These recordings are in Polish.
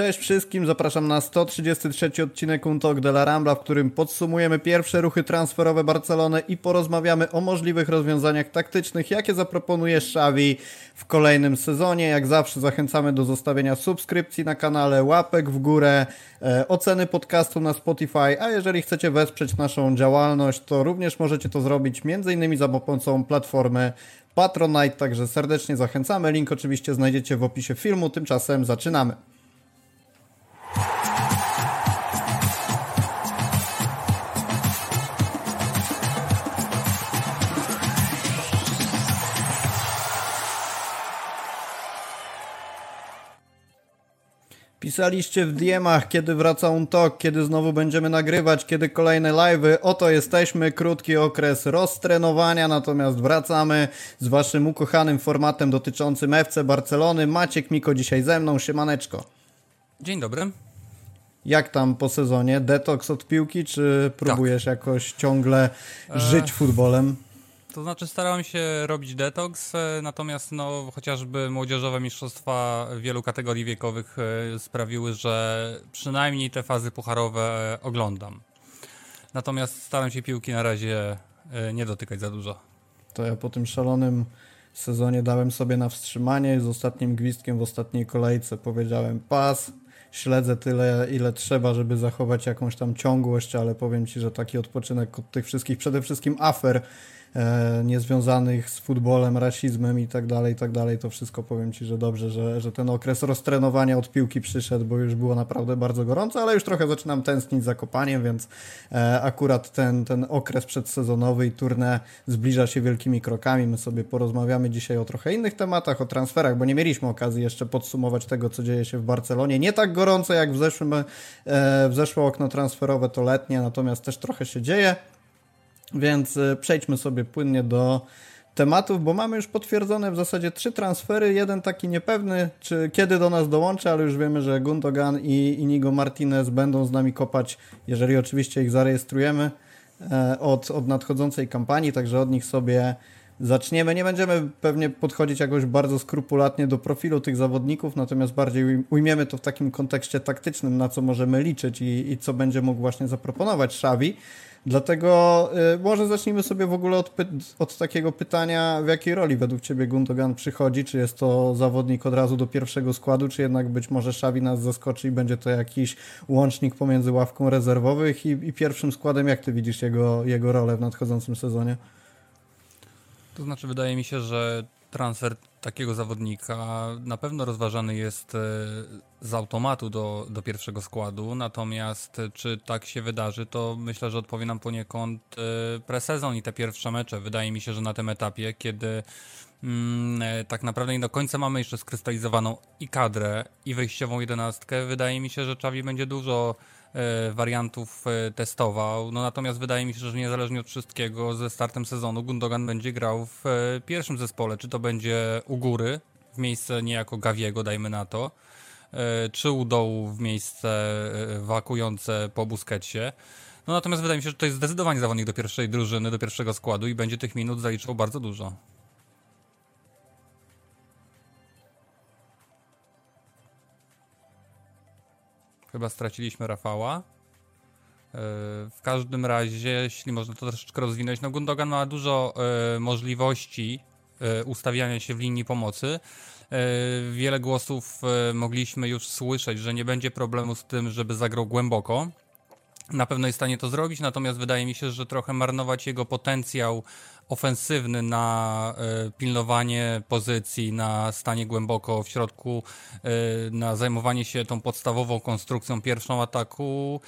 Cześć wszystkim, zapraszam na 133 odcinek Untalk de la Rambla, w którym podsumujemy pierwsze ruchy transferowe Barcelony i porozmawiamy o możliwych rozwiązaniach taktycznych, jakie zaproponuje Xavi w kolejnym sezonie. Jak zawsze zachęcamy do zostawienia subskrypcji na kanale, łapek w górę, e, oceny podcastu na Spotify, a jeżeli chcecie wesprzeć naszą działalność, to również możecie to zrobić m.in. za pomocą platformy Patronite, także serdecznie zachęcamy. Link oczywiście znajdziecie w opisie filmu, tymczasem zaczynamy. Pisaliście w DM-ach, kiedy wraca Untalk, kiedy znowu będziemy nagrywać, kiedy kolejne live'y. Oto jesteśmy, krótki okres roztrenowania, natomiast wracamy z waszym ukochanym formatem dotyczącym FC Barcelony. Maciek Miko dzisiaj ze mną, siemaneczko. Dzień dobry. Jak tam po sezonie? Detoks od piłki, czy próbujesz tak. jakoś ciągle żyć e... futbolem? To znaczy starałem się robić detoks, e, natomiast no, chociażby młodzieżowe mistrzostwa wielu kategorii wiekowych e, sprawiły, że przynajmniej te fazy pucharowe e, oglądam. Natomiast staram się piłki na razie nie dotykać za dużo. To ja po tym szalonym sezonie dałem sobie na wstrzymanie z ostatnim gwizdkiem w ostatniej kolejce powiedziałem pas, śledzę tyle, ile trzeba, żeby zachować jakąś tam ciągłość, ale powiem Ci, że taki odpoczynek od tych wszystkich, przede wszystkim afer, niezwiązanych z futbolem, rasizmem i tak dalej, i tak dalej, to wszystko powiem Ci, że dobrze, że, że ten okres roztrenowania od piłki przyszedł, bo już było naprawdę bardzo gorąco, ale już trochę zaczynam tęsknić za kopaniem, więc e, akurat ten, ten okres przedsezonowy i turne zbliża się wielkimi krokami. My sobie porozmawiamy dzisiaj o trochę innych tematach, o transferach, bo nie mieliśmy okazji jeszcze podsumować tego, co dzieje się w Barcelonie. Nie tak gorąco jak w zeszłym, e, w zeszłe okno transferowe, to letnie, natomiast też trochę się dzieje. Więc e, przejdźmy sobie płynnie do tematów, bo mamy już potwierdzone w zasadzie trzy transfery. Jeden taki niepewny, czy kiedy do nas dołączy, ale już wiemy, że Gundogan i Inigo Martinez będą z nami kopać, jeżeli oczywiście ich zarejestrujemy e, od, od nadchodzącej kampanii, także od nich sobie zaczniemy. Nie będziemy pewnie podchodzić jakoś bardzo skrupulatnie do profilu tych zawodników, natomiast bardziej ujmiemy to w takim kontekście taktycznym, na co możemy liczyć i, i co będzie mógł właśnie zaproponować Xavi. Dlatego y, może zacznijmy sobie w ogóle od, od, takiego pytania, w jakiej roli według Ciebie Gundogan przychodzi? Czy jest to zawodnik od razu do pierwszego składu, czy jednak być może Xavi nas zaskoczy i będzie to jakiś łącznik pomiędzy ławką rezerwowych i, i pierwszym składem? Jak Ty widzisz jego, jego rolę w nadchodzącym sezonie? To znaczy, wydaje mi się, że transfer takiego zawodnika na pewno rozważany jest e, z automatu do, do pierwszego składu, natomiast e, czy tak się wydarzy, to myślę, że odpowie nam poniekąd e, presezon i te pierwsze mecze. Wydaje mi się, że na tym etapie, kiedy mm, tak naprawdę nie do końca mamy jeszcze skrystalizowaną i kadrę, i wejściową jedenastkę, wydaje mi się, że Czawi będzie dużo wariantów e, testował. No natomiast wydaje mi się, że niezależnie od wszystkiego ze startem sezonu Gundogan będzie grał w e, pierwszym zespole. Czy to będzie u góry, w miejsce niejako Gawiego, dajmy na to, czy u dołu w miejsce wakujące po Busquetsie. No natomiast wydaje mi się, że to jest zdecydowanie zawodnik do pierwszej drużyny, do pierwszego składu i będzie tych minut zaliczał bardzo dużo. Chyba straciliśmy Rafała. E, w każdym razie, jeśli można to troszeczkę rozwinąć, no Gundogan ma dużo e, możliwości e, ustawiania się w linii pomocy. Wiele głosów mogliśmy już słyszeć, że nie będzie problemu z tym, żeby zagrał głęboko. Na pewno jest w stanie to zrobić, natomiast wydaje mi się, że trochę marnować jego potencjał ofensywny na e, pilnowanie pozycji, na stanie głęboko w środku, e, na zajmowanie się tą podstawową konstrukcją pierwszą ataku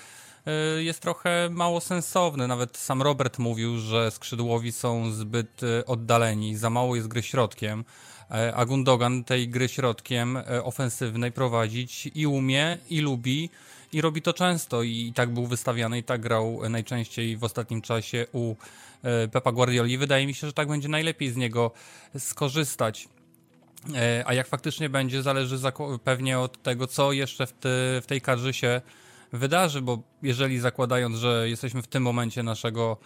e, jest trochę mało sensowny. Nawet sam Robert mówił, że skrzydłowi są zbyt oddaleni, za mało jest gry środkiem, a Gundogan tej gry środkiem ofensywnej prowadzić i umie, i lubi i robi to często i tak był wystawiany i tak grał najczęściej w ostatnim czasie u e, Pepa Guardioli. Wydaje mi się, że tak będzie najlepiej z niego skorzystać. E, a jak faktycznie będzie, zależy pewnie od tego, co jeszcze w, w tej kadrze się wydarzy, bo jeżeli zakładając, że jesteśmy w tym momencie naszego,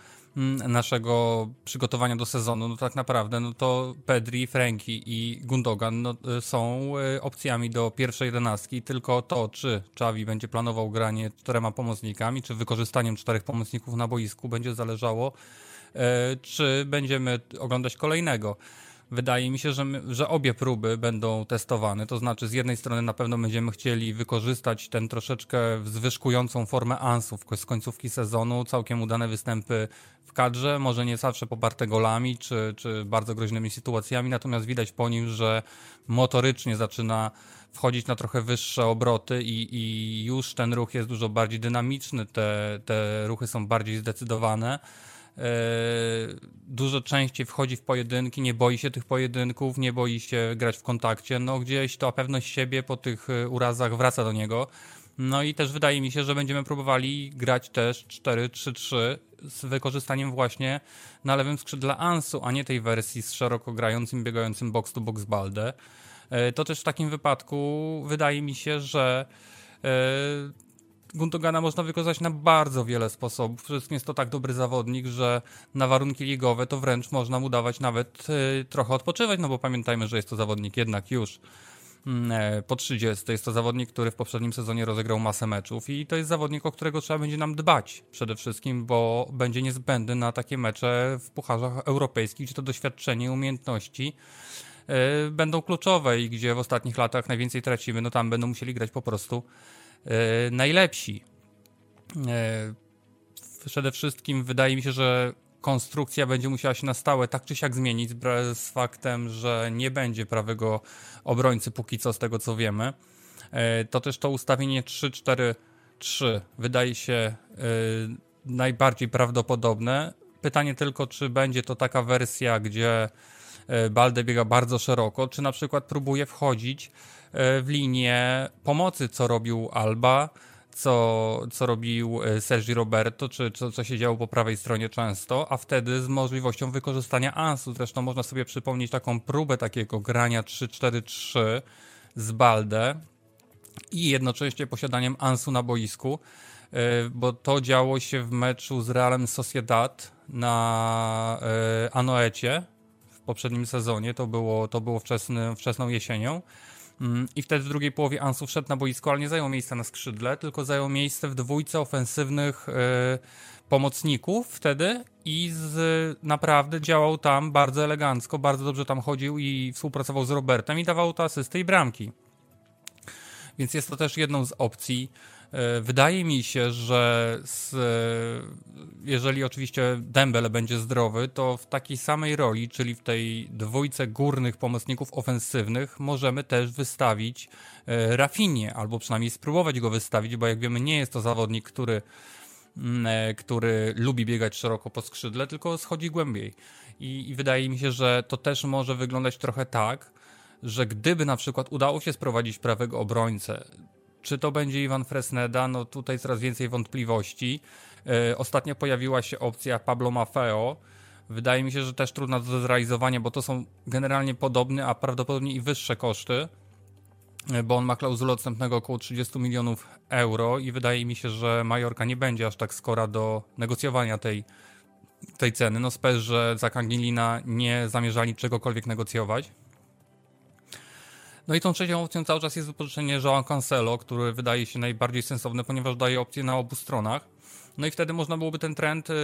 naszego przygotowania do sezonu, no tak naprawdę, no to Pedri, Franki i Gundogan no, y, są y, opcjami do pierwszej jedenastki, tylko to, czy Xavi będzie planował granie czterema pomocnikami, czy wykorzystaniem czterech pomocników na boisku będzie zależało, e, czy będziemy oglądać kolejnego. Wydaje mi się, że, my, że obie próby będą testowane. To znaczy, z jednej strony na pewno będziemy chcieli wykorzystać ten troszeczkę zwyżkującą formę ansów z końcówki sezonu, całkiem udane występy w kadrze, może nie zawsze poparte golami czy, czy bardzo groźnymi sytuacjami, natomiast widać po nim, że motorycznie zaczyna wchodzić na trochę wyższe obroty i, i już ten ruch jest dużo bardziej dynamiczny, te, te ruchy są bardziej zdecydowane. E, dużo częściej wchodzi w pojedynki, nie boi się tych pojedynków, nie boi się grać w kontakcie. No gdzieś to pewność siebie po tych e, urazach wraca do niego. No i też wydaje mi się, że będziemy próbowali grać też 4-3-3 z wykorzystaniem właśnie na lewym skrzydle Ansu, a nie tej wersji z szeroko grającym, biegającym box to box Balde. E, to też w takim wypadku wydaje mi się, że Guntogana można wykorzystać na bardzo wiele sposobów. Przede wszystkim jest to tak dobry zawodnik, że na warunki ligowe to wręcz można mu dawać nawet y, trochę odpoczywać, no bo pamiętajmy, że jest to zawodnik jednak już mm, e, po 30. Jest to zawodnik, który w poprzednim sezonie rozegrał masę meczów i to jest zawodnik, o którego trzeba będzie nam dbać przede wszystkim, bo będzie niezbędny na takie mecze w pucharzach europejskich, gdzie to doświadczenie, umiejętności y, będą kluczowe i gdzie w ostatnich latach najwięcej tracimy, no tam będą musieli grać po prostu najlepsi. E, przede wszystkim wydaje mi się, że konstrukcja będzie musiała się na stałe tak czy siak zmienić z faktem, że nie będzie prawego obrońcy póki co z tego co wiemy. E, to też to ustawienie 3-4-3 wydaje się najbardziej prawdopodobne. Pytanie tylko, czy będzie to taka wersja, gdzie Balde biega bardzo szeroko, czy na przykład próbuje wchodzić E, w linię pomocy, co robił Alba, co, co robił e, Sergi Roberto, czy, czy co się działo po prawej stronie często, a wtedy z możliwością wykorzystania Ansu. Zresztą można sobie przypomnieć taką próbę takiego grania 3-4-3 z Balde i jednocześnie posiadaniem Ansu na boisku, e, bo to działo się w meczu z Realem Sociedad na Anoecie w poprzednim sezonie. To było, to było wczesny, wczesną jesienią. Mm, I wtedy w drugiej połowie Ansu wszedł na boisko, ale nie zajął miejsca na skrzydle, tylko zajął miejsce w dwójce ofensywnych e, pomocników wtedy i z, naprawdę działał tam bardzo elegancko, bardzo dobrze tam chodził i współpracował z Robertem i dawał to asysty i bramki. Więc jest to też jedną z opcji. E, wydaje mi się, że z, jeżeli oczywiście Dembele będzie zdrowy, to w takiej samej roli, czyli w tej dwójce górnych pomocników ofensywnych, możemy też wystawić e, Rafinie, albo przynajmniej spróbować go wystawić, bo jak wiemy, nie jest to zawodnik, który, mm, e, który lubi biegać szeroko po skrzydle, tylko schodzi głębiej. I, I wydaje mi się, że to też może wyglądać trochę tak, że gdyby na przykład udało się sprowadzić prawego obrońcę, czy to będzie Iwan Fresneda? No tutaj coraz więcej wątpliwości. Yy, ostatnio pojawiła się opcja Pablo Maffeo. Wydaje mi się, że też trudna do zrealizowania, bo to są generalnie podobne, a prawdopodobnie i wyższe koszty, yy, bo on ma klauzulę odstępnego około 30 milionów euro i wydaje mi się, że Majorka nie będzie aż tak skora do negocjowania tej, tej ceny. No spesz, że za Kangilina nie zamierzali czegokolwiek negocjować. No i tą trzecią opcją cały czas jest wypożyczenie Joao Cancelo, który wydaje się najbardziej sensowny, ponieważ daje opcję na obu stronach. No i wtedy można byłoby ten trend y,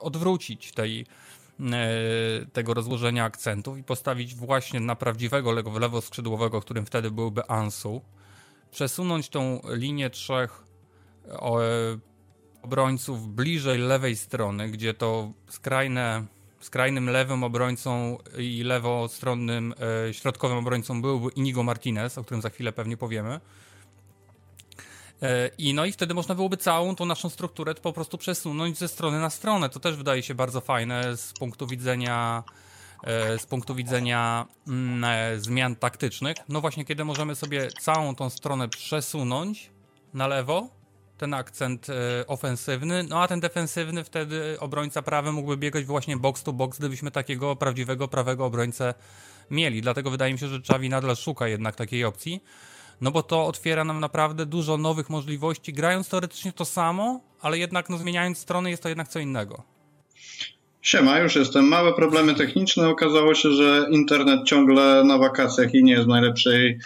odwrócić tej, y, tego rozłożenia akcentów i postawić właśnie na prawdziwego lewo, lewo skrzydłowego, którym wtedy byłby Ansu. Przesunąć tą linię trzech obrońców bliżej lewej strony, gdzie to skrajne skrajnym lewym obrońcą i lewostronnym e, środkowym obrońcą byłby Inigo Martinez, o którym za chwilę pewnie powiemy. E, I no i wtedy można byłoby całą tą naszą strukturę po prostu przesunąć ze strony na stronę. To też wydaje się bardzo fajne z punktu widzenia e, z punktu widzenia mm, zmian taktycznych. No właśnie, kiedy możemy sobie całą tą stronę przesunąć na lewo, ten akcent e, ofensywny, no a ten defensywny wtedy obrońca prawy mógłby biegać właśnie box to box, gdybyśmy takiego prawdziwego prawego obrońcę mieli. Dlatego wydaje mi się, że Czawi nadal szuka jednak takiej opcji, no bo to otwiera nam naprawdę dużo nowych możliwości, grając teoretycznie to samo, ale jednak no, zmieniając strony jest to jednak co innego. Siema, już jestem. Małe problemy techniczne. Okazało się, że internet ciągle na wakacjach i nie jest w najlepszej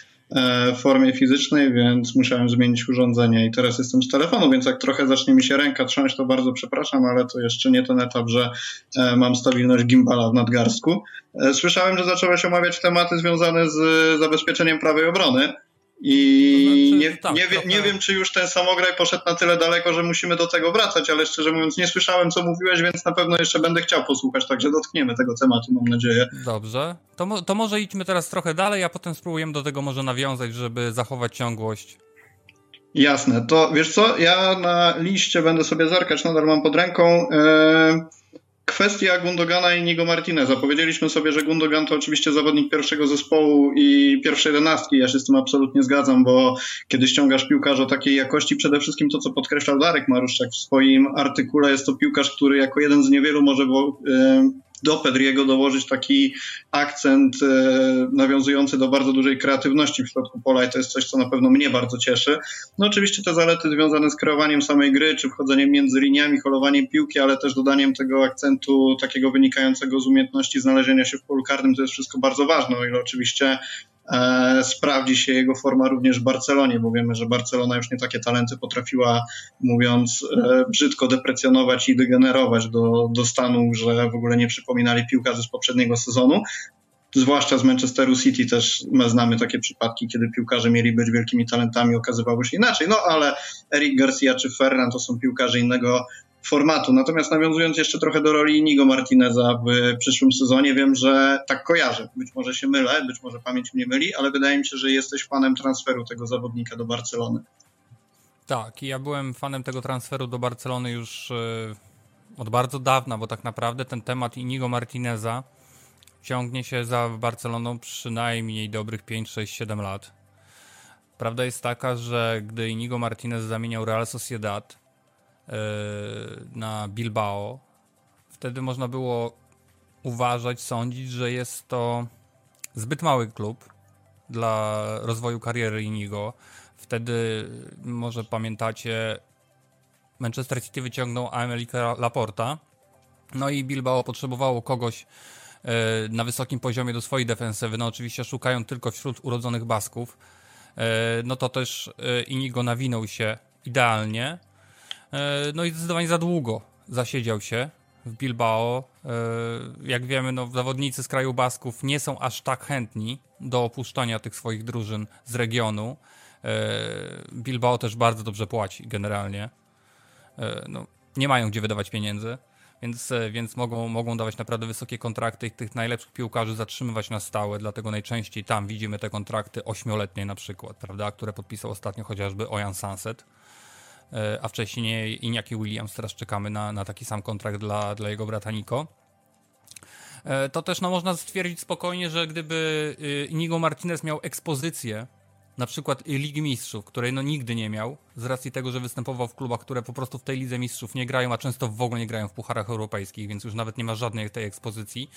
formie fizycznej, więc musiałem zmienić urządzenie i teraz jestem z telefonu, więc jak trochę zacznie mi się ręka trząść, to bardzo przepraszam, ale to jeszcze nie ten etap, że e, mam stabilność gimbala w nadgarstku. E, słyszałem, że zacząłeś omawiać tematy związane z zabezpieczeniem prawej obrony. I znaczy, nie, tak, nie, nie, wiem, czy już ten samograj poszedł na tyle daleko, że musimy do tego wracać, ale szczerze mówiąc nie słyszałem, co mówiłeś, więc na pewno jeszcze będę chciał posłuchać, także dotkniemy tego tematu, mam nadzieję. Dobrze. To, to może idźmy teraz trochę dalej, a potem spróbujemy do tego może nawiązać, żeby zachować ciągłość. Jasne. To wiesz co, ja na liście będę sobie zerkać, nadal mam pod ręką. Yy Kwestia Gundogana i Nigo Martineza. Powiedzieliśmy sobie, że Gundogan to oczywiście zawodnik pierwszego zespołu i pierwszej jedenastki. Ja się z tym absolutnie zgadzam, bo kiedy ściągasz piłkarza takiej jakości, przede wszystkim to, co podkreślał Darek Maruszczak w swoim artykule, jest to piłkarz, który jako jeden z niewielu może yy, do Pedriego dołożyć taki akcent e, nawiązujący do bardzo dużej kreatywności w środku pola i to jest coś, co na pewno mnie bardzo cieszy. No oczywiście te zalety związane z kreowaniem samej gry, czy wchodzeniem między liniami, holowaniem piłki, ale też dodaniem tego akcentu takiego wynikającego z umiejętności znalezienia się w polu karnym, to jest wszystko bardzo ważne, o ile oczywiście sprawdzi się jego forma również w Barcelonie, bo wiemy, że Barcelona już nie takie talenty potrafiła, mówiąc e, brzydko, deprecjonować i degenerować do, do stanu, że w ogóle nie przypominali piłkarzy z poprzedniego sezonu. Zwłaszcza z Manchesteru City też my znamy takie przypadki, kiedy piłkarze mieli być wielkimi talentami, okazywało się inaczej. No ale Eric Garcia czy Ferran to są piłkarze innego formatu. Natomiast nawiązując jeszcze trochę do roli Inigo Martineza w przyszłym sezonie, wiem, że tak kojarzę. Być może się mylę, być może pamięć mnie myli, ale wydaje mi się, że jesteś fanem transferu tego zawodnika do Barcelony. Tak, ja byłem fanem tego transferu do Barcelony już e, od bardzo dawna, bo tak naprawdę ten temat Inigo Martineza ciągnie się za Barceloną przynajmniej dobrych 5, 6, 7 lat. Prawda jest taka, że gdy Inigo Martinez zamieniał Real Sociedad, na Bilbao, wtedy można było uważać, sądzić, że jest to zbyt mały klub dla rozwoju kariery Inigo. Wtedy, może pamiętacie, Manchester City wyciągnął Amelika Laporta, no i Bilbao potrzebowało kogoś e, na wysokim poziomie do swojej defensywy, no oczywiście szukają tylko wśród urodzonych Basków, e, no to też Inigo nawinął się idealnie, E, no i zdecydowanie za długo zasiedział się w Bilbao. E, jak wiemy, no, zawodnicy z kraju Basków nie są aż tak chętni do opuszczania tych swoich drużyn z regionu. E, Bilbao też bardzo dobrze płaci generalnie. No, nie mają gdzie wydawać pieniędzy, więc, więc mogą, mogą dawać naprawdę wysokie kontrakty i tych najlepszych piłkarzy zatrzymywać na stałe, dlatego najczęściej tam widzimy te kontrakty ośmioletnie na przykład, prawda, które podpisał ostatnio chociażby Ojan Sunset. E, a wcześniej Iniaki Williams, teraz czekamy na, na taki sam kontrakt dla, dla jego brata Nico. E, to też no, można stwierdzić spokojnie, że gdyby y, Inigo Martinez miał ekspozycję na przykład Ligi Mistrzów, której no nigdy nie miał, z racji tego, że występował w klubach, które po prostu w tej Lidze Mistrzów nie grają, a często w ogóle nie grają w pucharach europejskich, więc już nawet nie ma żadnej tej ekspozycji.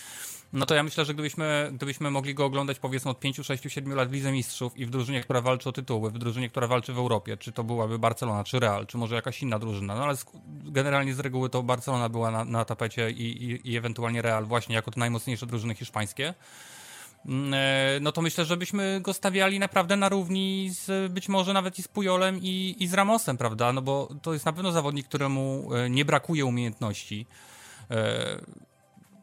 No to ja myślę, że gdybyśmy, gdybyśmy mogli go oglądać powiedzmy od 5, 6, 7 lat w Lidze Mistrzów i w drużynie, która walczy o tytuły, w drużynie, która walczy w Europie, czy to byłaby Barcelona, czy Real, czy może jakaś inna drużyna, no ale generalnie z reguły to Barcelona była na, na tapecie i, i, i ewentualnie Real właśnie jako te najmocniejsze drużyny hiszpańskie. Mm, e, no to myślę, że byśmy go stawiali naprawdę na równi z być może nawet i z Pujolem i, i z Ramosem, prawda? No bo to jest na pewno zawodnik, któremu e, nie brakuje umiejętności. E,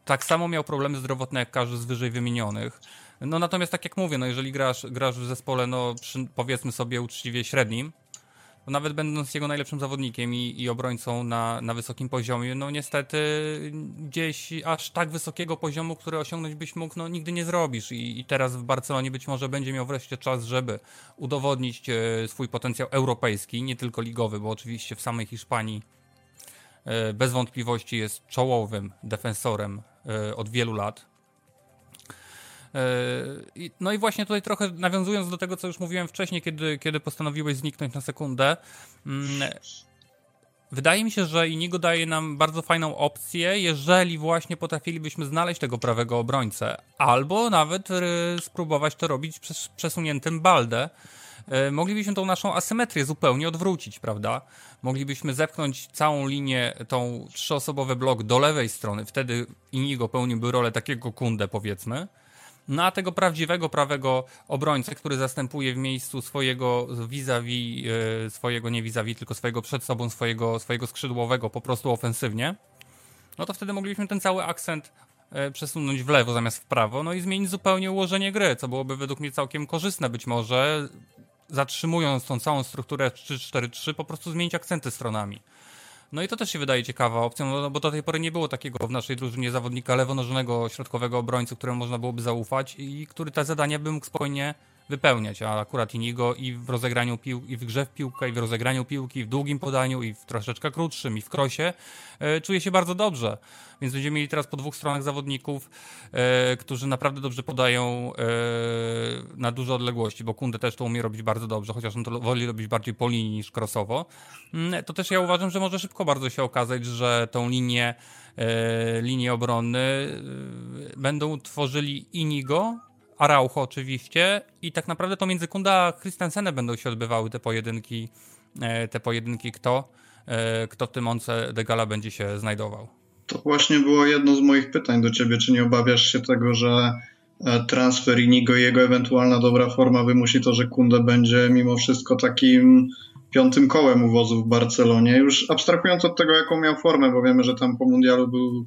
tak samo miał problemy zdrowotne jak każdy z wyżej wymienionych. No natomiast tak jak mówię, no jeżeli grasz, grasz w zespole, no przy, powiedzmy sobie uczciwie średnim, nawet będąc jego najlepszym zawodnikiem i, i obrońcą na, na wysokim poziomie, no niestety gdzieś aż tak wysokiego poziomu, który osiągnąć byś mógł, no nigdy nie zrobisz. I, i teraz w Barcelonie być może będzie miał wreszcie czas, żeby udowodnić e, swój potencjał europejski, nie tylko ligowy, bo oczywiście w samej Hiszpanii e, bez wątpliwości jest czołowym defensorem e, od wielu lat. E, no i właśnie tutaj trochę nawiązując do tego, co już mówiłem wcześniej, kiedy, kiedy postanowiłeś zniknąć na sekundę. Mm, wydaje mi się, że Inigo daje nam bardzo fajną opcję, jeżeli właśnie potrafilibyśmy znaleźć tego prawego obrońcę, albo nawet e, spróbować to robić przez przesuniętym Baldę, e, moglibyśmy tą naszą asymetrię zupełnie odwrócić, prawda? Moglibyśmy zepchnąć całą linię, tą trzyosobowy blok do lewej strony, wtedy Inigo pełniłby rolę takiego kundę, powiedzmy. No a tego prawdziwego prawego obrońcę, który zastępuje w miejscu swojego vis-a-vis, e, swojego nie vis-a-vis, tylko swojego przed sobą, swojego, swojego skrzydłowego po prostu ofensywnie, no to wtedy moglibyśmy ten cały akcent e, przesunąć w lewo zamiast w prawo, no i zmienić zupełnie ułożenie gry, co byłoby według mnie całkiem korzystne być może, zatrzymując tą całą strukturę 3-4-3, po prostu zmienić akcenty stronami. No i to też się wydaje ciekawa opcja, no bo do tej pory nie było takiego w naszej drużynie zawodnika lewonożnego środkowego obrońcy, któremu można byłoby zaufać i który te zadania by mógł spokojnie wypełniać, a akurat Inigo i w rozegraniu pił, i w grze w piłkę, i w rozegraniu piłki, w długim podaniu, i w troszeczkę krótszym, i w krosie, e, czuje się bardzo dobrze. Więc będziemy mieli teraz po dwóch stronach zawodników, e, którzy naprawdę dobrze podają e, na duże odległości, bo Kunde też to umie robić bardzo dobrze, chociaż on to woli robić bardziej po linii niż krosowo. Mm, to też ja uważam, że może szybko bardzo się okazać, że tą linię, e, linię obrony będą tworzyli Inigo, Araujo oczywiście i tak naprawdę to między Kunda a Christensenem będą się odbywały te pojedynki, e, te pojedynki kto, e, kto w tym Once de Gala będzie się znajdował. To właśnie było jedno z moich pytań do ciebie. Czy nie obawiasz się tego, że e, transfer Inigo i jego ewentualna dobra forma wymusi to, że Kunde będzie mimo wszystko takim piątym kołem uwozu w Barcelonie? Już abstrahując od tego, jaką miał formę, bo wiemy, że tam po mundialu był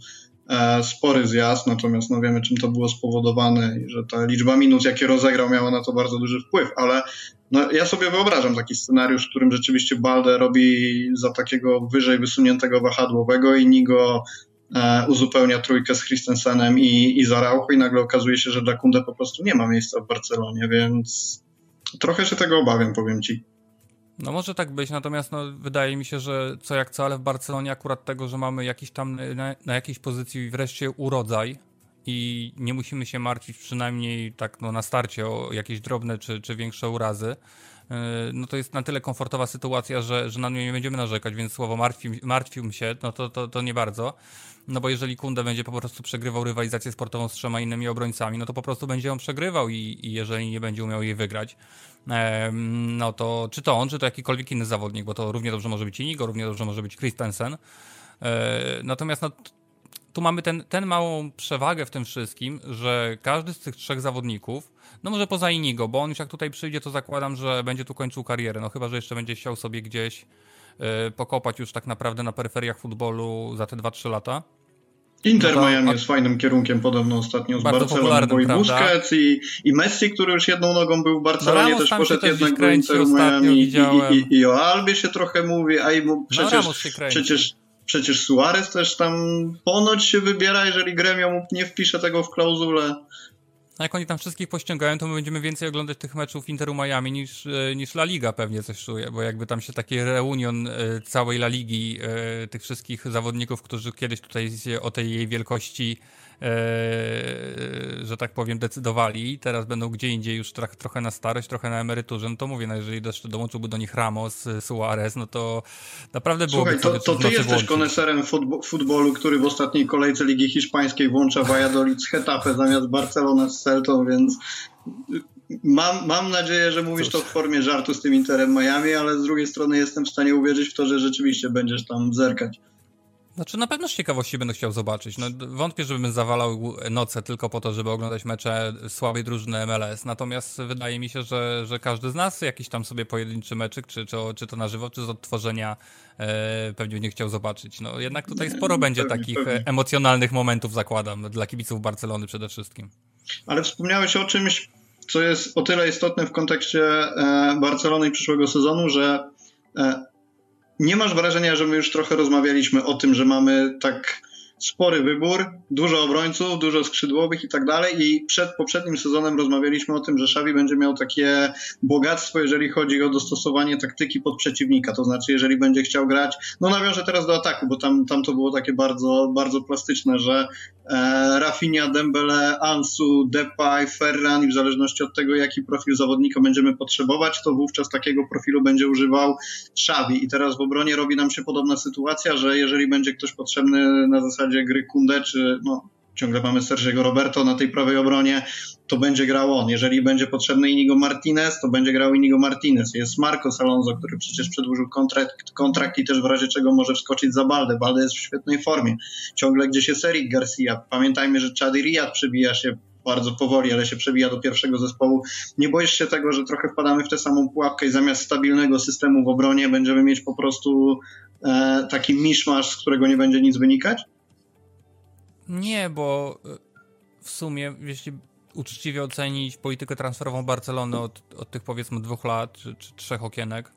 spory zjazd, natomiast no wiemy, czym to było spowodowane i że ta liczba minut, jakie rozegrał, miała na to bardzo duży wpływ, ale no, ja sobie wyobrażam taki scenariusz, w którym rzeczywiście Balde robi za takiego wyżej wysuniętego wahadłowego i Nigo e, uzupełnia trójkę z Christensenem i, i Zaraucho i nagle okazuje się, że dla Kunde po prostu nie ma miejsca w Barcelonie, więc trochę się tego obawiam, powiem ci. No może tak być, natomiast no, wydaje mi się, że co jak co, ale w Barcelonie akurat tego, że mamy jakiś tam na, na jakiejś pozycji wreszcie urodzaj i nie musimy się martwić przynajmniej tak no, na starcie o jakieś drobne czy, czy większe urazy, yy, no to jest na tyle komfortowa sytuacja, że, że na nią nie będziemy narzekać, więc słowo martwił, martwił się, no to, to, to nie bardzo. No bo jeżeli Kunde będzie po prostu przegrywał rywalizację sportową z trzema innymi obrońcami, no to po prostu będzie on przegrywał i, i jeżeli nie będzie umiał jej wygrać, no to czy to on, czy to jakikolwiek inny zawodnik, bo to równie dobrze może być Inigo, równie dobrze może być Christensen. E, natomiast no, tu mamy ten, ten małą przewagę w tym wszystkim, że każdy z tych trzech zawodników, no może poza Inigo, bo on już jak tutaj przyjdzie, to zakładam, że będzie tu kończył karierę, no chyba, że jeszcze będzie chciał sobie gdzieś pokopać już tak naprawdę na peryferiach futbolu za te 2-3 lata. Inter no Miami jest fajnym kierunkiem podobno ostatnio z Barceloną, bo i Busquets i, i Messi, który już jedną nogą był w Barcelonie, no też poszedł jednak do Interu Miami i, i, i, o Albie się trochę mówi, a i mu no, przecież, no, przecież, przecież Suarez też tam ponoć się wybiera, jeżeli Gremio mu nie wpisze tego w klauzulę. A jak oni tam wszystkich pościągają, to my będziemy więcej oglądać tych meczów Interu Miami niż, e, niż La Liga pewnie coś czuje, bo jakby tam się taki reunion e, całej La Ligi, e, tych wszystkich zawodników, którzy kiedyś tutaj o tej jej wielkości że tak powiem, decydowali. Teraz będą gdzie indziej już trochę, na starość, trochę na emeryturze. No to mówię, no jeżeli jeszcze dołączyłby do nich Ramos, Suarez, no to naprawdę byłoby Słuchaj, to, to ty jesteś włączyć. koneserem futbolu, który w ostatniej kolejce Ligi Hiszpańskiej włącza Valladolid z Hetafe zamiast Barcelona z Celtą, więc Mam, mam nadzieję, że mówisz Cóż. to w formie żartu z tym Interem Miami, ale z drugiej strony jestem w stanie uwierzyć w to, że rzeczywiście będziesz tam zerkać. Znaczy na pewno z ciekawości będę chciał zobaczyć. No, wątpię, żebym zawalał noce tylko po to, żeby oglądać mecze słabej drużyny MLS. Natomiast wydaje mi się, że, że każdy z nas jakiś tam sobie pojedynczy meczyk, czy, czy, czy to na żywo, czy z odtworzenia e, pewnie nie chciał zobaczyć. No jednak tutaj sporo będzie pewnie, takich pewnie. emocjonalnych momentów, zakładam, dla kibiców Barcelony przede wszystkim. Ale wspomniałeś o czymś, co jest o tyle istotne w kontekście e, Barcelony i przyszłego sezonu, że e, nie masz wrażenia, że my już trochę rozmawialiśmy o tym, że mamy tak spory wybór, dużo obrońców, dużo skrzydłowych i tak dalej. I przed poprzednim sezonem rozmawialiśmy o tym, że Xavi będzie miał takie bogactwo, jeżeli chodzi o dostosowanie taktyki pod przeciwnika. To znaczy, jeżeli będzie chciał grać, no nawiążę teraz do ataku, bo tam, tam to było takie bardzo, bardzo plastyczne, że e, Rafinha, Dembele, Ansu, Depay, Ferran i w zależności od tego, jaki profil zawodnika będziemy potrzebować, to wówczas takiego profilu będzie używał Xavi. I teraz w obronie robi nam się podobna sytuacja, że jeżeli będzie ktoś potrzebny na zasadzie gry Kunde, czy no, ciągle mamy Sergiego Roberto na tej prawej obronie, to będzie grał on. Jeżeli będzie potrzebny Inigo Martinez, to będzie grał Inigo Martinez. Jest Marcos Alonso, który przecież przedłużył kontrakt, kontrakt i też w razie czego może wskoczyć za Baldę. Baldę jest w świetnej formie. Ciągle gdzieś jest Eric Garcia. Pamiętajmy, że Chady Riyad przebija się bardzo powoli, ale się przebija do pierwszego zespołu. Nie boisz się tego, że trochę wpadamy w tę samą pułapkę i zamiast stabilnego systemu w obronie będziemy mieć po prostu e, taki miszmasz, z którego nie będzie nic wynikać? Nie, bo e, w sumie, jeśli uczciwie ocenić politykę transferową Barcelony od, od tych powiedzmy dwóch lat czy, czy trzech okienek,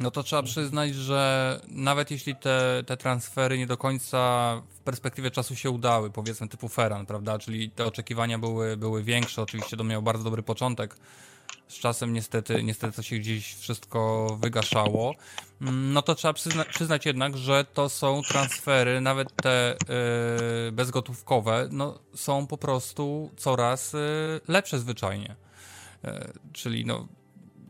no to trzeba przyznać, że nawet jeśli te, te transfery nie do końca w perspektywie czasu się udały, powiedzmy typu Ferran, prawda, czyli te oczekiwania były, były większe, oczywiście to miał bardzo dobry początek, z czasem niestety, niestety to się gdzieś wszystko wygaszało, mm, no to trzeba przyzna przyznać jednak, że to są transfery, nawet te yy, bezgotówkowe, no, są po prostu coraz yy, lepsze zwyczajnie. Yy, czyli no,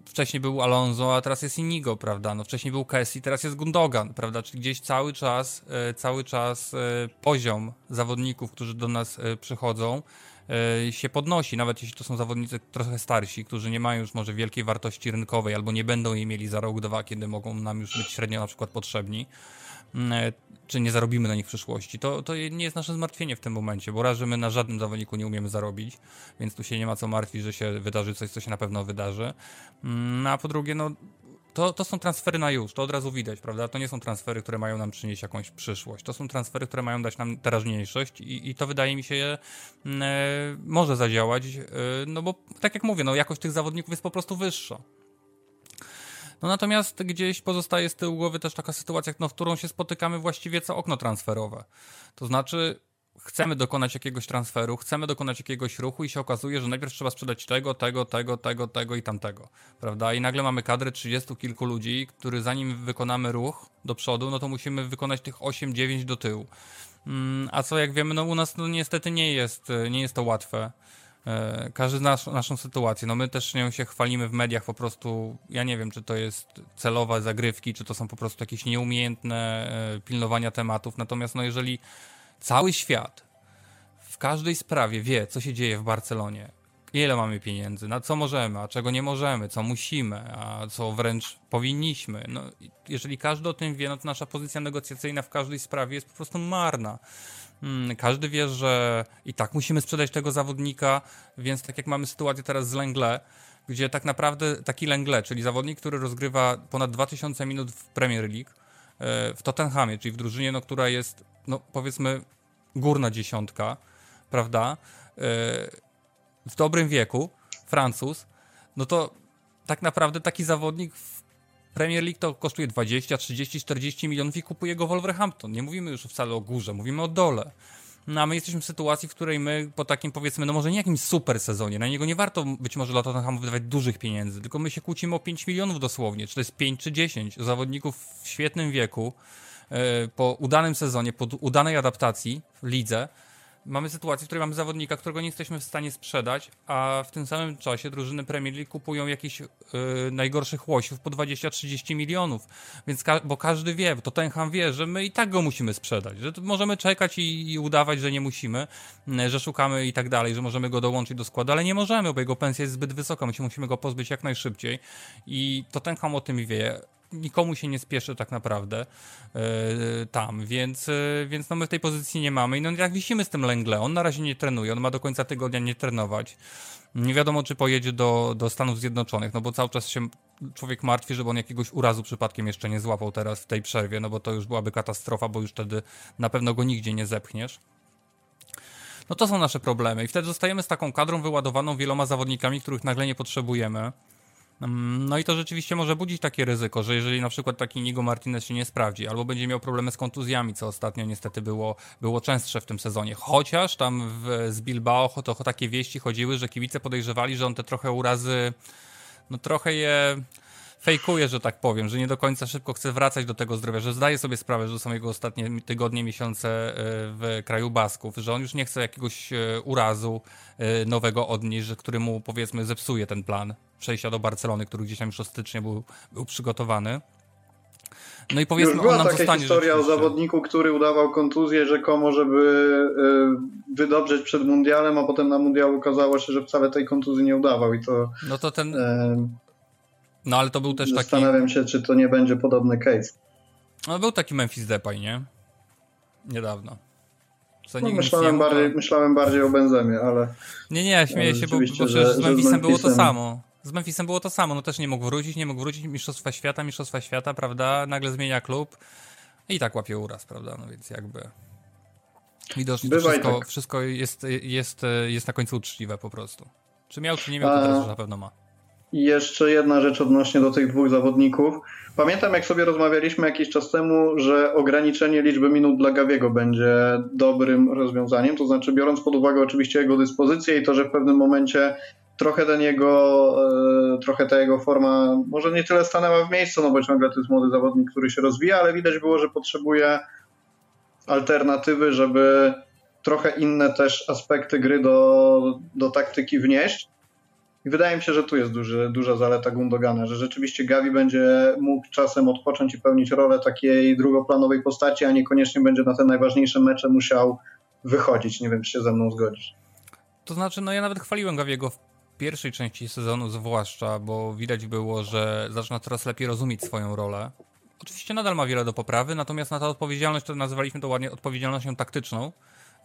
wcześniej był Alonso, a teraz jest Inigo, prawda? No wcześniej był Kessi, teraz jest Gundogan, prawda? Czyli gdzieś cały czas, cały czas poziom zawodników, którzy do nas przychodzą, E, się podnosi, nawet jeśli to są zawodnicy trochę starsi, którzy nie mają już może wielkiej wartości rynkowej albo nie będą jej mieli za rok, dwa, kiedy mogą nam już być średnio na przykład potrzebni, mm, e, czy nie zarobimy na nich w przyszłości, to, to nie jest nasze zmartwienie w tym momencie, bo raz, że my na żadnym zawodniku nie umiemy zarobić, więc tu się nie ma co martwić, że się wydarzy coś, co się na pewno wydarzy. Mm, a po drugie, no to, to są transfery na już, to od razu widać, prawda? To nie są transfery, które mają nam przynieść jakąś przyszłość. To są transfery, które mają dać nam teraźniejszość i, i to wydaje mi się mm, e, może zadziałać, e, no bo tak jak mówię, no jakość tych zawodników jest po prostu wyższa. No natomiast gdzieś pozostaje z tyłu głowy też taka sytuacja, no, w którą się spotykamy właściwie co okno transferowe. To znaczy chcemy dokonać jakiegoś transferu, chcemy dokonać jakiegoś ruchu i się okazuje, że najpierw trzeba sprzedać tego, tego, tego, tego, tego i tamtego, prawda? I nagle mamy kadrę 30 kilku ludzi, który zanim wykonamy ruch do przodu, no to musimy wykonać tych 8-9 do tyłu. Mm, a co jak wiemy, no u nas no niestety nie jest, nie jest to łatwe. E, każdy zna naszą sytuację. No my też nią się chwalimy w mediach po prostu. Ja nie wiem, czy to jest celowe zagrywki, czy to są po prostu jakieś nieumiejętne e, pilnowania tematów. Natomiast no jeżeli Cały świat w każdej sprawie wie, co się dzieje w Barcelonie. Ile mamy pieniędzy, na co możemy, a czego nie możemy, co musimy, a co wręcz powinniśmy. No, jeżeli każdy o tym wie, no to nasza pozycja negocjacyjna w każdej sprawie jest po prostu marna. Hmm, każdy wie, że i tak musimy sprzedać tego zawodnika, więc tak jak mamy sytuację teraz z Lengle, gdzie tak naprawdę taki Lengle, czyli zawodnik, który rozgrywa ponad 2000 minut w Premier League, w Tottenhamie, czyli w drużynie, no, która jest no powiedzmy, górna dziesiątka, prawda? E, w dobrym wieku, Francuz, no to tak naprawdę taki zawodnik w Premier League to kosztuje 20, 30, 40 milionów i kupuje go Wolverhampton. Nie mówimy już wcale o górze, mówimy o dole. No a my jesteśmy w sytuacji, w której my po takim powiedzmy, no może nie jakimś super sezonie, na niego nie warto być może dla Tottenhamu wydawać dużych pieniędzy, tylko my się kłócimy o 5 milionów dosłownie, czy to jest 5 czy 10 zawodników w świetnym wieku, E, po udanym sezonie, po udanej adaptacji w lidze, mamy sytuację, w której mamy zawodnika, którego nie jesteśmy w stanie sprzedać, a w tym samym czasie drużyny Premier League kupują jakichś yy, najgorszych łosiów po 20-30 milionów. Więc ka bo każdy wie, to Tenham wie, że my i tak go musimy sprzedać, że możemy czekać i, i, udawać, że nie musimy, że szukamy i tak dalej, że możemy go dołączyć do składu, ale nie możemy, bo jego pensja jest zbyt wysoka, my się musimy go pozbyć jak najszybciej i to Tenham o tym wie nikomu się nie spieszy tak naprawdę yy, tam, więc, yy, więc no my w tej pozycji nie mamy i no jak wisimy z tym Lengle, on na razie nie trenuje, on ma do końca tygodnia nie trenować. Nie wiadomo, czy pojedzie do, do Stanów Zjednoczonych, no bo cały czas się człowiek martwi, żeby on jakiegoś urazu przypadkiem jeszcze nie złapał teraz w tej przerwie, no bo to już byłaby katastrofa, bo już wtedy na pewno go nigdzie nie zepchniesz. No to są nasze problemy i wtedy zostajemy z taką kadrą wyładowaną wieloma zawodnikami, których nagle nie potrzebujemy. No i to rzeczywiście może budzić takie ryzyko, że jeżeli na przykład taki Nigo Martinez się nie sprawdzi, albo będzie miał problemy z kontuzjami, co ostatnio niestety było, było częstsze w tym sezonie. Chociaż tam w, z Bilbao to, to takie wieści chodziły, że kibice podejrzewali, że on te trochę urazy, no trochę je fejkuje, że tak powiem, że nie do końca szybko chce wracać do tego zdrowia, że zdaje sobie sprawę, że to są jego ostatnie tygodnie, miesiące e, w kraju Basków, że on już nie chce jakiegoś e, urazu e, nowego odnieść, który mu powiedzmy zepsuje ten plan przejścia do Barcelony, który gdzieś tam już od stycznia był, był przygotowany. No i powiedzmy, Już była on nam taka historia o zawodniku, który udawał kontuzję rzekomo, żeby y, wydobrzeć przed mundialem, a potem na mundialu okazało się, że wcale tej kontuzji nie udawał i to No to ten, y, no ale to był też taki, zastanawiam się, czy to nie będzie podobny case. no był taki Memphis Depay, nie? Niedawno. No, myślałem, bardziej, myślałem bardziej o Benzemie, ale Nie, nie, śmieję się, bo, bo że- z Memphisem było to samo. Z Memphisem było to samo, no też nie mógł wrócić, nie mógł wrócić, mistrzostwa świata, mistrzostwa świata, prawda, nagle zmienia klub i tak łapie uraz, prawda, no więc jakby widocznie to Bywa wszystko, tak. wszystko jest, jest, jest na końcu uczciwe po prostu. Czy miał, czy nie miał, to teraz już na pewno ma. I jeszcze jedna rzecz odnośnie do tych dwóch zawodników. Pamiętam, jak sobie rozmawialiśmy jakiś czas temu, że ograniczenie liczby minut dla Gawiego będzie dobrym rozwiązaniem. To znaczy, biorąc pod uwagę oczywiście jego dyspozycję i to, że w pewnym momencie trochę ten jego, e, trochę ta jego forma może nie tyle stanęła w miejscu, no bo ciągle to jest młody zawodnik, który się rozwija, ale widać było, że potrzebuje alternatywy, żeby trochę inne też aspekty gry do, do taktyki wnieść. I wydaje mi się, że tu jest duży, duża zaleta Gundogana, że rzeczywiście Gavi będzie mógł czasem odpocząć i pełnić rolę takiej drugoplanowej postaci, a niekoniecznie będzie na te najważniejsze mecze musiał wychodzić. Nie wiem, czy się ze mną zgodzisz. To znaczy, no ja nawet chwaliłem Gawiego w pierwszej części sezonu zwłaszcza, bo widać było, że zaczyna coraz lepiej rozumieć swoją rolę. Oczywiście nadal ma wiele do poprawy, natomiast na ta odpowiedzialność, to nazywaliśmy to ładnie odpowiedzialnością taktyczną,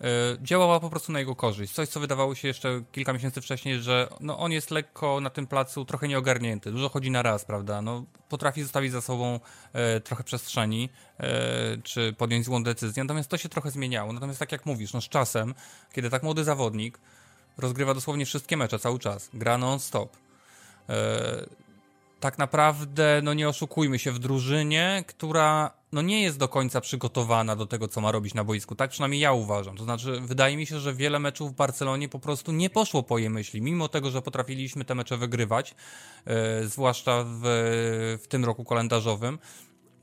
yy, działała po prostu na jego korzyść. Coś, co wydawało się jeszcze kilka miesięcy wcześniej, że no, on jest lekko na tym placu trochę nieogarnięty, dużo chodzi na raz, prawda? No, potrafi zostawić za sobą e, trochę przestrzeni, e, czy podjąć złą decyzję, natomiast to się trochę zmieniało. Natomiast tak jak mówisz, no z czasem, kiedy tak młody zawodnik rozgrywa dosłownie wszystkie mecze cały czas, gra non-stop. E, tak naprawdę, no nie oszukujmy się, w drużynie, która no nie jest do końca przygotowana do tego, co ma robić na boisku. Tak przynajmniej ja uważam. To znaczy, wydaje mi się, że wiele meczów w Barcelonie po prostu nie poszło po jej myśli. Mimo tego, że potrafiliśmy te mecze wygrywać, e, zwłaszcza w, w tym roku kalendarzowym,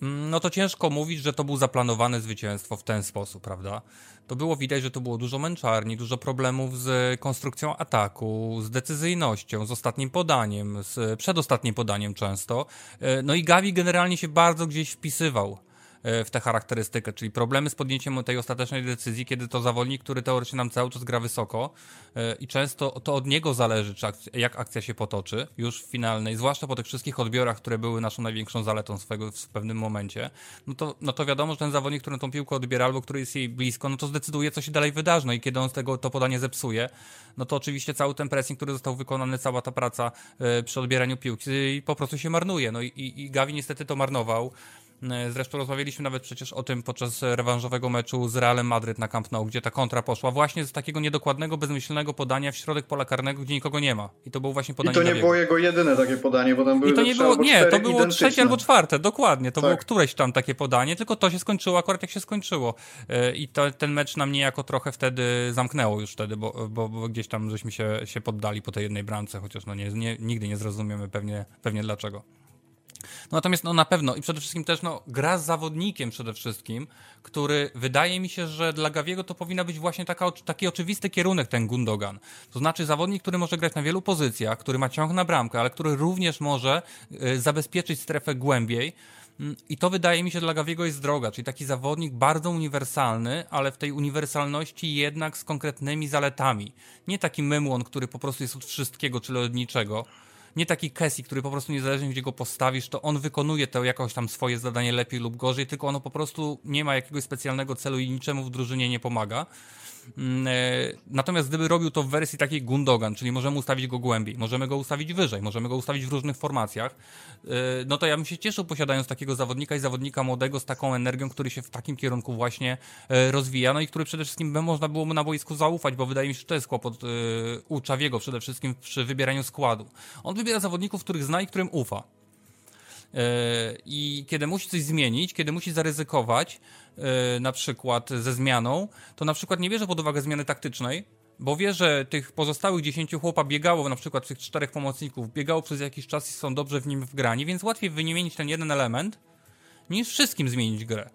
no to ciężko mówić, że to był zaplanowane zwycięstwo w ten sposób, prawda? To było widać, że to było dużo męczarni, dużo problemów z konstrukcją ataku, z decyzyjnością, z ostatnim podaniem, z przedostatnim podaniem często. E, No i Gavi generalnie się bardzo gdzieś wpisywał w tę charakterystykę, czyli problemy z podjęciem tej ostatecznej decyzji, kiedy to zawodnik, który teoretycznie nam cały czas gra wysoko e, i często to od niego zależy, akcja, jak akcja się potoczy już w finalnej, zwłaszcza po tych wszystkich odbiorach, które były naszą największą zaletą swego w pewnym momencie, no to, no to wiadomo, że ten zawodnik, który tą piłkę odbiera albo który jest jej blisko, no to zdecyduje, co się dalej wydarzy. No i kiedy on z tego to podanie zepsuje, no to oczywiście cały ten pressing, który został wykonany, cała ta praca e, przy odbieraniu piłki po prostu się marnuje. No i, i Gavi niestety to marnował. E, Zresztą rozmawialiśmy nawet przecież o tym podczas rewanżowego meczu z Realem Madryt na Camp Nou, gdzie ta kontra poszła właśnie z takiego niedokładnego, bezmyślnego podania w środek pola karnego, gdzie nikogo nie ma. I to było właśnie I podanie to nie było jego jedyne takie podanie, bo tam były I to nie było, nie, to było identyczne. trzecie albo czwarte, dokładnie. To Tak. było któreś tam takie podanie, tylko to się skończyło akurat jak się skończyło. E, I to, ten mecz nam niejako trochę wtedy zamknęło już wtedy, bo, bo, bo gdzieś tam żeśmy się, się poddali po tej jednej bramce, chociaż no nie, nie, nigdy nie zrozumiemy pewnie, pewnie dlaczego. No natomiast no na pewno i przede wszystkim też no, gra z zawodnikiem przede wszystkim, który wydaje mi się, że dla Gawiego to powinna być właśnie taka, taki oczywisty kierunek ten Gundogan. To znaczy zawodnik, który może grać na wielu pozycjach, który ma ciąg na bramkę, ale który również może y, zabezpieczyć strefę głębiej. Mm, I to wydaje mi się dla Gawiego jest droga, czyli taki zawodnik bardzo uniwersalny, ale w tej uniwersalności jednak z konkretnymi zaletami. Nie taki mymłon, który po prostu jest od wszystkiego, czyli od niczego. Nie taki Kessie, który po prostu niezależnie gdzie go postawisz, to on wykonuje to jakoś tam swoje zadanie lepiej lub gorzej, tylko ono po prostu nie ma jakiegoś specjalnego celu i niczemu w drużynie nie pomaga. Mm, e, Natomiast gdyby robił to w wersji takiej Gundogan, czyli możemy ustawić go głębiej, możemy go ustawić wyżej, możemy go ustawić w różnych formacjach, e, no to ja bym się cieszył posiadając takiego zawodnika i zawodnika młodego z taką energią, który się w takim kierunku właśnie e, rozwija, no i który przede wszystkim by można było mu na boisku zaufać, bo wydaje mi się, że to jest kłopot u Czawiego przede wszystkim przy wybieraniu składu. On wybiera zawodników, których zna i którym ufa. E, I kiedy musi coś zmienić, kiedy musi zaryzykować, e, na przykład ze zmianą, to na przykład nie bierze pod uwagę zmiany taktycznej, bo wie, że tych pozostałych 10 chłopa biegało, na przykład tych czterech pomocników, biegało przez jakiś czas i są dobrze w nim wgrani, więc łatwiej wymienić ten jeden element, niż wszystkim zmienić grę.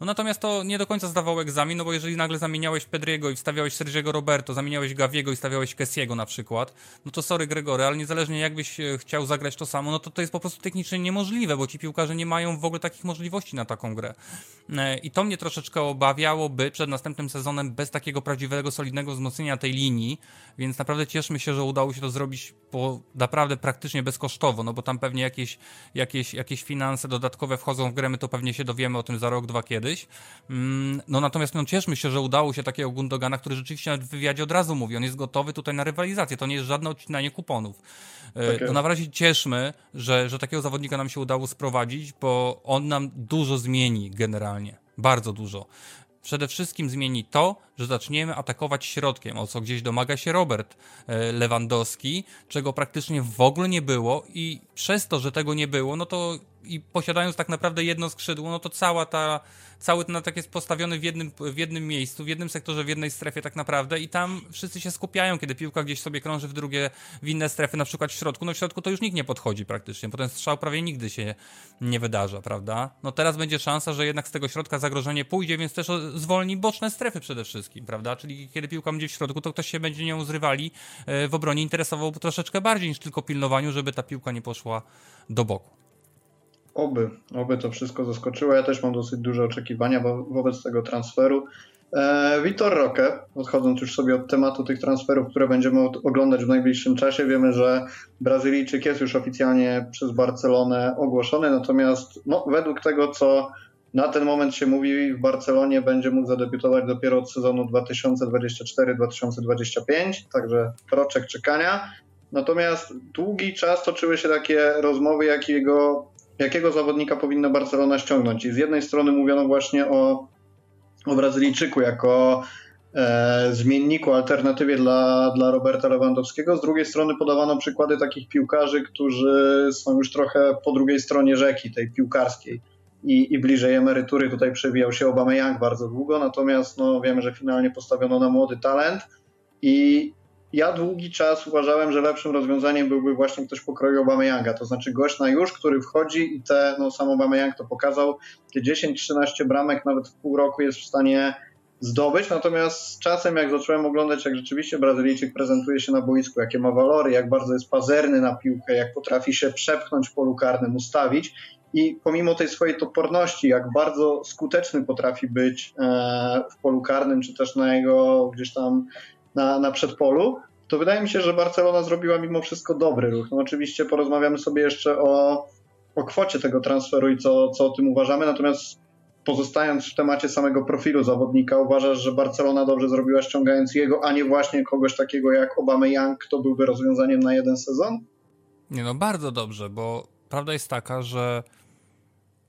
No natomiast to nie do końca zdawało egzamin, no bo jeżeli nagle zamieniałeś Pedriego i wstawiałeś Sergiego Roberto, zamieniałeś Gaviego i stawiałeś Kessiego na przykład, no to sorry Gregory, ale niezależnie jakbyś e, chciał zagrać to samo, no to to jest po prostu technicznie niemożliwe, bo ci piłkarze nie mają w ogóle takich możliwości na taką grę. E, I to mnie troszeczkę obawiałoby przed następnym sezonem bez takiego prawdziwego, solidnego wzmocnienia tej linii, więc naprawdę cieszmy się, że udało się to zrobić po naprawdę praktycznie bezkosztowo, no bo tam pewnie jakieś, jakieś, jakieś finanse dodatkowe wchodzą w grę, my to pewnie się dowiemy o tym za rok, dwa kiedyś. Mm, no natomiast no, cieszmy się, że udało się takiego Gundogana, który rzeczywiście w wywiadzie od razu mówi, on jest gotowy tutaj na rywalizację, to nie jest żadne odcinanie kuponów. E, to na razie cieszmy, że, że takiego zawodnika nam się udało sprowadzić, bo on nam dużo zmieni generalnie. Bardzo dużo. Przede wszystkim zmieni to, że zaczniemy atakować środkiem, o co gdzieś domaga się Robert e, Lewandowski, czego praktycznie w ogóle nie było i przez to, że tego nie było, no to i posiadając tak naprawdę jedno skrzydło, no to cała ta, cały ten atak jest postawiony w jednym, w jednym miejscu, w jednym sektorze, w jednej strefie tak naprawdę i tam wszyscy się skupiają, kiedy piłka gdzieś sobie krąży w drugie, w inne strefy, na przykład w środku, no w środku to już nikt nie podchodzi praktycznie, bo ten strzał prawie nigdy się nie wydarza, prawda? No teraz będzie szansa, że jednak z tego środka zagrożenie pójdzie, więc też zwolni boczne strefy przede wszystkim, prawda? Czyli kiedy piłka będzie w środku, to ktoś się będzie nią zrywali e, w obronie interesował troszeczkę bardziej niż tylko pilnowaniu, żeby ta piłka nie poszła do boku. Oby, oby to wszystko zaskoczyło. Ja też mam dosyć duże oczekiwania wo wobec tego transferu. E, Vitor Roque, odchodząc już sobie od tematu tych transferów, które będziemy oglądać w najbliższym czasie, wiemy, że Brazylijczyk jest już oficjalnie przez Barcelonę ogłoszony, natomiast no, według tego, co na ten moment się mówi, w Barcelonie będzie mógł zadebiutować dopiero od sezonu 2024-2025, także roczek czekania. Natomiast długi czas toczyły się takie rozmowy, jakiego jakiego zawodnika powinna Barcelona ściągnąć. I z jednej strony mówiono właśnie o, o Brazylijczyku jako e, zmienniku, alternatywie dla, dla Roberta Lewandowskiego. Z drugiej strony podawano przykłady takich piłkarzy, którzy są już trochę po drugiej stronie rzeki, tej piłkarskiej. I, i bliżej emerytury tutaj przewijał się Obama Young bardzo długo, natomiast no, wiemy, że finalnie postawiono na młody talent i ja długi czas uważałem, że lepszym rozwiązaniem byłby właśnie ktoś pokroju Obameyanga, to znaczy gość na już, który wchodzi i te, no sam Obameyang to pokazał, te 10-13 bramek nawet w pół roku jest w stanie zdobyć, natomiast z czasem jak zacząłem oglądać, jak rzeczywiście Brazylijczyk prezentuje się na boisku, jakie ma walory, jak bardzo jest pazerny na piłkę, jak potrafi się przepchnąć w polu karnym, ustawić. I pomimo tej swojej toporności, jak bardzo skuteczny potrafi być e, w polu karnym, czy też na jego gdzieś tam na, na przedpolu, to wydaje mi się, że Barcelona zrobiła mimo wszystko dobry ruch. No oczywiście porozmawiamy sobie jeszcze o, o kwocie tego transferu i co, co o tym uważamy, natomiast pozostając w temacie samego profilu zawodnika, uważasz, że Barcelona dobrze zrobiła ściągając jego, a nie właśnie kogoś takiego jak Obama Young, kto byłby rozwiązaniem na jeden sezon? Nie no, bardzo dobrze, bo prawda jest taka, że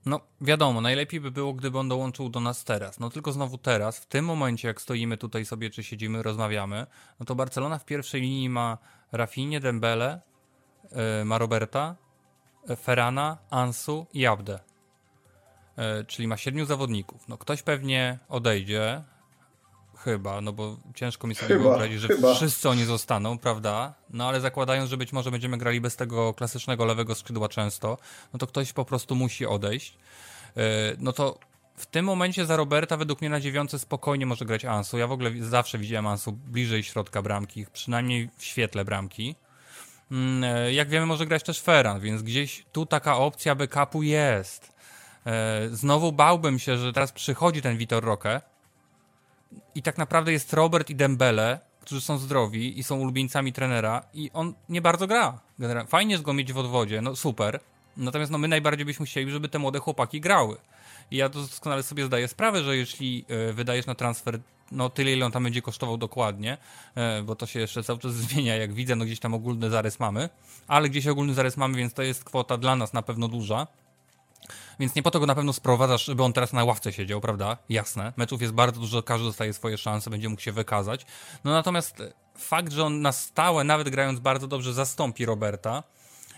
no, wiadomo, najlepiej by było, gdyby on dołączył do nas teraz. No tylko znowu teraz, w tym momencie, jak stoimy tutaj sobie, czy siedzimy, rozmawiamy, no to Barcelona w pierwszej linii ma Rafinie, Dembele, yy, ma Roberta, yy, Ferrana, Ansu i Abde. Yy, czyli ma siedmiu zawodników. No ktoś pewnie odejdzie, Chyba, no bo ciężko mi sobie chyba, wyobrazić, że chyba. wszyscy oni zostaną, prawda? No ale zakładając, że być może będziemy grali bez tego klasycznego lewego skrzydła często, no to ktoś po prostu musi odejść. Yy, no to w tym momencie za Roberta według mnie na dziewiątce spokojnie może grać Ansu. Ja w ogóle zawsze widziałem Ansu bliżej środka bramki, przynajmniej w świetle bramki. Yy, jak wiemy, może grać też Ferran, więc gdzieś tu taka opcja backupu jest. Yy, znowu bałbym się, że teraz przychodzi ten Vitor Roque, i tak naprawdę jest Robert i Dembele, którzy są zdrowi i są ulubieńcami trenera i on nie bardzo gra. Generalnie. Fajnie jest go mieć w odwodzie, no super. Natomiast no, my najbardziej byśmy chcieli, żeby te młode chłopaki grały. I ja doskonale sobie zdaję sprawę, że jeśli y, wydajesz na transfer no tyle, ile on tam będzie kosztował dokładnie, y, bo to się jeszcze cały czas zmienia, jak widzę, no gdzieś tam ogólny zarys mamy, ale gdzieś ogólny zarys mamy, więc to jest kwota dla nas na pewno duża. Więc nie po to go na pewno sprowadzasz, żeby on teraz na ławce siedział, prawda? Jasne. Meczów jest bardzo dużo, każdy dostaje swoje szanse, będzie mógł się wykazać. No natomiast fakt, że on na stałe, nawet grając bardzo dobrze, zastąpi Roberta,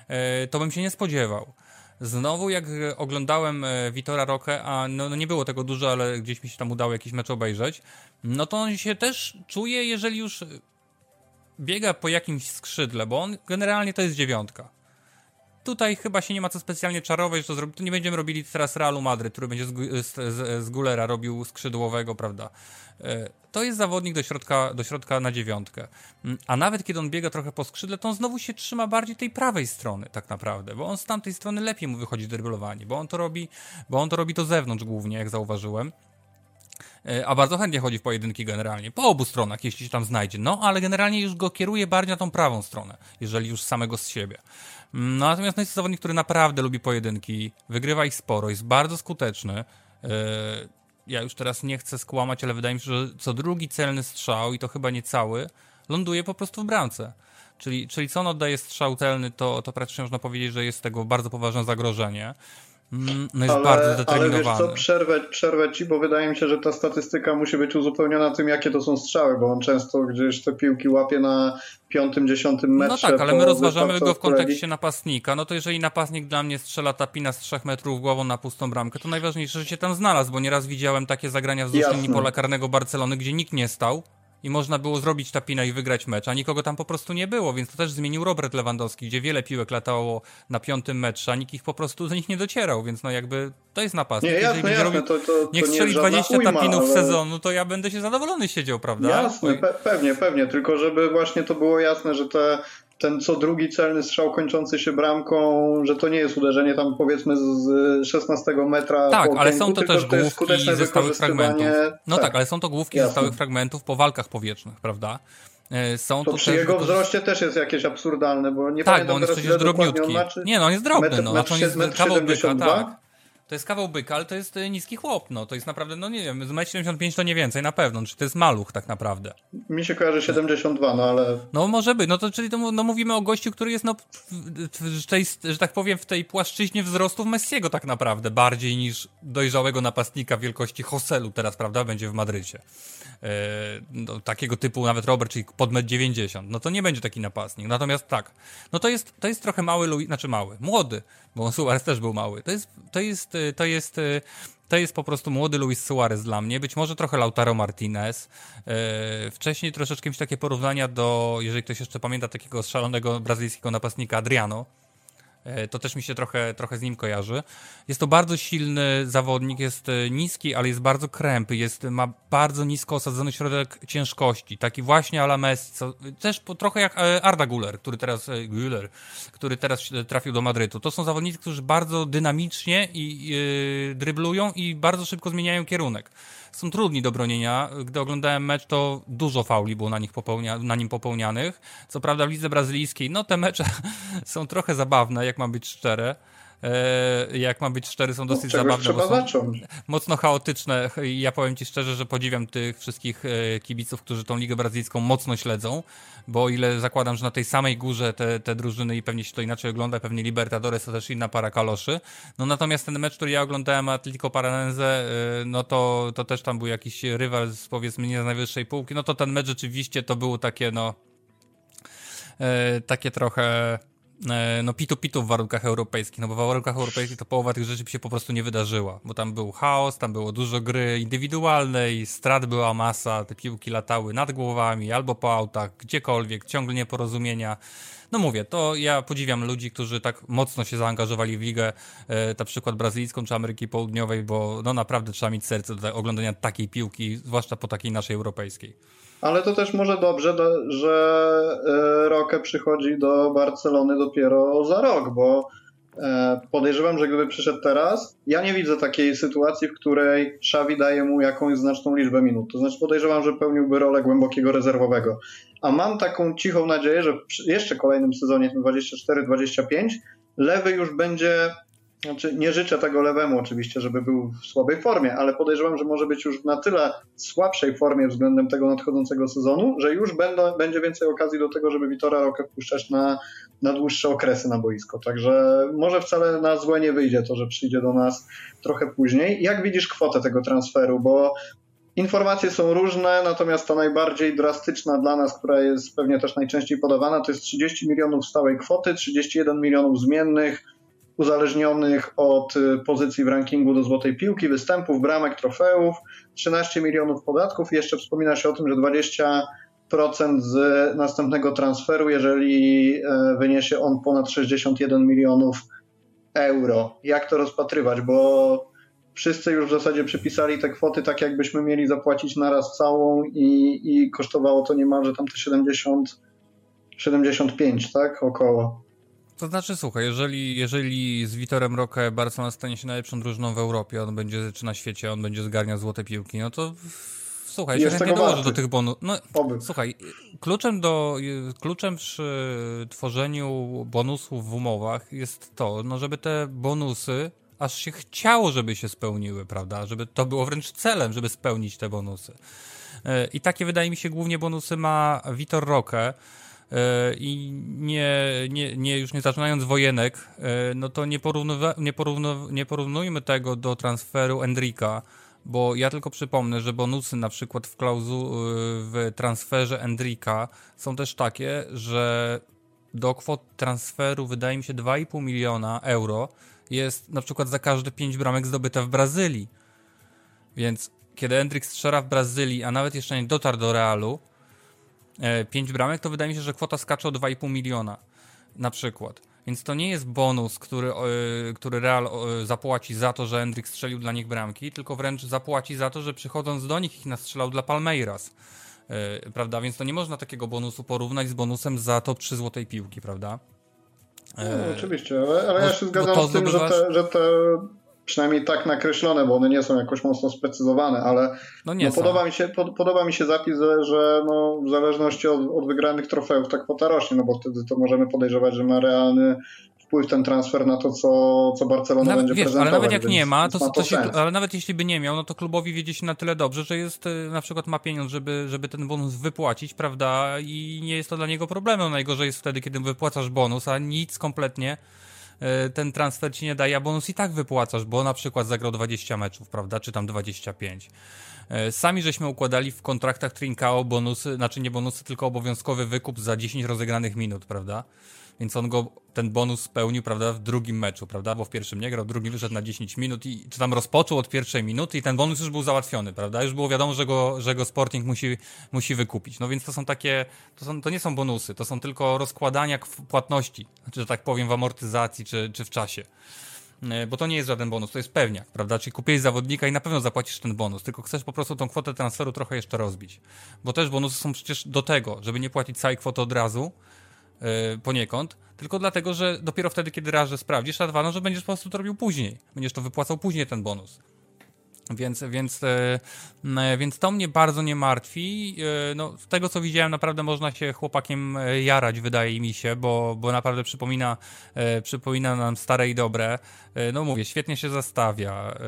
e, to bym się nie spodziewał. Znowu, jak oglądałem e, Witora Roque, a no, no, nie było tego dużo, ale gdzieś mi się tam udało jakiś mecz obejrzeć, no to on się też czuje, jeżeli już biega po jakimś skrzydle, bo on generalnie to jest dziewiątka tutaj chyba się nie ma co specjalnie czarować, że to. Tu nie będziemy robili teraz Realu Madryt, który będzie z, z, z, z Gulera robił skrzydłowego, prawda? E, to jest zawodnik do środka, do środka na dziewiątkę. Mm, a nawet kiedy on biega trochę po skrzydle, to on znowu się trzyma bardziej tej prawej strony, tak naprawdę, bo on z tamtej strony lepiej mu wychodzi dryblowanie, bo on to robi, bo on to robi to zewnątrz głównie, jak zauważyłem. E, a bardzo chętnie chodzi w pojedynki generalnie, po obu stronach, jeśli się tam znajdzie. No, ale generalnie już go kieruje bardziej na tą prawą stronę, jeżeli już samego z siebie. No, natomiast no jest zawodnik, który naprawdę lubi pojedynki, wygrywa ich sporo, jest bardzo skuteczny. E, ja już teraz nie chcę skłamać, ale wydaje mi się, że co drugi celny strzał, i to chyba nie cały, ląduje po prostu w bramce. Czyli, czyli co on oddaje strzał celny, to, to praktycznie można powiedzieć, że jest tego bardzo poważne zagrożenie. Mm, no jest ale, bardzo zdeterminowany. Ale wiesz co, przerwę, przerwę ci, bo wydaje mi się, że ta statystyka musi być uzupełniona tym, jakie to są strzały, bo on często gdzieś te piłki łapie na piątym, dziesiątym metrze. No tak, ale my rozważamy go w kontekście napastnika. No to jeżeli napastnik dla mnie strzela tapina z trzech metrów głową na pustą bramkę, to najważniejsze, że się tam znalazł, bo nieraz widziałem takie zagrania wzdłuż linii pola karnego Barcelony, gdzie nikt nie stał i można było zrobić tapina i wygrać mecz, a nikogo tam po prostu nie było, więc to też zmienił Robert Lewandowski, gdzie wiele piłek latało na piątym metrze, a nikt ich po prostu do nich nie docierał, więc no jakby to jest napastnik. Nie, jasne, jasne, robił, to, to, to niech strzeli 20 ujma, tapinów ale... sezonu, to ja będę się zadowolony siedział, prawda? Jasne, pe pewnie, pewnie, tylko żeby właśnie to było jasne, że te ten co drugi celny strzał kończący się bramką, że to nie jest uderzenie tam powiedzmy z 16 metra. Tak, ale są to też główki ze stałych fragmentów. No tak, tak, ale są to główki jasne. ze stałych fragmentów po walkach powietrznych, prawda? E, są to, to przy też, jego wzroście też jest jakieś absurdalne, bo nie tak, pamiętam bo on jest przecież drobniutki. Ma, nie, no on jest drobny, metr, no, znaczy on jest kawał byka, tak. To jest kawał byka, ale to jest e, niski chłop, no. To jest naprawdę, no nie wiem, z 1,75 m to nie więcej na pewno. Czy to jest maluch tak naprawdę? Mi się kojarzy 72, no ale... No może być, no to czyli to, no, mówimy o gościu, który jest, no, w tej, że tak powiem, w tej płaszczyźnie wzrostów Messiego tak naprawdę, bardziej niż dojrzałego napastnika wielkości Hoselu teraz, prawda, będzie w Madrycie. E, no, takiego typu nawet Robert, czyli pod 1,90 m. No to nie będzie taki napastnik. Natomiast tak, no to jest, to jest trochę mały, Louis, znaczy mały, młody, bo Suarez też był mały. To jest, to jest, to jest, to jest po prostu młody Luis Suarez dla mnie, być może trochę Lautaro Martinez. E, wcześniej troszeczkę mieć takie porównania do, jeżeli ktoś jeszcze pamięta takiego szalonego brazylijskiego napastnika Adriano, to też mi się trochę, trochę z nim kojarzy. Jest to bardzo silny zawodnik, jest e, niski, ale jest bardzo krępy, jest, ma bardzo nisko osadzony środek ciężkości. Taki właśnie ala Messi, co, też po, trochę jak e, Arda Guller, który teraz, Guller, który teraz trafił do Madrytu. To są zawodnicy, którzy bardzo dynamicznie i, yy, dryblują i bardzo szybko zmieniają kierunek są trudni do bronienia. Gdy oglądałem mecz, to dużo fauli było na, nich popełnia, na nim popełnianych. Co prawda w lidze brazylijskiej, no te mecze są trochę zabawne, jak mam być szczere. E, jak ma być szczery, są dosyć no, zabawne, bo są zacząć. mocno chaotyczne. Ja powiem Ci szczerze, że podziwiam tych wszystkich e, kibiców, którzy tą Ligę Brazylijską mocno śledzą, bo o ile zakładam, że na tej samej górze te, te drużyny i pewnie się to inaczej ogląda, pewnie Libertadores to też inna para kaloszy. No natomiast ten mecz, który ja oglądałem, Atletico Paranense, e, no to, to też tam był jakiś rywal z powiedzmy nie z najwyższej półki, no to ten mecz rzeczywiście to było takie no takie trochę E, no pitu-pitu w warunkach europejskich, no bo w warunkach europejskich to połowa tych rzeczy się po prostu nie wydarzyła, bo tam był chaos, tam było dużo gry indywidualnej, strat była masa, te piłki latały nad głowami albo po autach, gdziekolwiek, ciągle nieporozumienia. No mówię, to ja podziwiam ludzi, którzy tak mocno się zaangażowali w ligę, e, na przykład brazylijską czy Ameryki Południowej, bo no naprawdę trzeba mieć serce do oglądania takiej piłki, zwłaszcza po takiej naszej europejskiej. Ale to też może dobrze, że e, Roque przychodzi do Barcelony dopiero za rok, bo e, podejrzewam, że gdyby przyszedł teraz, ja nie widzę takiej sytuacji, w której Xavi daje mu jakąś znaczną liczbę minut. To znaczy podejrzewam, że pełniłby rolę głębokiego rezerwowego. A mam taką cichą nadzieję, że jeszcze kolejnym sezonie, 24-25, lewy już będzie znaczy, nie życzę tego lewemu oczywiście, żeby był w słabej formie, ale podejrzewam, że może być już na tyle słabszej formie względem tego nadchodzącego sezonu, że już będą, będzie więcej okazji do tego, żeby Witora Rokę wpuszczać na, na dłuższe okresy na boisko. Także może wcale na złe nie wyjdzie to, że przyjdzie do nas trochę później. Jak widzisz kwotę tego transferu? Bo Informacje są różne, natomiast ta najbardziej drastyczna dla nas, która jest pewnie też najczęściej podawana, to jest 30 milionów stałej kwoty, 31 milionów zmiennych, uzależnionych od y, pozycji w rankingu do złotej piłki, występów, bramek, trofeów, 13 milionów podatków jeszcze wspomina się o tym, że 20 z następnego transferu, jeżeli e, wyniesie on ponad 61 milionów euro. Jak to rozpatrywać? Bo wszyscy już w zasadzie przypisali te kwoty tak, jakbyśmy mieli zapłacić naraz całą i, i kosztowało to niemalże tam te 70, 75, tak? Około. To znaczy, słuchaj, jeżeli, jeżeli z Witorem Roque Barcelona stanie się najlepszą drużyną w Europie, on będzie, czy na świecie, on będzie zgarniał złote piłki, no to słuchaj, Jest się chętnie dołoży warty. do tych bonusów. No, Oby. słuchaj, kluczem do, kluczem przy tworzeniu bonusów w umowach jest to, no żeby te bonusy aż się chciało, żeby się spełniły, prawda? Żeby to było wręcz celem, żeby spełnić te bonusy. E, I takie wydaje mi się głównie bonusy ma Vitor Roque. E, I nie, nie, nie, już nie zaczynając wojenek, e, no to nie, porównywa, nie, nie porównujmy tego do transferu Endrika, bo ja tylko przypomnę, że bonusy na przykład w klauzu, w transferze Endrika są też takie, że do kwot transferu wydaje mi się 2,5 miliona euro jest na przykład za każde 5 bramek zdobyte w Brazylii. Więc kiedy Endrik strzela w Brazylii, a nawet jeszcze nie dotarł do Realu, 5 bramek, to wydaje mi się, że kwota skacze o 2,5 miliona na przykład. Więc to nie jest bonus, który, który Real zapłaci za to, że Endrik strzelił dla nich bramki, tylko wręcz zapłaci za to, że przychodząc do nich ich nastrzelał dla Palmeiras. Prawda? Więc to nie można takiego bonusu porównać z bonusem za top 3 złotej piłki, prawda? No, oczywiście, ale, ale bo- ja się zgadzam z tym, że zdobywasz- te, że te przynajmniej tak nakreślone, bo one nie są jakoś mocno sprecyzowane, ale No nie no, podoba, mi się, pod, podoba mi się zapis, że, no, w zależności od, od wygranych trofeów ta kwota rośnie, no bo wtedy to możemy podejrzewać, że ma realny wpływ ten transfer na to, co, co Barcelona Nawet, będzie wiesz, ale prezentować. nawet jak więc- nie ma, to, ma to się, ale nawet jeśli by nie miał, no to klubowi wiedzie się na tyle dobrze, że jest y, na przykład ma pieniądz, żeby, żeby ten bonus wypłacić, prawda? I nie jest to dla niego problemem. Najgorzej jest wtedy, kiedy wypłacasz bonus, a nic kompletnie ten transfer ci nie daje, a bonus i tak wypłacasz, bo na przykład zagrał 20 meczów, prawda? Czy tam 25. Y, Sami żeśmy układali w kontraktach Trincao bonusy, znaczy nie bonusy, tylko obowiązkowy wykup za 10 rozegranych minut, prawda? Więc on go, ten bonus spełnił, prawda, w drugim meczu, prawda, bo w pierwszym nie grał, w drugim wyszedł na 10 minut i czy tam rozpoczął od pierwszej minuty i ten bonus już był załatwiony, prawda, już było wiadomo, że go, że go Sporting musi, musi wykupić. No więc to są takie, to, są, to nie są bonusy, to są tylko rozkładania płatności, znaczy, że tak powiem, w amortyzacji czy, czy w czasie. E, Bo to nie jest żaden bonus, to jest pewniak, prawda? Czyli kupiłeś zawodnika i na pewno zapłacisz ten bonus, tylko chcesz po prostu tą kwotę transferu trochę jeszcze rozbić. Bo też bonusy są przecież do tego, żeby nie płacić całej kwoty od razu, poniekąd, tylko dlatego, że dopiero wtedy, kiedy raz, że sprawdzisz, a dwa, no, że będziesz po prostu to robił później. Będziesz to wypłacał później ten bonus. Więc, więc, e, e, więc to mnie bardzo nie martwi. E, No, z tego co widziałem, naprawdę można się chłopakiem e, jarać, wydaje mi się, bo, bo naprawdę przypomina, e, przypomina nam stare i dobre. E, No mówię, świetnie się zastawia, e,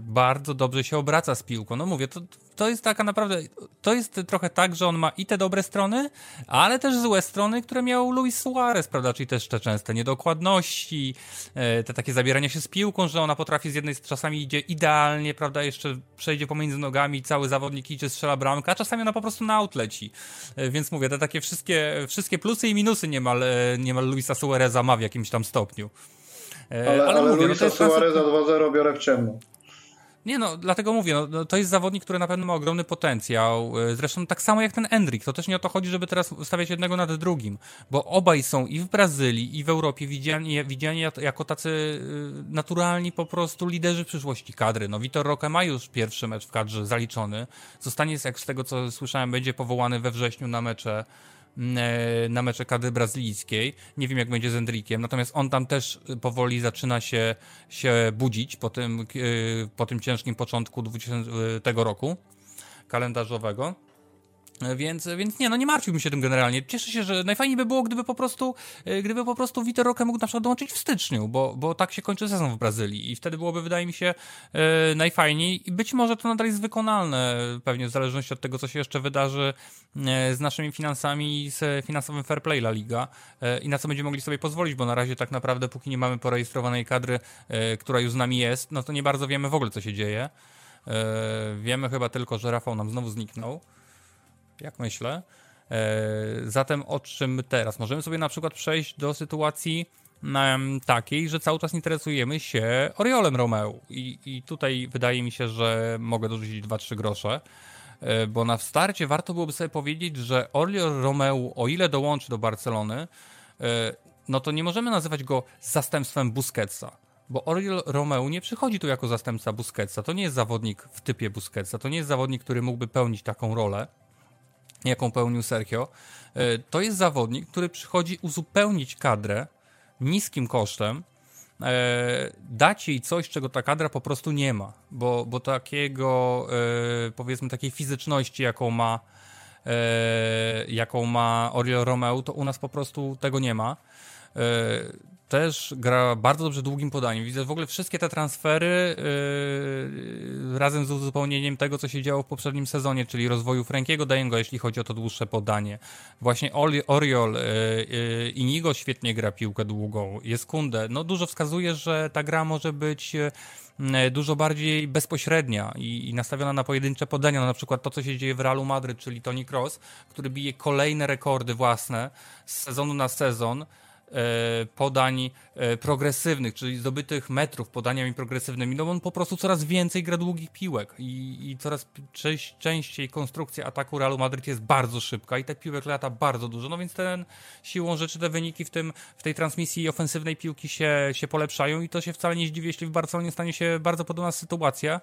bardzo dobrze się obraca z piłką. No mówię, to, to jest taka naprawdę, to jest trochę tak, że on ma i te dobre strony, ale też złe strony, które miał Luis Suarez, prawda, czyli też te częste niedokładności, e, te takie zabierania się z piłką, że ona potrafi z jednej czasami idzie idealnie, prawda, jeszcze przejdzie pomiędzy nogami, cały zawodnik idzie, strzela bramkę, a czasami ona po prostu na out leci. E, Więc mówię, te takie wszystkie, wszystkie plusy i minusy niemal, e, niemal Luisa Suareza ma w jakimś tam stopniu. E, Ale, ale, mówię, no Luisa transfer- Suareza 2-0 biorę w ciemno. Nie no, dlatego mówię, no, no, to jest zawodnik, który na pewno ma ogromny potencjał. E, Zresztą tak samo jak ten Endrik. To też nie o to chodzi, żeby teraz stawiać jednego nad drugim, bo obaj są i w Brazylii, i w Europie widziani, widziani jak- jako tacy y, naturalni po prostu liderzy przyszłości kadry. No Vitor Roque ma już pierwszy mecz w kadrze zaliczony. Zostanie, jak z tego co słyszałem, będzie powołany we wrześniu na mecze na mecze kadry brazylijskiej. Nie wiem, jak będzie z Endrikiem, natomiast on tam też y, powoli zaczyna się, się budzić po tym, y, po tym ciężkim początku 20 tego roku kalendarzowego. E, Więc, więc nie, no nie martwiłbym się tym generalnie. Cieszę się, że najfajniej by było, gdyby po prostu, e, gdyby po prostu Vitor Roque mógł na przykład dołączyć w styczniu, bo, bo tak się kończy sezon w Brazylii i wtedy byłoby, wydaje mi się, e, najfajniej i być może to nadal jest wykonalne, pewnie w zależności od tego, co się jeszcze wydarzy z naszymi finansami i z finansowym fair play La Liga i na co będziemy mogli sobie pozwolić, bo na razie tak naprawdę, póki nie mamy porejestrowanej kadry, która już z nami jest, no to nie bardzo wiemy w ogóle, co się dzieje. Wiemy chyba tylko, że Rafał nam znowu zniknął jak myślę. E, Zatem o czym teraz? Możemy sobie na przykład przejść do sytuacji takiej, że cały czas interesujemy się Oriolem Romeo. I, I tutaj wydaje mi się, że mogę dorzucić 2-3 grosze. e, bo na starcie warto byłoby sobie powiedzieć, że Oriol Romeu, o ile dołączy do Barcelony, e, no to nie możemy nazywać go zastępstwem Busquetsa. Bo Oriol Romeu nie przychodzi tu jako zastępca Busquetsa. To nie jest zawodnik w typie Busquetsa. To nie jest zawodnik, który mógłby pełnić taką rolę, jaką pełnił Sergio. E, to jest zawodnik, który przychodzi uzupełnić kadrę niskim kosztem, e, dać jej coś, czego ta kadra po prostu nie ma, bo, bo takiego, e, powiedzmy, takiej fizyczności, jaką ma, jaką ma Oriol Romeu, to u nas po prostu tego nie ma też gra bardzo dobrze długim podaniem. Widzę w ogóle wszystkie te transfery yy, razem z uzupełnieniem tego, co się działo w poprzednim sezonie, czyli rozwoju Frankiego Dajengo, jeśli chodzi o to dłuższe podanie. Właśnie Oriol yy, yy, Inigo świetnie gra piłkę długą, jest Kunde. No dużo wskazuje, że ta gra może być yy, dużo bardziej bezpośrednia i, i, nastawiona na pojedyncze podania, no na przykład to, co się dzieje w Realu Madryt, czyli Toni Kroos, który bije kolejne rekordy własne z sezonu na sezon, podań e, progresywnych, czyli zdobytych metrów podaniami progresywnymi, no bo on po prostu coraz więcej gra długich piłek i, i coraz częściej konstrukcja ataku Realu Madryt jest bardzo szybka i te piłek lata bardzo dużo, no więc ten siłą rzeczy te wyniki w, tym, w tej transmisji ofensywnej piłki się, się polepszają i to się wcale nie zdziwi, jeśli w Barcelonie stanie się bardzo podobna sytuacja,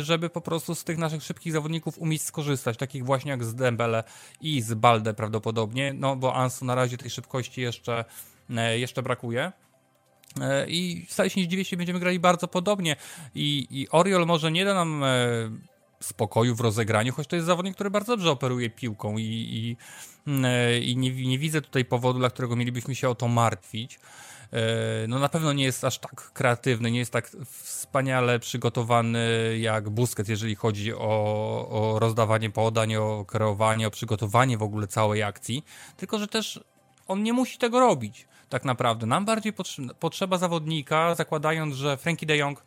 żeby po prostu z tych naszych szybkich zawodników umieć skorzystać, takich właśnie jak z Dembele i z Balde prawdopodobnie, no bo Ansu na razie tej szybkości jeszcze E, jeszcze brakuje. E, I wcale się nie zdziwię, jeśli będziemy grali bardzo podobnie. I, I Oriol może nie da nam e, spokoju w rozegraniu, choć to jest zawodnik, który bardzo dobrze operuje piłką i, i, i nie, nie, widzę tutaj powodu, dla którego mielibyśmy się o to martwić. No na pewno nie jest aż tak kreatywny, nie jest tak wspaniale przygotowany jak Busquets, jeżeli chodzi o, o rozdawanie podań, o kreowanie, o przygotowanie w ogóle całej akcji, tylko że też on nie musi tego robić tak naprawdę. Nam bardziej potrzeba zawodnika, zakładając, że Frankie de Jong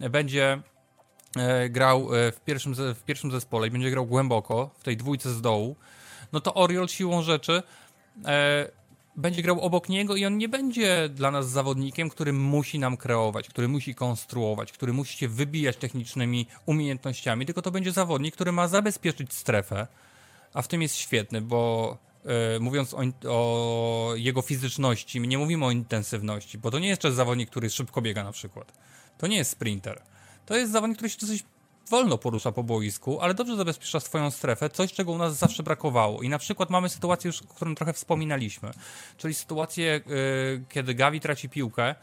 będzie e, grał e, w pierwszym, w pierwszym zespole i będzie grał głęboko w tej dwójce z dołu, no to Oriol siłą rzeczy e, będzie grał obok niego i on nie będzie dla nas zawodnikiem, który musi nam kreować, który musi konstruować, który musi się wybijać technicznymi umiejętnościami, tylko to będzie zawodnik, który ma zabezpieczyć strefę, a w tym jest świetny, bo mówiąc o, o, jego fizyczności, nie mówimy o intensywności, bo to nie jest też zawodnik, który szybko biega na przykład. To nie jest sprinter. To jest zawodnik, który się dosyć wolno porusza po boisku, ale dobrze zabezpiecza swoją strefę, coś czego u nas zawsze brakowało. I na przykład mamy sytuację już, o którą trochę wspominaliśmy, czyli sytuację, yy, kiedy Gavi traci piłkę yy,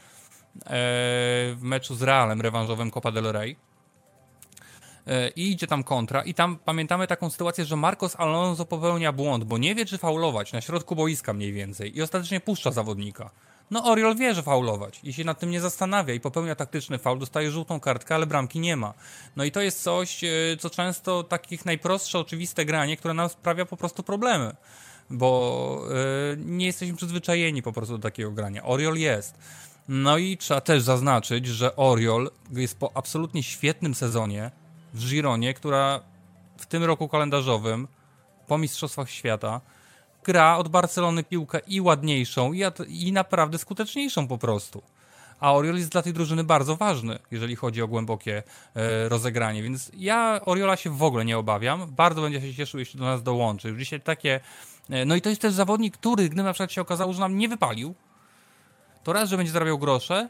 w meczu z Realem rewanżowym Copa del Rey E, i idzie tam kontra i tam pamiętamy taką sytuację, że Marcos Alonso popełnia błąd, bo nie wie czy faulować na środku boiska mniej więcej i ostatecznie puszcza zawodnika. No Oriol wie, że faulować i się nad tym nie zastanawia i popełnia taktyczny faul, dostaje żółtą kartkę, ale bramki nie ma. No i to jest coś, e, co często takich najprostsze, oczywiste granie, które nam sprawia po prostu problemy, bo yy, nie jesteśmy przyzwyczajeni po prostu do takiego grania. Oriol jest. No i trzeba też zaznaczyć, że Oriol jest po absolutnie świetnym sezonie, w Gironie, która w tym roku kalendarzowym po Mistrzostwach Świata gra od Barcelony piłkę i ładniejszą, i, i naprawdę skuteczniejszą po prostu. A Oriol jest dla tej drużyny bardzo ważny, jeżeli chodzi o głębokie e, rozegranie, więc ja Oriola się w ogóle nie obawiam. Bardzo będzie się cieszył, jeśli do nas dołączy. Już dzisiaj takie. E, no i to jest też zawodnik, który, gdyby na przykład się okazało, że nam nie wypalił, to raz, że będzie zarabiał grosze,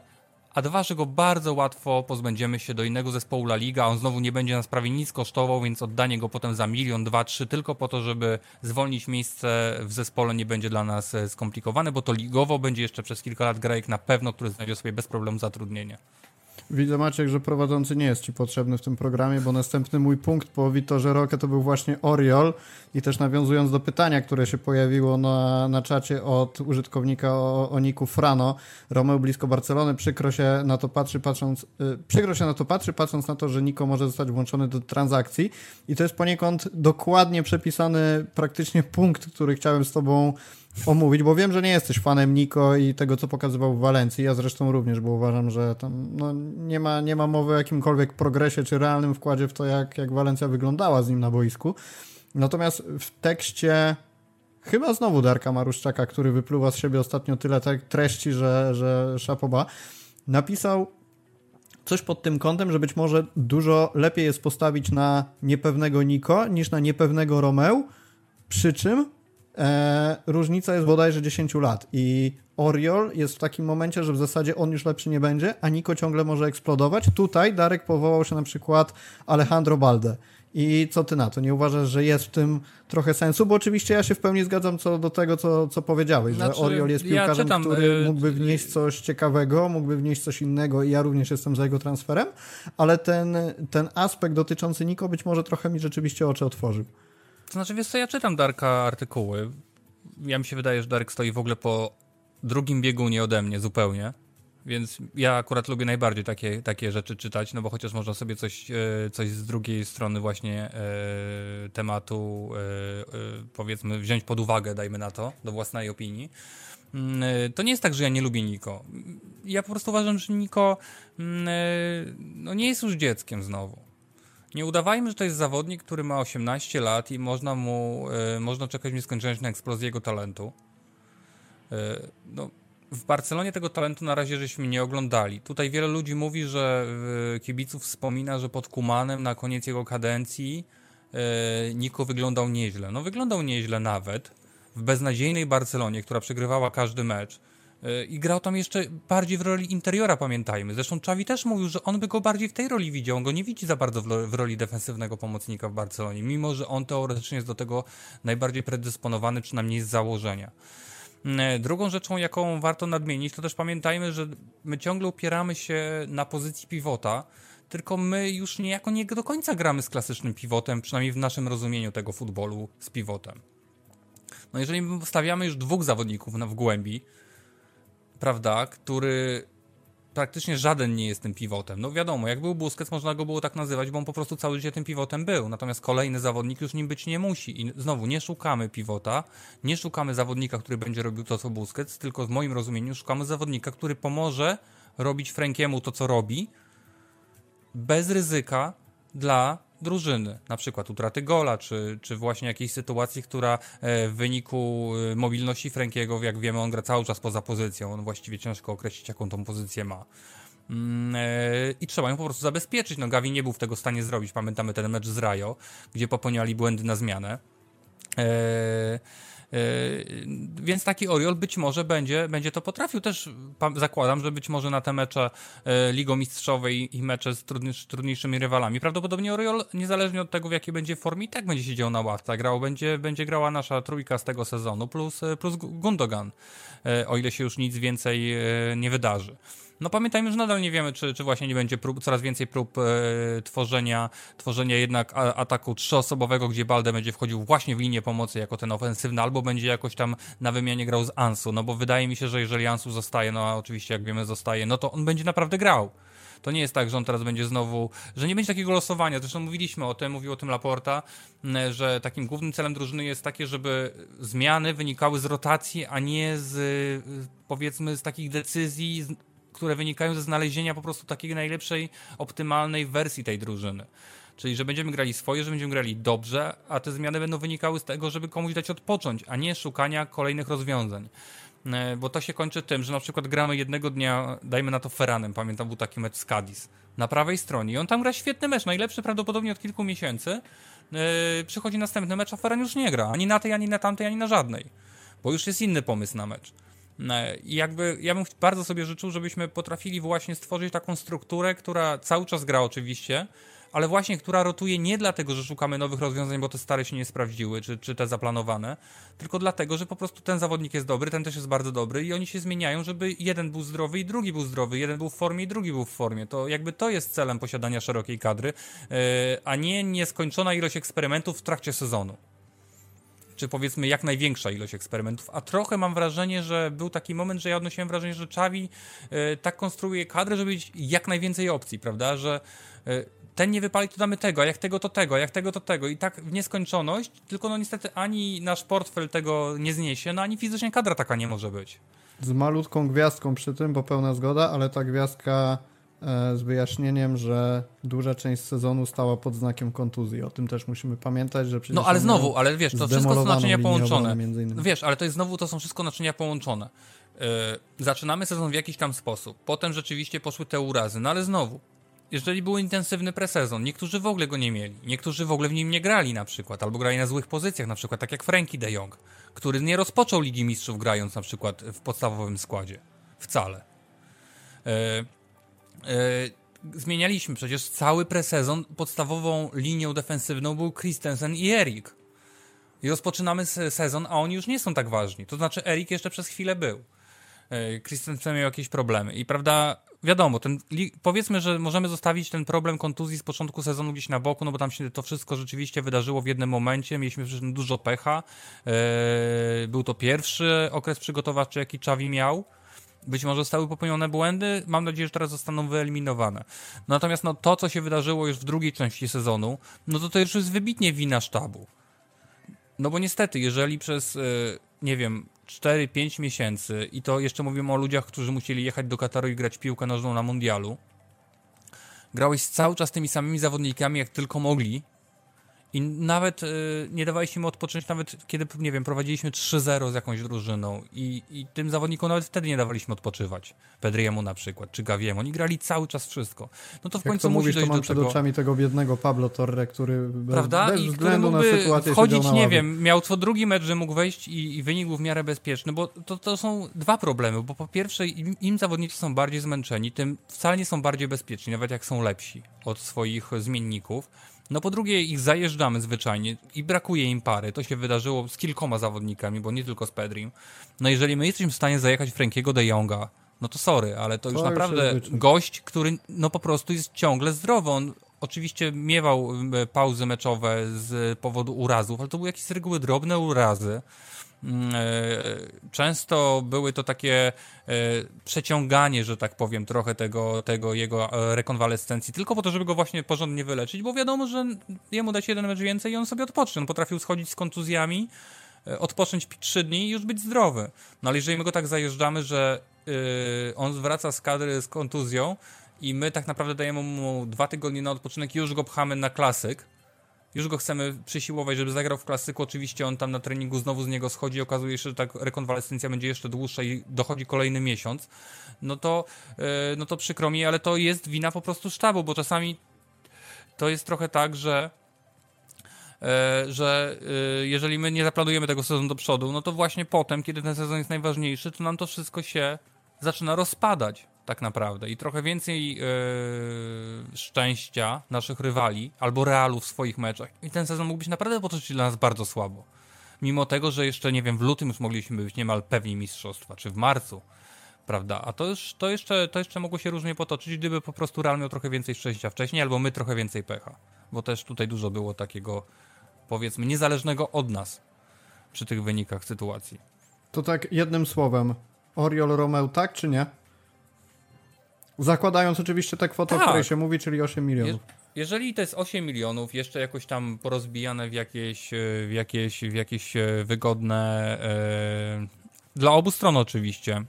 a dwa, że go bardzo łatwo pozbędziemy się do innego zespołu La Liga, on znowu nie będzie nas prawie nic kosztował, więc oddanie go potem za milion, dwa, trzy, tylko po to, żeby zwolnić miejsce w zespole nie będzie dla nas e, skomplikowane, bo to ligowo będzie jeszcze przez kilka lat grajek na pewno, który znajdzie sobie bez problemu zatrudnienie. Widzę Maciek, że prowadzący nie jest Ci potrzebny w tym programie, bo następny mój punkt po Witorze Rokę to był właśnie Oriol. I też nawiązując do pytania, które się pojawiło na, na czacie od użytkownika o, o Niku Frano, Romeo blisko Barcelony, przykro się na to patrzy, patrząc, yy, przykro się na to patrzy, patrząc na to, że Niko może zostać włączony do transakcji. I to jest poniekąd dokładnie przepisany praktycznie punkt, który chciałem z Tobą omówić, bo wiem, że nie jesteś fanem Niko i tego, co pokazywał w Walencji. Ja zresztą również, bo uważam, że tam no, nie, ma, nie ma mowy o jakimkolwiek progresie czy realnym wkładzie w to, jak, jak Walencja wyglądała z nim na boisku. Natomiast w tekście chyba znowu Darka Maruszczaka, który wypluwa z siebie ostatnio tyle treści, że, że szapoba, napisał coś pod tym kątem, że być może dużo lepiej jest postawić na niepewnego Niko niż na niepewnego Romeo, przy czym e, różnica jest bodajże 10 lat i Oriol jest w takim momencie, że w zasadzie on już lepszy nie będzie, a Niko ciągle może eksplodować. Tutaj Darek powołał się na przykład Alejandro Balde. I co ty na to? Nie uważasz, że jest w tym trochę sensu? Bo oczywiście ja się w pełni zgadzam co do tego, co, co powiedziałeś, Znaczy, że Oriol jest ja piłkarzem, czytam, który y, mógłby wnieść coś ciekawego, mógłby wnieść coś innego i ja również jestem za jego transferem, ale ten, ten aspekt dotyczący Niko być może trochę mi rzeczywiście oczy otworzył. Znaczy, wiesz co, ja czytam Darka artykuły. Ja mi się wydaje, że Darek stoi w ogóle po drugim biegunie ode mnie zupełnie. Więc ja akurat lubię najbardziej takie, takie rzeczy czytać, no bo chociaż można sobie coś, e, coś z drugiej strony właśnie e, tematu e, e, powiedzmy wziąć pod uwagę, dajmy na to, do własnej opinii. Mm, e, To nie jest tak, że ja nie lubię Niko. Ja po prostu uważam, że Niko mm, no nie jest już dzieckiem znowu. Nie udawajmy, że to jest zawodnik, który ma 18 lat i można mu, e, można czekać nieskończoność na eksplozję jego talentu. E, no, w Barcelonie tego talentu na razie żeśmy nie oglądali. Tutaj wiele ludzi mówi, że e, kibiców wspomina, że pod Kumanem na koniec jego kadencji e, Niko wyglądał nieźle. No wyglądał nieźle nawet w beznadziejnej Barcelonie, która przegrywała każdy mecz. E, I grał tam jeszcze bardziej w roli interiora, pamiętajmy. Zresztą Czawi też mówił, że on by go bardziej w tej roli widział. On go nie widzi za bardzo w, roli defensywnego pomocnika w Barcelonie, mimo że on teoretycznie jest do tego najbardziej predysponowany, przynajmniej z założenia. Mm, Drugą rzeczą, jaką warto nadmienić, to też pamiętajmy, że my ciągle upieramy się na pozycji pivota, tylko my już niejako nie do końca gramy z klasycznym pivotem, przynajmniej w naszym rozumieniu tego futbolu z pivotem. No jeżeli my stawiamy już dwóch zawodników w głębi, prawda, który praktycznie żaden nie jest tym pivotem. No wiadomo, jak był Busquets, można go było tak nazywać, bo on po prostu całe życie tym pivotem był. Natomiast kolejny zawodnik już nim być nie musi. I znowu, nie szukamy pivota, nie szukamy zawodnika, który będzie robił to, co Busquets, tylko w moim rozumieniu szukamy zawodnika, który pomoże robić Frankiemu to, co robi, bez ryzyka dla drużyny, na przykład utraty gola, czy, czy właśnie jakiejś sytuacji, która e, w wyniku e, mobilności Frankiego, jak wiemy, on gra cały czas poza pozycją, on właściwie ciężko określić, jaką tą pozycję ma. Mm, e, I trzeba ją po prostu zabezpieczyć. No, Gavi nie był w tego stanie zrobić. Pamiętamy ten mecz z Rajo, gdzie popełniali błędy na zmianę. E, e, Więc taki Oriol być może będzie, będzie to potrafił. Też zakładam, że być może na te mecze e, Ligą Mistrzowej i mecze z trudniejsz, trudniejszymi rywalami. Prawdopodobnie Oriol, niezależnie od tego, w jakiej będzie formie, i tak będzie siedział na ławce. Grał, będzie, będzie grała nasza trójka z tego sezonu, plus, e, plus Gundogan, o ile się już nic więcej nie wydarzy. No pamiętajmy, że nadal nie wiemy, czy, czy właśnie nie będzie prób, coraz więcej prób e, tworzenia, tworzenia jednak a, ataku trzyosobowego, gdzie Balde będzie wchodził właśnie w linię pomocy jako ten ofensywny, albo będzie jakoś tam na wymianie grał z Ansu, no bo wydaje mi się, że jeżeli Ansu zostaje, no a oczywiście jak wiemy zostaje, no to on będzie naprawdę grał. To nie jest tak, że on teraz będzie znowu, że nie będzie takiego losowania. Zresztą mówiliśmy o tym, mówił o tym Laporta, że takim głównym celem drużyny jest takie, żeby zmiany wynikały z rotacji, a nie z powiedzmy z takich decyzji, które wynikają ze znalezienia po prostu takiej najlepszej, optymalnej wersji tej drużyny. Czyli, że będziemy grali swoje, że będziemy grali dobrze, a te zmiany będą wynikały z tego, żeby komuś dać odpocząć, a nie szukania kolejnych rozwiązań. E, Bo to się kończy tym, że na przykład gramy jednego dnia, dajmy na to Ferranem, pamiętam był taki mecz z Cadiz, na prawej stronie i on tam gra świetny mecz, najlepszy prawdopodobnie od kilku miesięcy. E, Przychodzi następny mecz, a Ferran już nie gra, ani na tej, ani na tamtej, ani na żadnej, bo już jest inny pomysł na mecz. E, I jakby ja bym bardzo sobie życzył, żebyśmy potrafili właśnie stworzyć taką strukturę, która cały czas gra oczywiście, ale właśnie która rotuje nie dlatego, że szukamy nowych rozwiązań, bo te stare się nie sprawdziły, czy, czy te zaplanowane, tylko dlatego, że po prostu ten zawodnik jest dobry, ten też jest bardzo dobry i oni się zmieniają, żeby jeden był zdrowy i drugi był zdrowy, jeden był w formie i drugi był w formie. To jakby to jest celem posiadania szerokiej kadry, e, a nie nieskończona ilość eksperymentów w trakcie sezonu czy powiedzmy jak największa ilość eksperymentów, a trochę mam wrażenie, że był taki moment, że ja odnosiłem wrażenie, że Czawi e, tak konstruuje kadrę, żeby mieć jak najwięcej opcji, prawda, że e, ten nie wypali, to damy tego, a jak tego, to tego, a jak tego, to tego i tak w nieskończoność, tylko no niestety ani nasz portfel tego nie zniesie, no ani fizycznie kadra taka nie może być. Z malutką gwiazdką przy tym, bo pełna zgoda, ale ta gwiazdka z wyjaśnieniem, że duża część sezonu stała pod znakiem kontuzji. O tym też musimy pamiętać, że przecież No ale znowu, ale wiesz, to wszystko są naczynia połączone. wiesz, ale to jest znowu, to są wszystko naczynia połączone. Yy, zaczynamy sezon w jakiś tam sposób. Potem rzeczywiście poszły te urazy, no ale znowu, jeżeli był intensywny presezon, niektórzy w ogóle go nie mieli, niektórzy w ogóle w nim nie grali na przykład, albo grali na złych pozycjach, na przykład tak jak Frankie de Jong, który nie rozpoczął Ligi Mistrzów grając na przykład w podstawowym składzie. Wcale. E, e, zmienialiśmy przecież cały presezon, podstawową linią defensywną był Christensen i Erik. I rozpoczynamy sezon, a oni już nie są tak ważni. To znaczy Erik jeszcze przez chwilę był. E, Christensen miał jakieś problemy. I prawda, wiadomo, ten, powiedzmy, że możemy zostawić ten problem kontuzji z początku sezonu gdzieś na boku, no bo tam się to wszystko rzeczywiście wydarzyło w jednym momencie. Mieliśmy przecież dużo pecha. E, był to pierwszy okres przygotowawczy, jaki Czawi miał. Być może zostały popełnione błędy, mam nadzieję, że teraz zostaną wyeliminowane. Natomiast no, to, co się wydarzyło już w drugiej części sezonu, no to to już jest wybitnie wina sztabu. No bo niestety, jeżeli przez, e, nie wiem, 4-5 miesięcy i to jeszcze mówimy o ludziach, którzy musieli jechać do Kataru i grać piłkę nożną na mundialu, grałeś cały czas tymi samymi zawodnikami, jak tylko mogli, i nawet y, nie dawaliśmy im odpocząć, nawet kiedy, nie wiem, prowadziliśmy 3-0 z jakąś drużyną i, i tym zawodnikom nawet wtedy nie dawaliśmy odpoczywać. Pedriemu na przykład, czy Gaviemu. Oni grali cały czas wszystko. No to w Jak końcu to musi mówisz, dojść to mam do przed tego... oczami tego biednego Pablo Torre, który Prawda? bez I względu na sytuację wchodzić, nie wiem, miał co drugi mecz, że mógł wejść i, i wynik był w miarę bezpieczny, bo to, to są dwa problemy, bo po pierwsze im, im zawodnicy są bardziej zmęczeni, tym wcale nie są bardziej bezpieczni, nawet jak są lepsi od swoich zmienników. No po drugie ich zajeżdżamy zwyczajnie i brakuje im pary. To się wydarzyło z kilkoma zawodnikami, bo nie tylko z Pedrim. No jeżeli my jesteśmy w stanie zajechać Frankiego de Jonga, no to sorry, ale to już już naprawdę gość, który no po prostu jest ciągle zdrowy. On oczywiście miewał e, pauzy meczowe z powodu urazów, ale to były jakieś z reguły drobne urazy. Mm, e, Często były to takie e, przeciąganie, że tak powiem, trochę tego, tego jego e, rekonwalescencji, tylko po to, żeby go właśnie porządnie wyleczyć, bo wiadomo, że jemu dać jeden mecz więcej i on sobie odpocznie. On potrafił schodzić z kontuzjami, odpocząć trzy dni i już być zdrowy. No ale jeżeli my go tak zajeżdżamy, że on wraca z kadry z kontuzją i my tak naprawdę dajemy mu dwa tygodnie na odpoczynek i już go pchamy na klasyk, już go chcemy przysiłować, żeby zagrał w klasyku. Oczywiście on tam na treningu znowu z niego schodzi. Okazuje się, że tak rekonwalescencja będzie jeszcze dłuższa i dochodzi kolejny miesiąc. No to, yy, no to przykro mi, ale to jest wina po prostu sztabu, bo czasami to jest trochę tak, że e, że e, jeżeli my nie zaplanujemy tego sezonu do przodu, no to właśnie potem, kiedy ten sezon jest najważniejszy, to nam to wszystko się zaczyna rozpadać tak naprawdę i trochę więcej e, szczęścia naszych rywali albo realu w swoich meczach i ten sezon mógł być naprawdę potoczyć dla nas bardzo słabo. Mimo tego, że jeszcze, nie wiem, w lutym już mogliśmy być niemal pewni mistrzostwa, czy w marcu, prawda? A to, już, to, jeszcze, to jeszcze mogło się różnie potoczyć, gdyby po prostu Real miał trochę więcej szczęścia wcześniej, albo my trochę więcej pecha. Bo też tutaj dużo było takiego, powiedzmy, niezależnego od nas przy tych wynikach sytuacji. To tak jednym słowem. Oriol Romeo tak czy nie? Zakładając oczywiście tę kwotę, Tak. o której się mówi, czyli 8 Je, milionów. jeżeli to jest 8 milionów, jeszcze jakoś tam porozbijane w jakieś, e, w jakieś, w jakieś e, wygodne, e, dla obu stron oczywiście,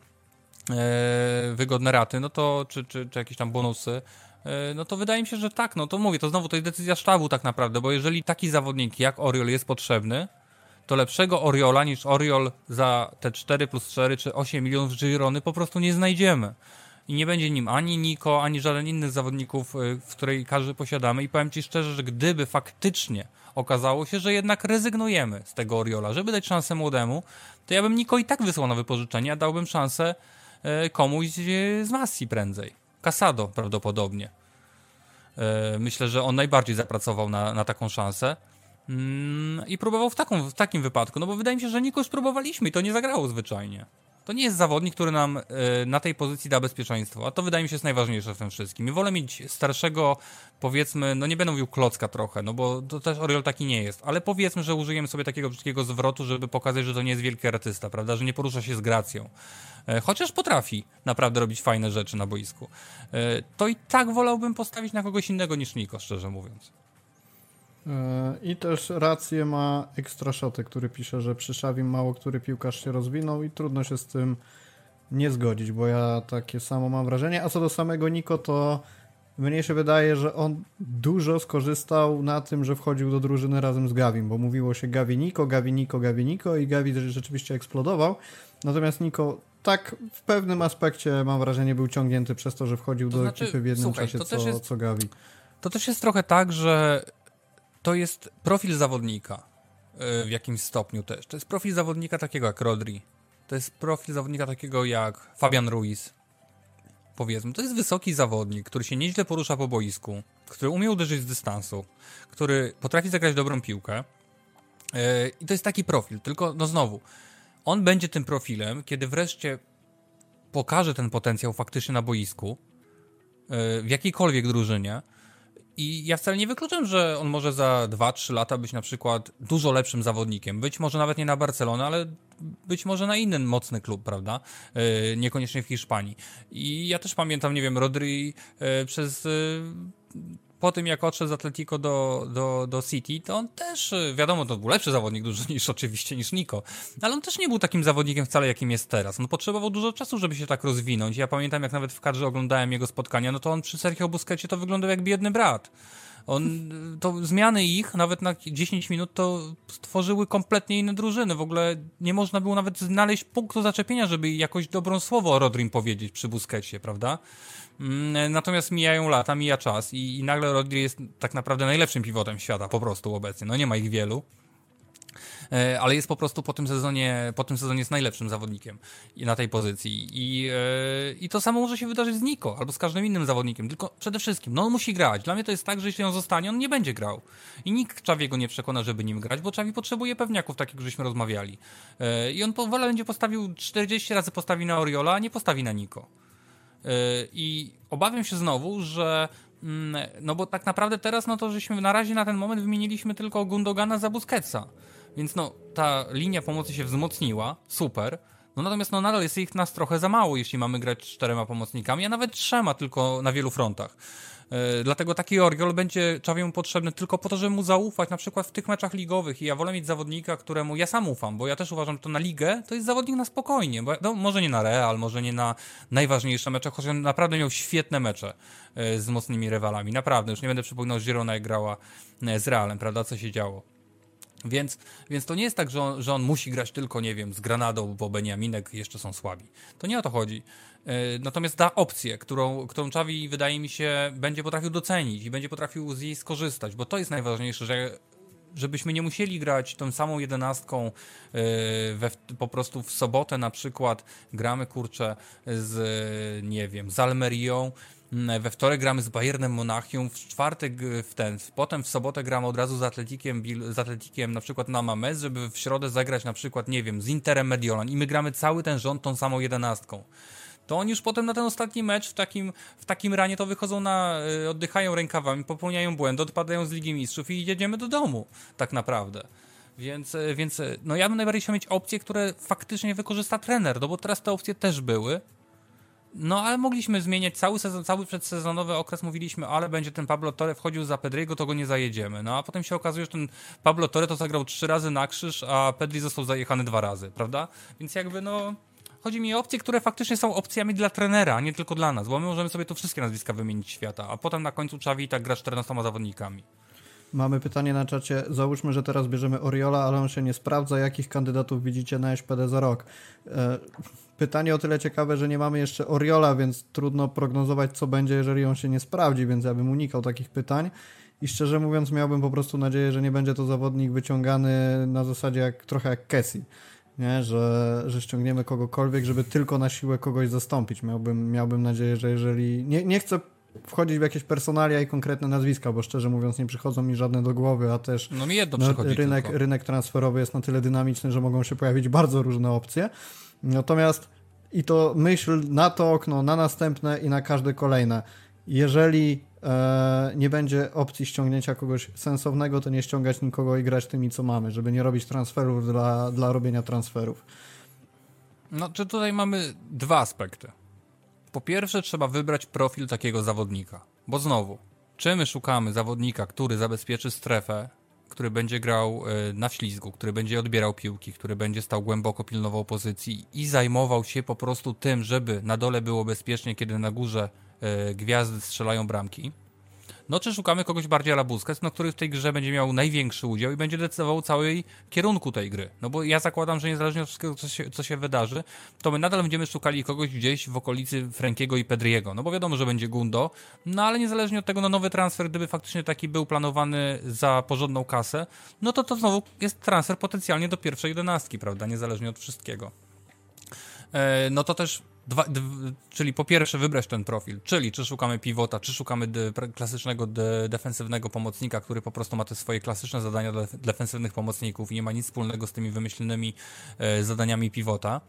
wygodne raty, no to, czy, czy, czy jakieś tam bonusy, no to wydaje mi się, że tak, no to mówię, to znowu to jest decyzja sztabu tak naprawdę, bo jeżeli taki zawodnik jak Oriol jest potrzebny, to lepszego Oriola niż Oriol za te 4 plus 4 czy 8 milionów Girony po prostu nie znajdziemy. I nie będzie nim ani Niko, ani żaden inny z zawodników, y, w której każdy posiadamy. I powiem Ci szczerze, że gdyby faktycznie okazało się, że jednak rezygnujemy z tego Oriola, żeby dać szansę młodemu, to ja bym Niko i tak wysłał na wypożyczenie, a dałbym szansę y, komuś z Massi prędzej. Casado prawdopodobnie. Y, Myślę, że on najbardziej zapracował na, na taką szansę. Mm, I próbował w, taką, w takim wypadku, no bo wydaje mi się, że Niko już próbowaliśmy i to nie zagrało zwyczajnie. To nie jest zawodnik, który nam y, na tej pozycji da bezpieczeństwo, a to wydaje mi się jest najważniejsze w tym wszystkim. I wolę mieć starszego, powiedzmy, no nie będę mówił klocka trochę, no bo to też Oriol taki nie jest, ale powiedzmy, że użyjemy sobie takiego brzydkiego zwrotu, żeby pokazać, że to nie jest wielki artysta, prawda, że nie porusza się z gracją. E, Chociaż potrafi naprawdę robić fajne rzeczy na boisku. E, To i tak wolałbym postawić na kogoś innego niż Niko, szczerze mówiąc. I też rację ma Extra Shoty, który pisze, że przy Szawim mało który piłkarz się rozwinął i trudno się z tym nie zgodzić, bo ja takie samo mam wrażenie. A co do samego Niko, to mnie się wydaje, że on dużo skorzystał na tym, że wchodził do drużyny razem z Gawim, bo mówiło się Gavi Niko, Gavi Niko, Gavi Niko i Gavi rzeczywiście eksplodował. Natomiast Niko tak w pewnym aspekcie mam wrażenie był ciągnięty przez to, że wchodził To do znaczy, ekipy w jednym słuchaj, czasie to też co, jest- co Gavi. To też jest trochę tak, że to jest profil zawodnika y, w jakimś stopniu też. To jest profil zawodnika takiego jak Rodri. To jest profil zawodnika takiego jak Fabian Ruiz. Powiedzmy, to jest wysoki zawodnik, który się nieźle porusza po boisku, który umie uderzyć z dystansu, który potrafi zagrać dobrą piłkę. Y, I to jest taki profil, tylko no znowu, on będzie tym profilem, kiedy wreszcie pokaże ten potencjał faktycznie na boisku, y, w jakiejkolwiek drużynie. I ja wcale nie wykluczam, że on może za 2-3 lata być na przykład dużo lepszym zawodnikiem. Być może nawet nie na Barcelonę, ale być może na inny mocny klub, prawda? Yy, niekoniecznie w Hiszpanii. I ja też pamiętam, nie wiem, Rodri yy, przez. Po tym, jak odszedł z Atletico do, do, do City, to on też, yy, wiadomo, to był lepszy zawodnik dużo niż oczywiście niż Nico, ale on też nie był takim zawodnikiem wcale, jakim jest teraz. On potrzebował dużo czasu, żeby się tak rozwinąć. Ja pamiętam, jak nawet w kadrze oglądałem jego spotkania, no to on przy Sergio Busquecie to wyglądał jak biedny brat. On, to zmiany ich, nawet na 10 minut, to stworzyły kompletnie inne drużyny. W ogóle nie można było nawet znaleźć punktu zaczepienia, żeby jakoś dobrą słowo o Rodrim powiedzieć przy Busquecie, prawda? Mm, Natomiast mijają lata, mija czas i, i nagle Rodri jest tak naprawdę najlepszym pivotem świata po prostu obecnie. No nie ma ich wielu. E, ale jest po prostu po tym sezonie, po tym sezonie jest najlepszym zawodnikiem na tej pozycji. I, e, I to samo może się wydarzyć z Niko albo z każdym innym zawodnikiem, tylko przede wszystkim, no on musi grać. Dla mnie to jest tak, że jeśli on zostanie, on nie będzie grał. I nikt Czawiego nie przekona, żeby nim grać, bo Czawi potrzebuje pewniaków, tak jak żeśmy rozmawiali. E, I on powolę będzie postawił 40 razy postawi na Oriola, a nie postawi na Niko. Yy, I obawiam się znowu, że mm, no bo tak naprawdę teraz no to żeśmy na razie na ten moment wymieniliśmy tylko Gundogana za Busquetsa. Więc no ta linia pomocy się wzmocniła, super. No natomiast no nadal jest ich nas trochę za mało, jeśli mamy grać czterema pomocnikami, a nawet trzema tylko na wielu frontach. Yy, dlatego taki Oriol będzie Czawiemu potrzebny tylko po to, żeby mu zaufać, na przykład w tych meczach ligowych. I ja wolę mieć zawodnika, któremu ja sam ufam, bo ja też uważam, że to na ligę to jest zawodnik na spokojnie. Bo, no, może nie na Real, może nie na najważniejsze mecze, chociaż on naprawdę miał świetne mecze yy, z mocnymi rywalami. Naprawdę, już nie będę przypominał, że Girona grała yy, z Realem, prawda, co się działo. Więc, więc to nie jest tak, że on, że on musi grać tylko, nie wiem, z Granadą, bo Beniaminek jeszcze są słabi. To nie o to chodzi. Yy, Natomiast da opcję, którą, którą Czawi wydaje mi się będzie potrafił docenić i będzie potrafił z jej skorzystać, bo to jest najważniejsze, że żebyśmy nie musieli grać tą samą jedenastką yy, we, po prostu w sobotę na przykład gramy kurczę z nie wiem, z Almerią, we wtorek gramy z Bayernem Monachium, w czwartek y, w ten, potem w sobotę gramy od razu z Atletikiem, z Atletikiem na przykład na Mamez, żeby w środę zagrać na przykład, nie wiem, z Interem Mediolan i my gramy cały ten rząd tą samą jedenastką to oni już potem na ten ostatni mecz w takim, w takim ranie to wychodzą na, y, oddychają rękawami, popełniają błędy, odpadają z Ligi Mistrzów i jedziemy do domu, tak naprawdę. Więc, y, więc y, no ja bym najbardziej chciał mieć opcje, które faktycznie wykorzysta trener, no bo teraz te opcje też były. No ale mogliśmy zmieniać cały sezon, cały przedsezonowy okres mówiliśmy, ale będzie ten Pablo Torre wchodził za Pedriego, to go nie zajedziemy. No a potem się okazuje, że ten Pablo Torre to zagrał trzy razy na krzyż, a Pedri został zajechany dwa razy, prawda? Więc jakby no Chodzi mi o opcje, które faktycznie są opcjami dla trenera, a nie tylko dla nas, bo my możemy sobie tu wszystkie nazwiska wymienić świata, a potem na końcu Czawi i tak gra z 14 zawodnikami. Mamy pytanie na czacie. Załóżmy, że teraz bierzemy Oriola, ale on się nie sprawdza. Jakich kandydatów widzicie na SPD za rok? E, Pytanie o tyle ciekawe, że nie mamy jeszcze Oriola, więc trudno prognozować, co będzie, jeżeli on się nie sprawdzi, więc ja bym unikał takich pytań. I szczerze mówiąc, miałbym po prostu nadzieję, że nie będzie to zawodnik wyciągany na zasadzie jak, trochę jak Kessie. Nie? Że, że ściągniemy kogokolwiek, żeby tylko na siłę kogoś zastąpić. Miałbym, miałbym nadzieję, że jeżeli. Nie, nie chcę wchodzić w jakieś personalia i konkretne nazwiska, bo szczerze mówiąc nie przychodzą mi żadne do głowy, a też No mi jedno no, rynek, tylko. rynek transferowy jest na tyle dynamiczny, że mogą się pojawić bardzo różne opcje. Natomiast i to myśl na to okno, na następne i na każde kolejne. Jeżeli nie będzie opcji ściągnięcia kogoś sensownego, to nie ściągać nikogo i grać tymi, co mamy, żeby nie robić transferów dla, dla robienia transferów. No, czy tutaj mamy dwa aspekty. Po pierwsze, trzeba wybrać profil takiego zawodnika, bo znowu, czy my szukamy zawodnika, który zabezpieczy strefę, który będzie grał y, na ślizgu, który będzie odbierał piłki, który będzie stał głęboko, pilnował pozycji i zajmował się po prostu tym, żeby na dole było bezpiecznie, kiedy na górze gwiazdy strzelają bramki. No czy szukamy kogoś bardziej Alabuskas, no który w tej grze będzie miał największy udział i będzie decydował całej kierunku tej gry. No bo ja zakładam, że niezależnie od wszystkiego, co się, co się wydarzy, to my nadal będziemy szukali kogoś gdzieś w okolicy Frankiego i Pedriego. No bo wiadomo, że będzie Gundo, no ale niezależnie od tego, no nowy transfer, gdyby faktycznie taki był planowany za porządną kasę, no to to znowu jest transfer potencjalnie do pierwszej jedenastki, prawda? Niezależnie od wszystkiego. E, no to też Dwa, czyli po pierwsze wybrać ten profil, czyli czy szukamy pivota, czy szukamy klasycznego de, defensywnego pomocnika, który po prostu ma te swoje klasyczne zadania dla defensywnych pomocników i nie ma nic wspólnego z tymi wymyślonymi e, zadaniami pivota.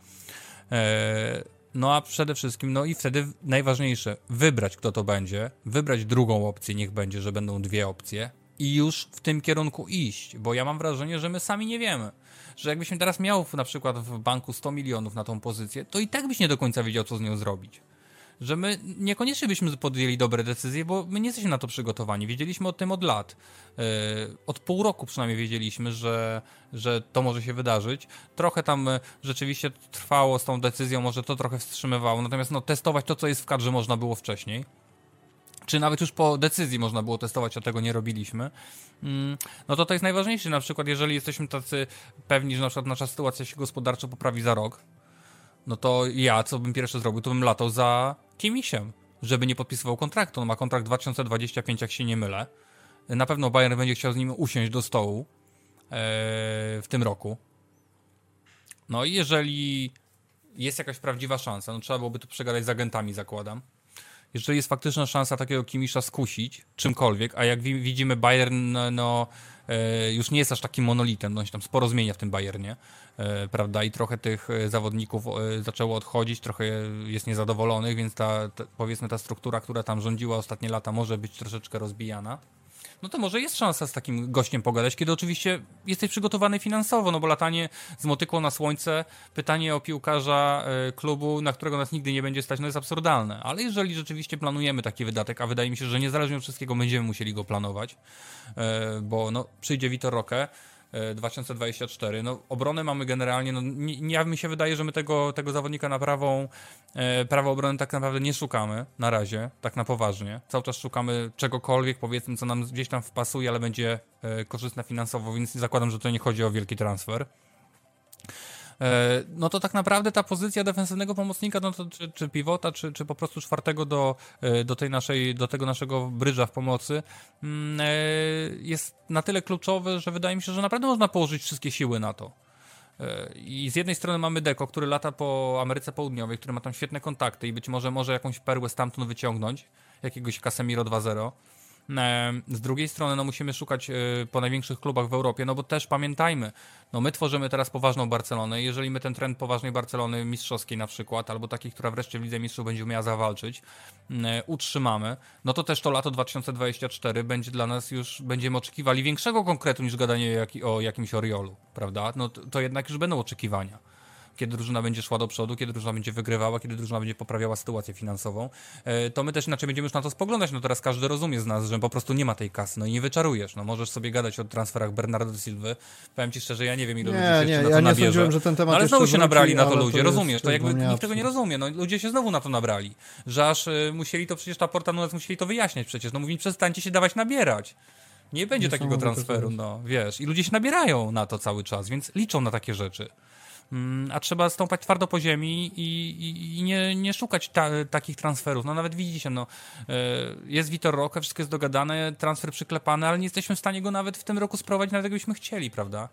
E, no a przede wszystkim, no i wtedy najważniejsze, wybrać kto to będzie, wybrać drugą opcję, niech będzie, że będą dwie opcje i już w tym kierunku iść, bo ja mam wrażenie, że my sami nie wiemy że jakbyśmy teraz miał na przykład w banku 100 milionów na tą pozycję, to i tak byś nie do końca wiedział, co z nią zrobić. Że my niekoniecznie byśmy podjęli dobre decyzje, bo my nie jesteśmy na to przygotowani. Wiedzieliśmy o tym od lat. Yy, od pół roku przynajmniej wiedzieliśmy, że, że to może się wydarzyć. Trochę tam e, rzeczywiście trwało z tą decyzją, może to trochę wstrzymywało. Natomiast no, testować to, co jest w kadrze, można było wcześniej czy nawet już po decyzji można było testować, a tego nie robiliśmy, mm, no to to jest najważniejsze. Na przykład, jeżeli jesteśmy tacy pewni, że na przykład nasza sytuacja się gospodarczo poprawi za rok, no to ja, co bym pierwsze zrobił, to bym latał za Kimisiem, żeby nie podpisywał kontraktu. On ma kontrakt 2025, jak się nie mylę. Na pewno Bayern będzie chciał z nim usiąść do stołu e, w tym roku. No i jeżeli jest jakaś prawdziwa szansa, no trzeba byłoby to przegadać z agentami, zakładam jeżeli jest faktyczna szansa takiego Kimisza skusić czymkolwiek, a jak widzimy Bayern no, no e, już nie jest aż takim monolitem, no się tam sporo zmienia w tym Bayernie, e, prawda, i trochę tych e, zawodników zaczęło odchodzić, trochę jest niezadowolonych, więc ta, ta, powiedzmy ta struktura, która tam rządziła ostatnie lata może być troszeczkę rozbijana no to może jest szansa z takim gościem pogadać, kiedy oczywiście jesteś przygotowany finansowo, no bo latanie z motyką na słońce, pytanie o piłkarza y, klubu, na którego nas nigdy nie będzie stać, no jest absurdalne. Ale jeżeli rzeczywiście planujemy taki wydatek, a wydaje mi się, że niezależnie od wszystkiego będziemy musieli go planować, y, bo no, przyjdzie Vitor Roque, 2024. No, obronę mamy generalnie, no, nie, nie, mi się wydaje, że my tego, tego zawodnika na prawą, e, prawo obrony tak naprawdę nie szukamy na razie, tak na poważnie. Cały czas szukamy czegokolwiek, powiedzmy, co nam gdzieś tam wpasuje, ale będzie e, korzystne finansowo, więc zakładam, że to nie chodzi o wielki transfer. E, no to tak naprawdę ta pozycja defensywnego pomocnika, no to czy, czy pivota, czy, czy po prostu czwartego do, e, do, tej naszej, do tego naszego brydża w pomocy mm, e, jest na tyle kluczowy, że wydaje mi się, że naprawdę można położyć wszystkie siły na to. I z jednej strony mamy Deko, który lata po Ameryce Południowej, który ma tam świetne kontakty i być może może jakąś perłę stamtąd wyciągnąć, jakiegoś Casemiro 2.0. E, z drugiej strony, no musimy szukać e, po największych klubach w Europie, no bo też pamiętajmy, no my tworzymy teraz poważną Barcelonę. Jeżeli my ten trend poważnej Barcelony mistrzowskiej na przykład, albo takiej, która wreszcie w Lidze Mistrzów będzie umiała zawalczyć, e, utrzymamy, no to też to lato 2024 będzie dla nas już, będziemy oczekiwali większego konkretu niż gadanie o jakimś Oriolu, prawda? No to, to jednak już będą oczekiwania kiedy drużyna będzie szła do przodu, kiedy drużyna będzie wygrywała, kiedy drużyna będzie poprawiała sytuację finansową, e, to my też inaczej będziemy już na to spoglądać. No teraz każdy rozumie z nas, że po prostu nie ma tej kasy, no i nie wyczarujesz. No możesz sobie gadać o transferach Bernardo Silva. Powiem ci szczerze, ja nie wiem, ile nie, ludzi się nie, na to ja nabierze. nie sądziłem, że ten temat no, ale znowu się nabrali wróci, na to ludzie, to rozumiesz? To jakby nikt tego nie rozumie. No ludzie się znowu na to nabrali. Że aż y, musieli to przecież ta Porta Nunes musieli to wyjaśniać przecież. No mówili, przestańcie się dawać nabierać. Nie będzie takiego transferu, no wiesz. I ludzie się nabierają na to cały czas, więc liczą na takie rzeczy. Mm, a trzeba stąpać twardo po ziemi i, i, i nie, nie szukać ta, takich transferów. No nawet widzicie, no, e, jest Vitor Roque, wszystko jest dogadane, transfer przyklepany, ale nie jesteśmy w stanie go nawet w tym roku sprowadzić, nawet jakbyśmy chcieli, prawda?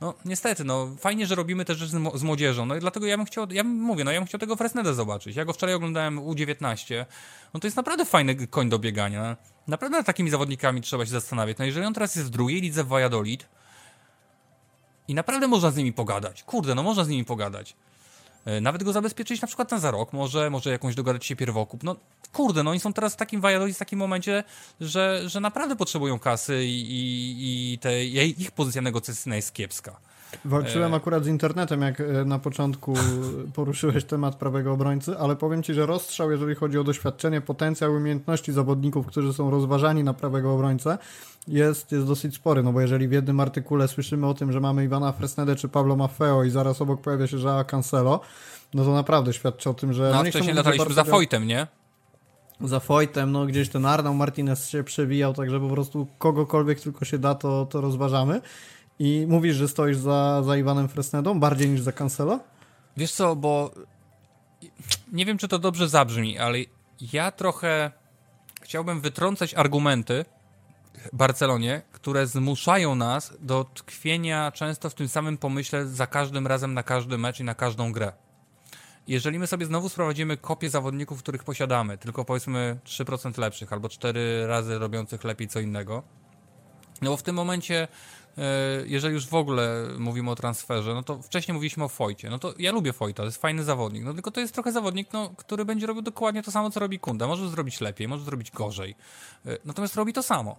No niestety, no fajnie, że robimy te rzeczy z młodzieżą, no i dlatego ja bym chciał, ja mówię, no ja bym chciał tego Fresneda zobaczyć. Ja go wczoraj oglądałem U19, no to jest naprawdę fajny koń do biegania. Naprawdę nad takimi zawodnikami trzeba się zastanawiać. No jeżeli on teraz jest w drugiej lidze w Valladolid, i naprawdę można z nimi pogadać. Kurde, no można z nimi pogadać. E, nawet go zabezpieczyć na przykład na za rok, może, może jakąś dogadać się pierwokup. No kurde, no oni są teraz w takim Valladolid, w takim momencie, że, że naprawdę potrzebują kasy i, i, i te, ich pozycja negocjacyjna jest kiepska. Walczyłem e... akurat z internetem, jak e, na początku poruszyłeś temat prawego obrońcy, ale powiem Ci, że rozstrzał, jeżeli chodzi o doświadczenie, potencjał, umiejętności zawodników, którzy są rozważani na prawego obrońcę, jest, jest dosyć spory, no bo jeżeli w jednym artykule słyszymy o tym, że mamy Iwana Fresnede czy Pablo Maffeo i zaraz obok pojawia się Joao Cancelo, no to naprawdę świadczy o tym, że... No, no wcześniej lataliśmy za Fojtem, nie? za Foytem, no gdzieś ten Arnau Martinez się przewijał, także po prostu kogokolwiek tylko się da, to, to rozważamy. I mówisz, że stoisz za, za Iwanem Fresnedą bardziej niż za Cancelo? Wiesz co, bo nie wiem, czy to dobrze zabrzmi, ale ja trochę chciałbym wytrącać argumenty Barcelonie, które zmuszają nas do tkwienia często w tym samym pomyśle za każdym razem na każdy mecz i na każdą grę. Jeżeli my sobie znowu sprowadzimy kopię zawodników, których posiadamy, tylko powiedzmy 3% lepszych albo 4 razy robiących lepiej co innego, no bo w tym momencie jeżeli już w ogóle mówimy o transferze, no to wcześniej mówiliśmy o Fojcie. No to ja lubię Fojta, to jest fajny zawodnik. No tylko to jest trochę zawodnik, no, który będzie robił dokładnie to samo, co robi Kunda. Może zrobić lepiej, może zrobić gorzej. E, natomiast robi to samo.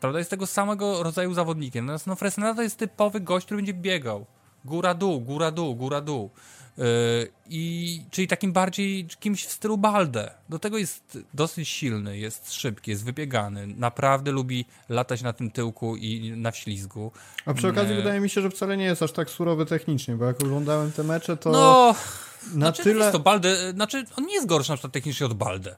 Prawda? Jest tego samego rodzaju zawodnikiem. Natomiast no, Fresneda to jest typowy gość, który będzie biegał. Góra-dół, góra-dół, góra-dół. Yy, I, czyli takim bardziej kimś w stylu Balde. Do tego jest dosyć silny, jest szybki, jest wybiegany. Naprawdę lubi latać na tym tyłku i na wślizgu. A przy okazji yy. wydaje mi się, że wcale nie jest aż tak surowy technicznie, bo jak oglądałem te mecze, to no, na znaczy, tyle... To Balde, znaczy on nie jest gorszy na przykład technicznie od Balde.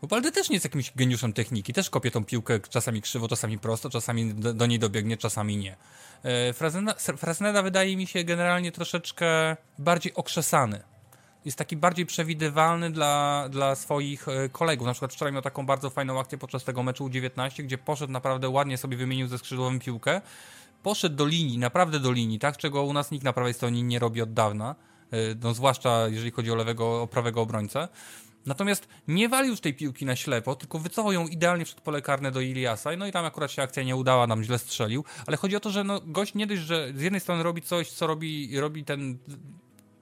Bo Balde też nie jest jakimś geniuszem techniki, też kopie tą piłkę czasami krzywo, czasami prosto, czasami do, do niej dobiegnie, czasami nie. Frasneda wydaje mi się generalnie troszeczkę bardziej okrzesany. Jest taki bardziej przewidywalny dla, dla swoich e, kolegów. Na przykład wczoraj miał taką bardzo fajną akcję podczas tego meczu U19, gdzie poszedł naprawdę ładnie sobie wymienił ze skrzydłowym piłkę. Poszedł do linii, naprawdę do linii, tak? Czego u nas nikt na prawej stronie nie robi od dawna. E, no, zwłaszcza jeżeli chodzi o lewego, o prawego obrońcę. Natomiast nie walił już tej piłki na ślepo, tylko wycofał ją idealnie przed pole karne do Iliasa. No i tam akurat się akcja nie udała, nam źle strzelił. Ale chodzi o to, że no, gość nie dość, że z jednej strony robi coś, co robi, robi ten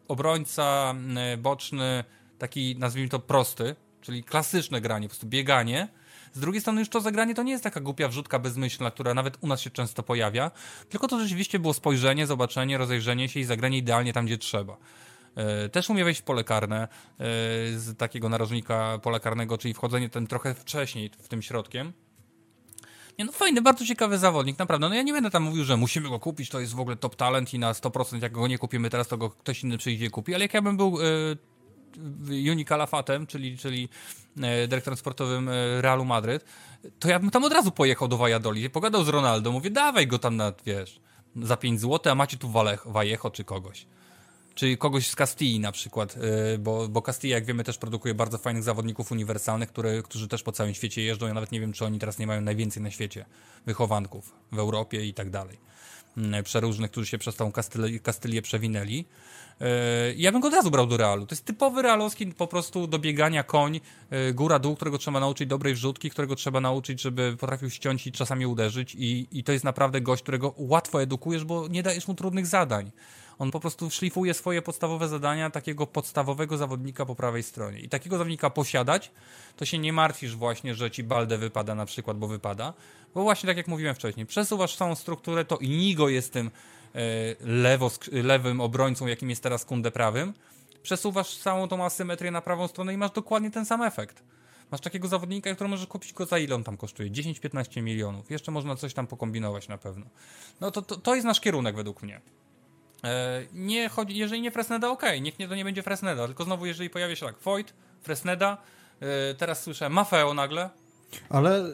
obrońca boczny, taki nazwijmy to prosty, czyli klasyczne granie, po prostu bieganie. Z drugiej strony już to zagranie to nie jest taka głupia wrzutka bezmyślna, która nawet u nas się często pojawia, tylko to rzeczywiście było spojrzenie, zobaczenie, rozejrzenie się i zagranie idealnie tam, gdzie trzeba. E, też umie wejść w pole karne e, z takiego narożnika pola karnego, czyli wchodzenie ten trochę wcześniej w tym środkiem. Nie, no fajny, bardzo ciekawy zawodnik, naprawdę. No ja nie będę tam mówił, że musimy go kupić, to jest w ogóle top talent i na 100% jak go nie kupimy teraz, to go ktoś inny przyjdzie i kupi, ale jak ja bym był y, Uni Kalafatem, czyli, czyli dyrektorem sportowym Realu Madryt, to ja bym tam od razu pojechał do Valladolid, pogadał z Ronaldo, mówię, dawaj go tam na, wiesz, za 5 zł, a macie tu Vallejo czy kogoś czy kogoś z Castilli na przykład, y, bo, bo Castilla, jak wiemy, też produkuje bardzo fajnych zawodników uniwersalnych, które, którzy też po całym świecie jeżdżą. Ja nawet nie wiem, czy oni teraz nie mają najwięcej na świecie wychowanków w Europie i tak dalej. Mm, przeróżnych, którzy się przez tą Kastylię przewinęli. Y, ja bym go od razu brał do Realu. To jest typowy realowski po prostu do biegania koń, y, góra-dół, którego trzeba nauczyć dobrej wrzutki, którego trzeba nauczyć, żeby potrafił ściąć i czasami uderzyć i, i to jest naprawdę gość, którego łatwo edukujesz, bo nie dajesz mu trudnych zadań. On po prostu szlifuje swoje podstawowe zadania takiego podstawowego zawodnika po prawej stronie. I takiego zawodnika posiadać, to się nie martwisz właśnie, że ci Balde wypada na przykład, bo wypada. Bo właśnie tak jak mówiłem wcześniej, przesuwasz całą strukturę, to Inigo jest tym e, lewo, lewym obrońcą, jakim jest teraz Kunde prawym. Przesuwasz całą tą asymetrię na prawą stronę i masz dokładnie ten sam efekt. Masz takiego zawodnika, który możesz kupić go za ile on tam kosztuje? 10-15 milionów. Jeszcze można coś tam pokombinować na pewno. No to, to, to jest nasz kierunek według mnie. E, nie chodzi, jeżeli nie Fresneda, ok, niech nie, to nie będzie Fresneda, tylko znowu jeżeli pojawia się tak, Void, Fresneda, e, teraz słyszę Mafeo nagle. Ale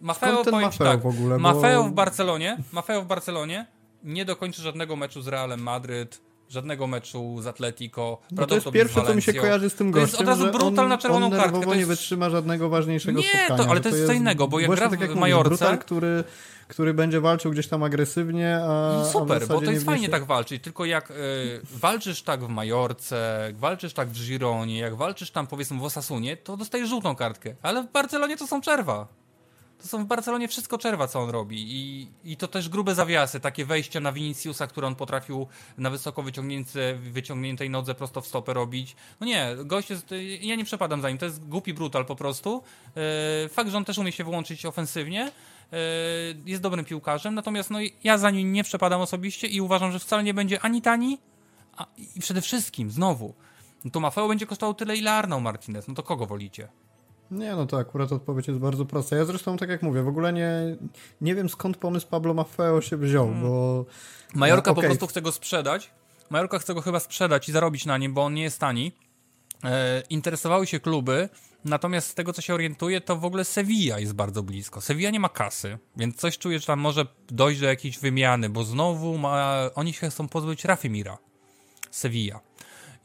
Mafeo, powiem Mafeo tak, w ogóle, Mafeo bo... w Barcelonie, Mafeo w Barcelonie nie dokończy żadnego meczu z Realem Madryt, żadnego meczu z Atletico. No to jest pierwsze, co mi się kojarzy z tym gościem, To jest od razu brutal na czerwoną on kartkę. To jest... nie wytrzyma żadnego ważniejszego nie, spotkania. To, ale to, to jest co innego, bo jak gra tak w Majorce... Brutal, który który będzie walczył gdzieś tam agresywnie, a. I super, a bo to jest fajnie tak walczyć, tylko jak y, walczysz tak w Majorce, walczysz tak w Gironie, jak walczysz tam powiedzmy w Osasunie, to dostajesz żółtą kartkę. Ale w Barcelonie to są czerwa. To są w Barcelonie wszystko czerwa, co on robi. I, I to też grube zawiasy, takie wejścia na Viniciusa, które on potrafił na wysoko wyciągniętej nodze prosto w stopę robić. No nie, gość jest, ja nie przepadam za nim, to jest głupi brutal po prostu. E, fakt, że on też umie się wyłączyć ofensywnie, jest dobrym piłkarzem, natomiast no, ja za nim nie przepadam osobiście i uważam, że wcale nie będzie ani tani, a, i przede wszystkim, znowu, no to Mafeo będzie kosztował tyle, ile Arnau Martinez. No to kogo wolicie? Nie, no to akurat odpowiedź jest bardzo prosta. Ja zresztą, tak jak mówię, w ogóle nie, nie wiem skąd pomysł Pablo Maffeo się wziął, hmm. bo... Majorka no, okay. po prostu chce go sprzedać. Majorka chce go chyba sprzedać i zarobić na nim, bo on nie jest tani. e, interesowały się kluby, natomiast z tego co się orientuję, to w ogóle Sevilla jest bardzo blisko. Sevilla nie ma kasy, więc coś czuję, że tam może dojść do jakiejś wymiany, bo znowu ma, oni się chcą pozbyć Rafimira. Sevilla.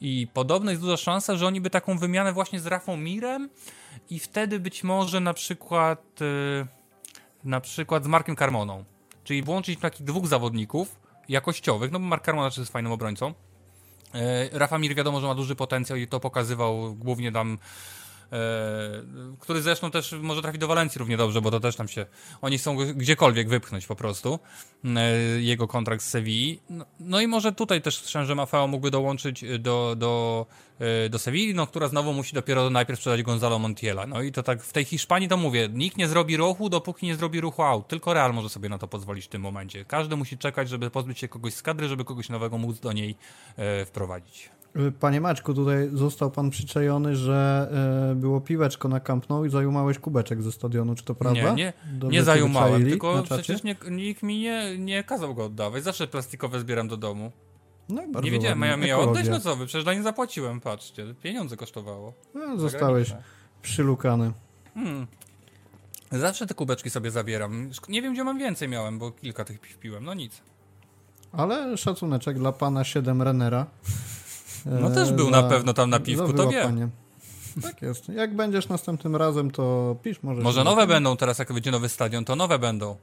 I podobno jest duża szansa, że oni by taką wymianę właśnie z Rafą Mirem i wtedy być może na przykład e, na przykład z Markiem Carmoną. Czyli włączyć takich dwóch zawodników jakościowych, no bo Mark Carmona też jest fajnym obrońcą. E, Rafa Mir wiadomo, że ma duży potencjał i to pokazywał głównie tam który zresztą też może trafi do Walencji równie dobrze, bo to też tam się oni chcą gdziekolwiek wypchnąć po prostu e, jego kontrakt z Sewilli. No, no i może tutaj też Szęże Mafeo mógłby dołączyć do, do, e, do Sewilli, no, która znowu musi dopiero najpierw sprzedać Gonzalo Montiela. No i to tak w tej Hiszpanii to mówię, nikt nie zrobi ruchu, dopóki nie zrobi ruchu out. Tylko Real może sobie na to pozwolić w tym momencie. Każdy musi czekać, żeby pozbyć się kogoś z kadry, żeby kogoś nowego móc do niej e, wprowadzić. Panie Maćku, tutaj został pan przyczajony, że e, było piweczko na Camp Nou i zajumałeś kubeczek ze stadionu, czy to prawda? Nie, nie, Dobrze nie zajumałem, tylko przecież nie, nikt mi nie, nie kazał go oddawać. Zawsze plastikowe zbieram do domu. No i bardzo nie wiedziałem, ja miałem oddać, Ekologia. no co wy, przecież dla nie zapłaciłem, patrzcie, pieniądze kosztowało. No, zostałeś przylukany. Hmm. Zawsze te kubeczki sobie zabieram. Nie wiem, gdzie mam więcej miałem, bo kilka tych piw piłem, no nic. Ale szacuneczek dla pana 7 Renera. No E, też był za- na pewno tam na piwku, to wie. wyłapanie. Tak jest. Jak będziesz następnym razem, to pisz może. Może nowe będą teraz, jak będzie nowy stadion, to nowe będą.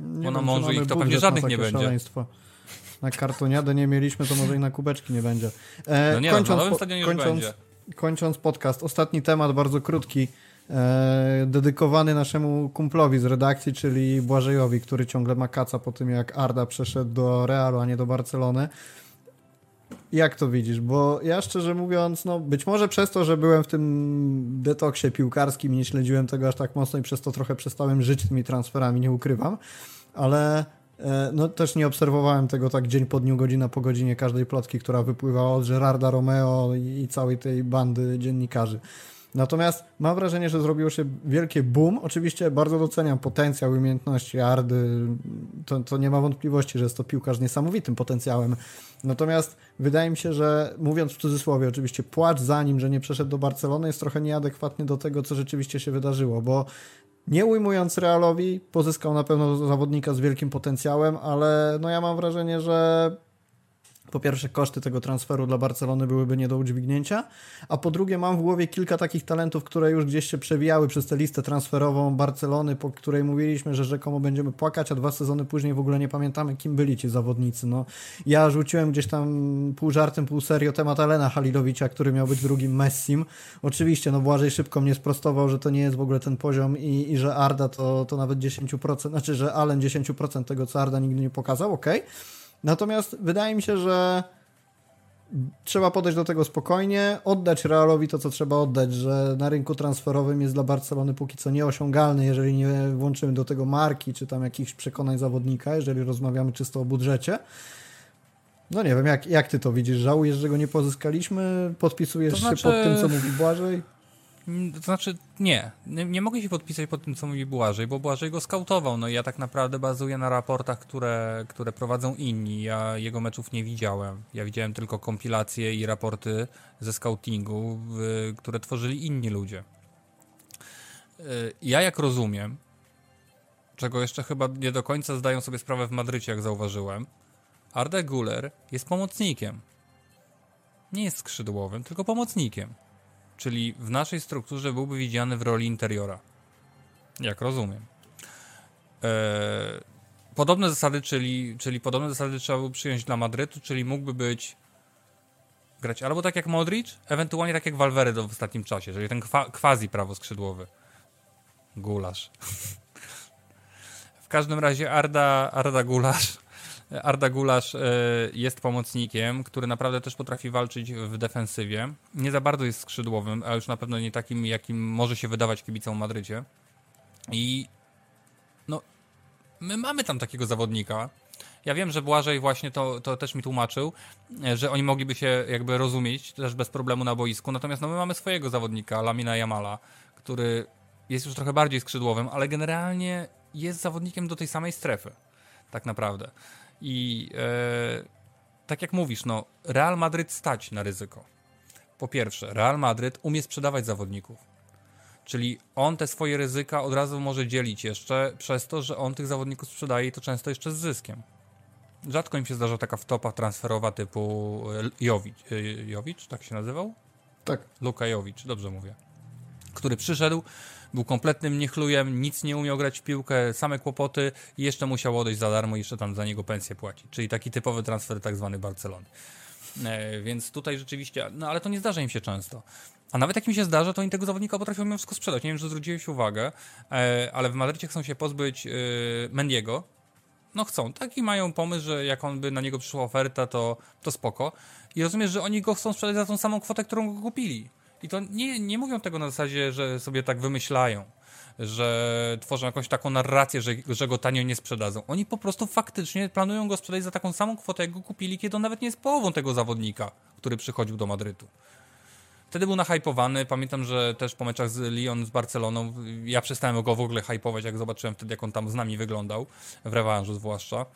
Nie bo na wiem, mążu ich to pewnie na żadnych nie będzie. szaleństwo. Na kartoniadę nie mieliśmy, to może i na kubeczki nie będzie. E, No nie, no, na nowym stadionie już kończąc, będzie. kończąc podcast, ostatni temat, bardzo krótki, e, dedykowany naszemu kumplowi z redakcji, czyli Błażejowi, który ciągle ma kaca po tym, jak Arda przeszedł do Realu, a nie do Barcelony. Jak to widzisz? Bo ja szczerze mówiąc, no być może przez to, że byłem w tym detoksie piłkarskim nie śledziłem tego aż tak mocno i przez to trochę przestałem żyć tymi transferami, nie ukrywam, ale e, no też nie obserwowałem tego tak dzień po dniu, godzina po godzinie każdej plotki, która wypływała od Gerarda Romeo i całej tej bandy dziennikarzy. Natomiast mam wrażenie, że zrobiło się wielkie boom. Oczywiście bardzo doceniam potencjał umiejętności Ardy. To, to nie ma wątpliwości, że jest to piłkarz z niesamowitym potencjałem. Natomiast wydaje mi się, że mówiąc w cudzysłowie, oczywiście płacz za nim, że nie przeszedł do Barcelony jest trochę nieadekwatny do tego, co rzeczywiście się wydarzyło, bo nie ujmując Realowi, pozyskał na pewno zawodnika z wielkim potencjałem, ale no ja mam wrażenie, że po pierwsze koszty tego transferu dla Barcelony byłyby nie do udźwignięcia, a po drugie mam w głowie kilka takich talentów, które już gdzieś się przewijały przez tę listę transferową Barcelony, po której mówiliśmy, że rzekomo będziemy płakać, a dwa sezony później w ogóle nie pamiętamy, kim byli ci zawodnicy. No, ja rzuciłem gdzieś tam pół żartem, pół serio temat Alena Halilowicza, który miał być drugim Messim. Oczywiście, no Błażej szybko mnie sprostował, że to nie jest w ogóle ten poziom i, i że Arda to, to nawet 10%, znaczy, że Allen 10% tego, co Arda nigdy nie pokazał, okej. Natomiast wydaje mi się, że trzeba podejść do tego spokojnie, oddać Realowi to, co trzeba oddać, że na rynku transferowym jest dla Barcelony póki co nieosiągalny, jeżeli nie włączymy do tego marki, czy tam jakichś przekonań zawodnika, jeżeli rozmawiamy czysto o budżecie. No nie wiem, jak, jak ty to widzisz? Żałujesz, że go nie pozyskaliśmy? Podpisujesz To się znaczy- pod tym, co mówi Błażej? Mm, To znaczy, nie. nie. Nie mogę się podpisać pod tym, co mówi Błażej, bo Błażej go skautował. No ja tak naprawdę bazuję na raportach, które, które prowadzą inni. Ja jego meczów nie widziałem. Ja widziałem tylko kompilacje i raporty ze scoutingu, które tworzyli inni ludzie. Y, Ja jak rozumiem, czego jeszcze chyba nie do końca zdają sobie sprawę w Madrycie, jak zauważyłem, Arda Guler jest pomocnikiem. Nie jest skrzydłowym, tylko pomocnikiem czyli w naszej strukturze byłby widziany w roli interiora. Jak rozumiem. Eee, podobne zasady, czyli, czyli podobne zasady trzeba by przyjąć dla Madrytu, czyli mógłby być grać albo tak jak Modric, ewentualnie tak jak Valverde w ostatnim czasie, czyli ten kwa, quasi prawoskrzydłowy. Gulasz. w każdym razie Arda, Arda Gulasz Arda Gulasz e, jest pomocnikiem, który naprawdę też potrafi walczyć w defensywie. Nie za bardzo jest skrzydłowym, a już na pewno nie takim, jakim może się wydawać kibicom Madrycie. I no, my mamy tam takiego zawodnika. Ja wiem, że Błażej właśnie to, to też mi tłumaczył, e, że oni mogliby się jakby rozumieć też bez problemu na boisku. Natomiast no, my mamy swojego zawodnika, Lamina Jamala, który jest już trochę bardziej skrzydłowym, ale generalnie jest zawodnikiem do tej samej strefy. Tak naprawdę. I e, tak jak mówisz, no, Real Madryt stać na ryzyko. po pierwsze, Real Madryt umie sprzedawać zawodników. Czyli on te swoje ryzyka od razu może dzielić jeszcze przez to, że on tych zawodników sprzedaje i to często jeszcze z zyskiem. Rzadko im się zdarza taka wtopa transferowa typu e, Jowicz, e, Jowicz tak się nazywał? Tak. Luka Jowicz, dobrze mówię. Który przyszedł, był kompletnym niechlujem, nic nie umiał grać w piłkę, same kłopoty i jeszcze musiał odejść za darmo i jeszcze tam za niego pensję płacić. Czyli taki typowy transfer tak zwany Barcelony. E, więc tutaj rzeczywiście, no ale to nie zdarza im się często. A nawet jak mi się zdarza, to oni tego zawodnika potrafią mimo wszystko sprzedać. Nie wiem, czy zwróciłeś uwagę, e, ale w Madrycie chcą się pozbyć e, Mendiego. No chcą, taki mają pomysł, że jak on by na niego przyszła oferta, to, to spoko. I rozumiesz, że oni go chcą sprzedać za tą samą kwotę, którą go kupili. I to nie, nie mówią tego na zasadzie, że sobie tak wymyślają, że tworzą jakąś taką narrację, że, że go tanio nie sprzedadzą. Oni po prostu faktycznie planują go sprzedać za taką samą kwotę, jak go kupili, kiedy on nawet nie jest połową tego zawodnika, który przychodził do Madrytu. Wtedy był nahypowany. Pamiętam, że też po meczach z Lyon, z Barceloną, ja przestałem go w ogóle hypować, jak zobaczyłem wtedy, jak on tam z nami wyglądał, w rewanżu zwłaszcza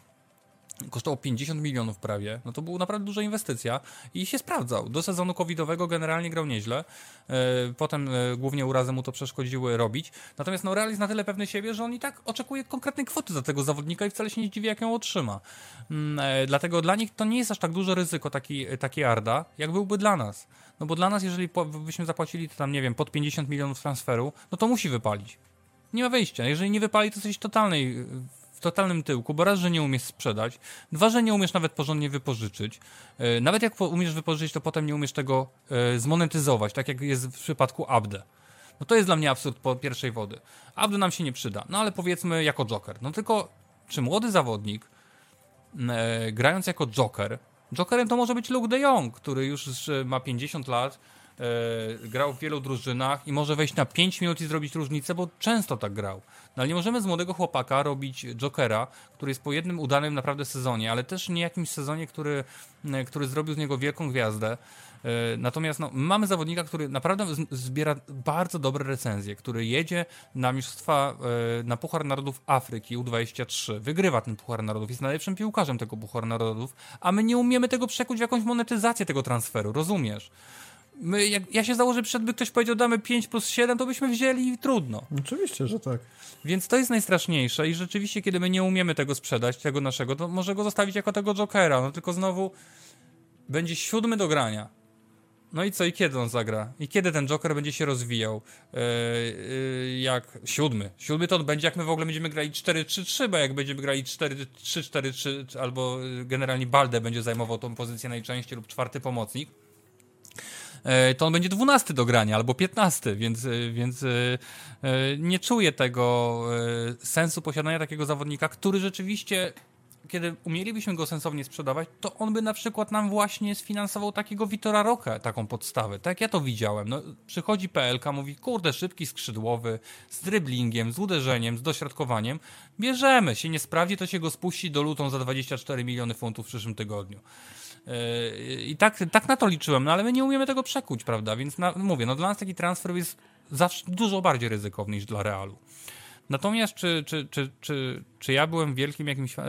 kosztował 50 milionów prawie, no to była naprawdę duża inwestycja i się sprawdzał. Do sezonu covidowego generalnie grał nieźle, e, potem e, głównie urazy mu to przeszkodziły robić, natomiast no Real jest na tyle pewny siebie, że on i tak oczekuje konkretnej kwoty za tego zawodnika i wcale się nie dziwi, jak ją otrzyma. Mm, e, dlatego dla nich to nie jest aż tak duże ryzyko taki, taki Arda, jak byłby dla nas. No bo dla nas, jeżeli byśmy zapłacili to tam, nie wiem, pod 50 milionów transferu, no to musi wypalić. Nie ma wyjścia. Jeżeli nie wypali, to coś totalnej totalnym tyłku, bo raz, że nie umiesz sprzedać, dwa, że nie umiesz nawet porządnie wypożyczyć. E, nawet jak umiesz wypożyczyć, to potem nie umiesz tego e, zmonetyzować, tak jak jest w przypadku Abde. No to jest dla mnie absurd po pierwszej wody. Abde nam się nie przyda, no ale powiedzmy jako Joker. No tylko, czy młody zawodnik, e, grając jako Joker, Jokerem to może być Luke de Jong, który już ma 50 lat, grał w wielu drużynach i może wejść na 5 minut i zrobić różnicę, bo często tak grał. No ale nie możemy z młodego chłopaka robić Jokera, który jest po jednym udanym naprawdę sezonie, ale też nie jakimś sezonie, który, e, który zrobił z niego wielką gwiazdę. E, natomiast no, mamy zawodnika, który naprawdę zbiera bardzo dobre recenzje, który jedzie na mistrzostwa, e, na Puchar Narodów Afryki U23, wygrywa ten Puchar Narodów, jest najlepszym piłkarzem tego Puchar Narodów, a my nie umiemy tego przekuć w jakąś monetyzację tego transferu, rozumiesz? My, jak ja się założę, przed by ktoś powiedział, damy 5 plus 7, to byśmy wzięli i trudno. Oczywiście, że tak. Więc to jest najstraszniejsze i rzeczywiście, kiedy my nie umiemy tego sprzedać, tego naszego, to może go zostawić jako tego Jokera, no tylko znowu będzie siódmy do grania. No i co, i kiedy on zagra? I kiedy ten Joker będzie się rozwijał? Yy, yy, jak siódmy. Siódmy to on będzie, jak my w ogóle będziemy grali 4-3-3, bo jak będziemy grali 4-3-4-3, albo generalnie Balde będzie zajmował tą pozycję najczęściej lub czwarty pomocnik to on będzie 12 do grania albo 15, więc, e, więc e, nie czuję tego sensu posiadania takiego zawodnika, który rzeczywiście kiedy umielibyśmy go sensownie sprzedawać, to on by na przykład nam właśnie sfinansował takiego Vitora Roka, taką podstawę. Tak ja to widziałem. No, przychodzi PLK, mówi, kurde, szybki skrzydłowy, z dryblingiem, z uderzeniem, z dośrodkowaniem. Bierzemy, się nie sprawdzi, to się go spuści do lutą za 24 miliony funtów w przyszłym tygodniu. I tak, tak na to liczyłem, no ale my nie umiemy tego przekuć, prawda? Więc na, mówię, no dla nas taki transfer jest zawsze dużo bardziej ryzykowny niż dla Realu. Natomiast czy, czy, czy, czy, czy ja byłem wielkim jakimś, e,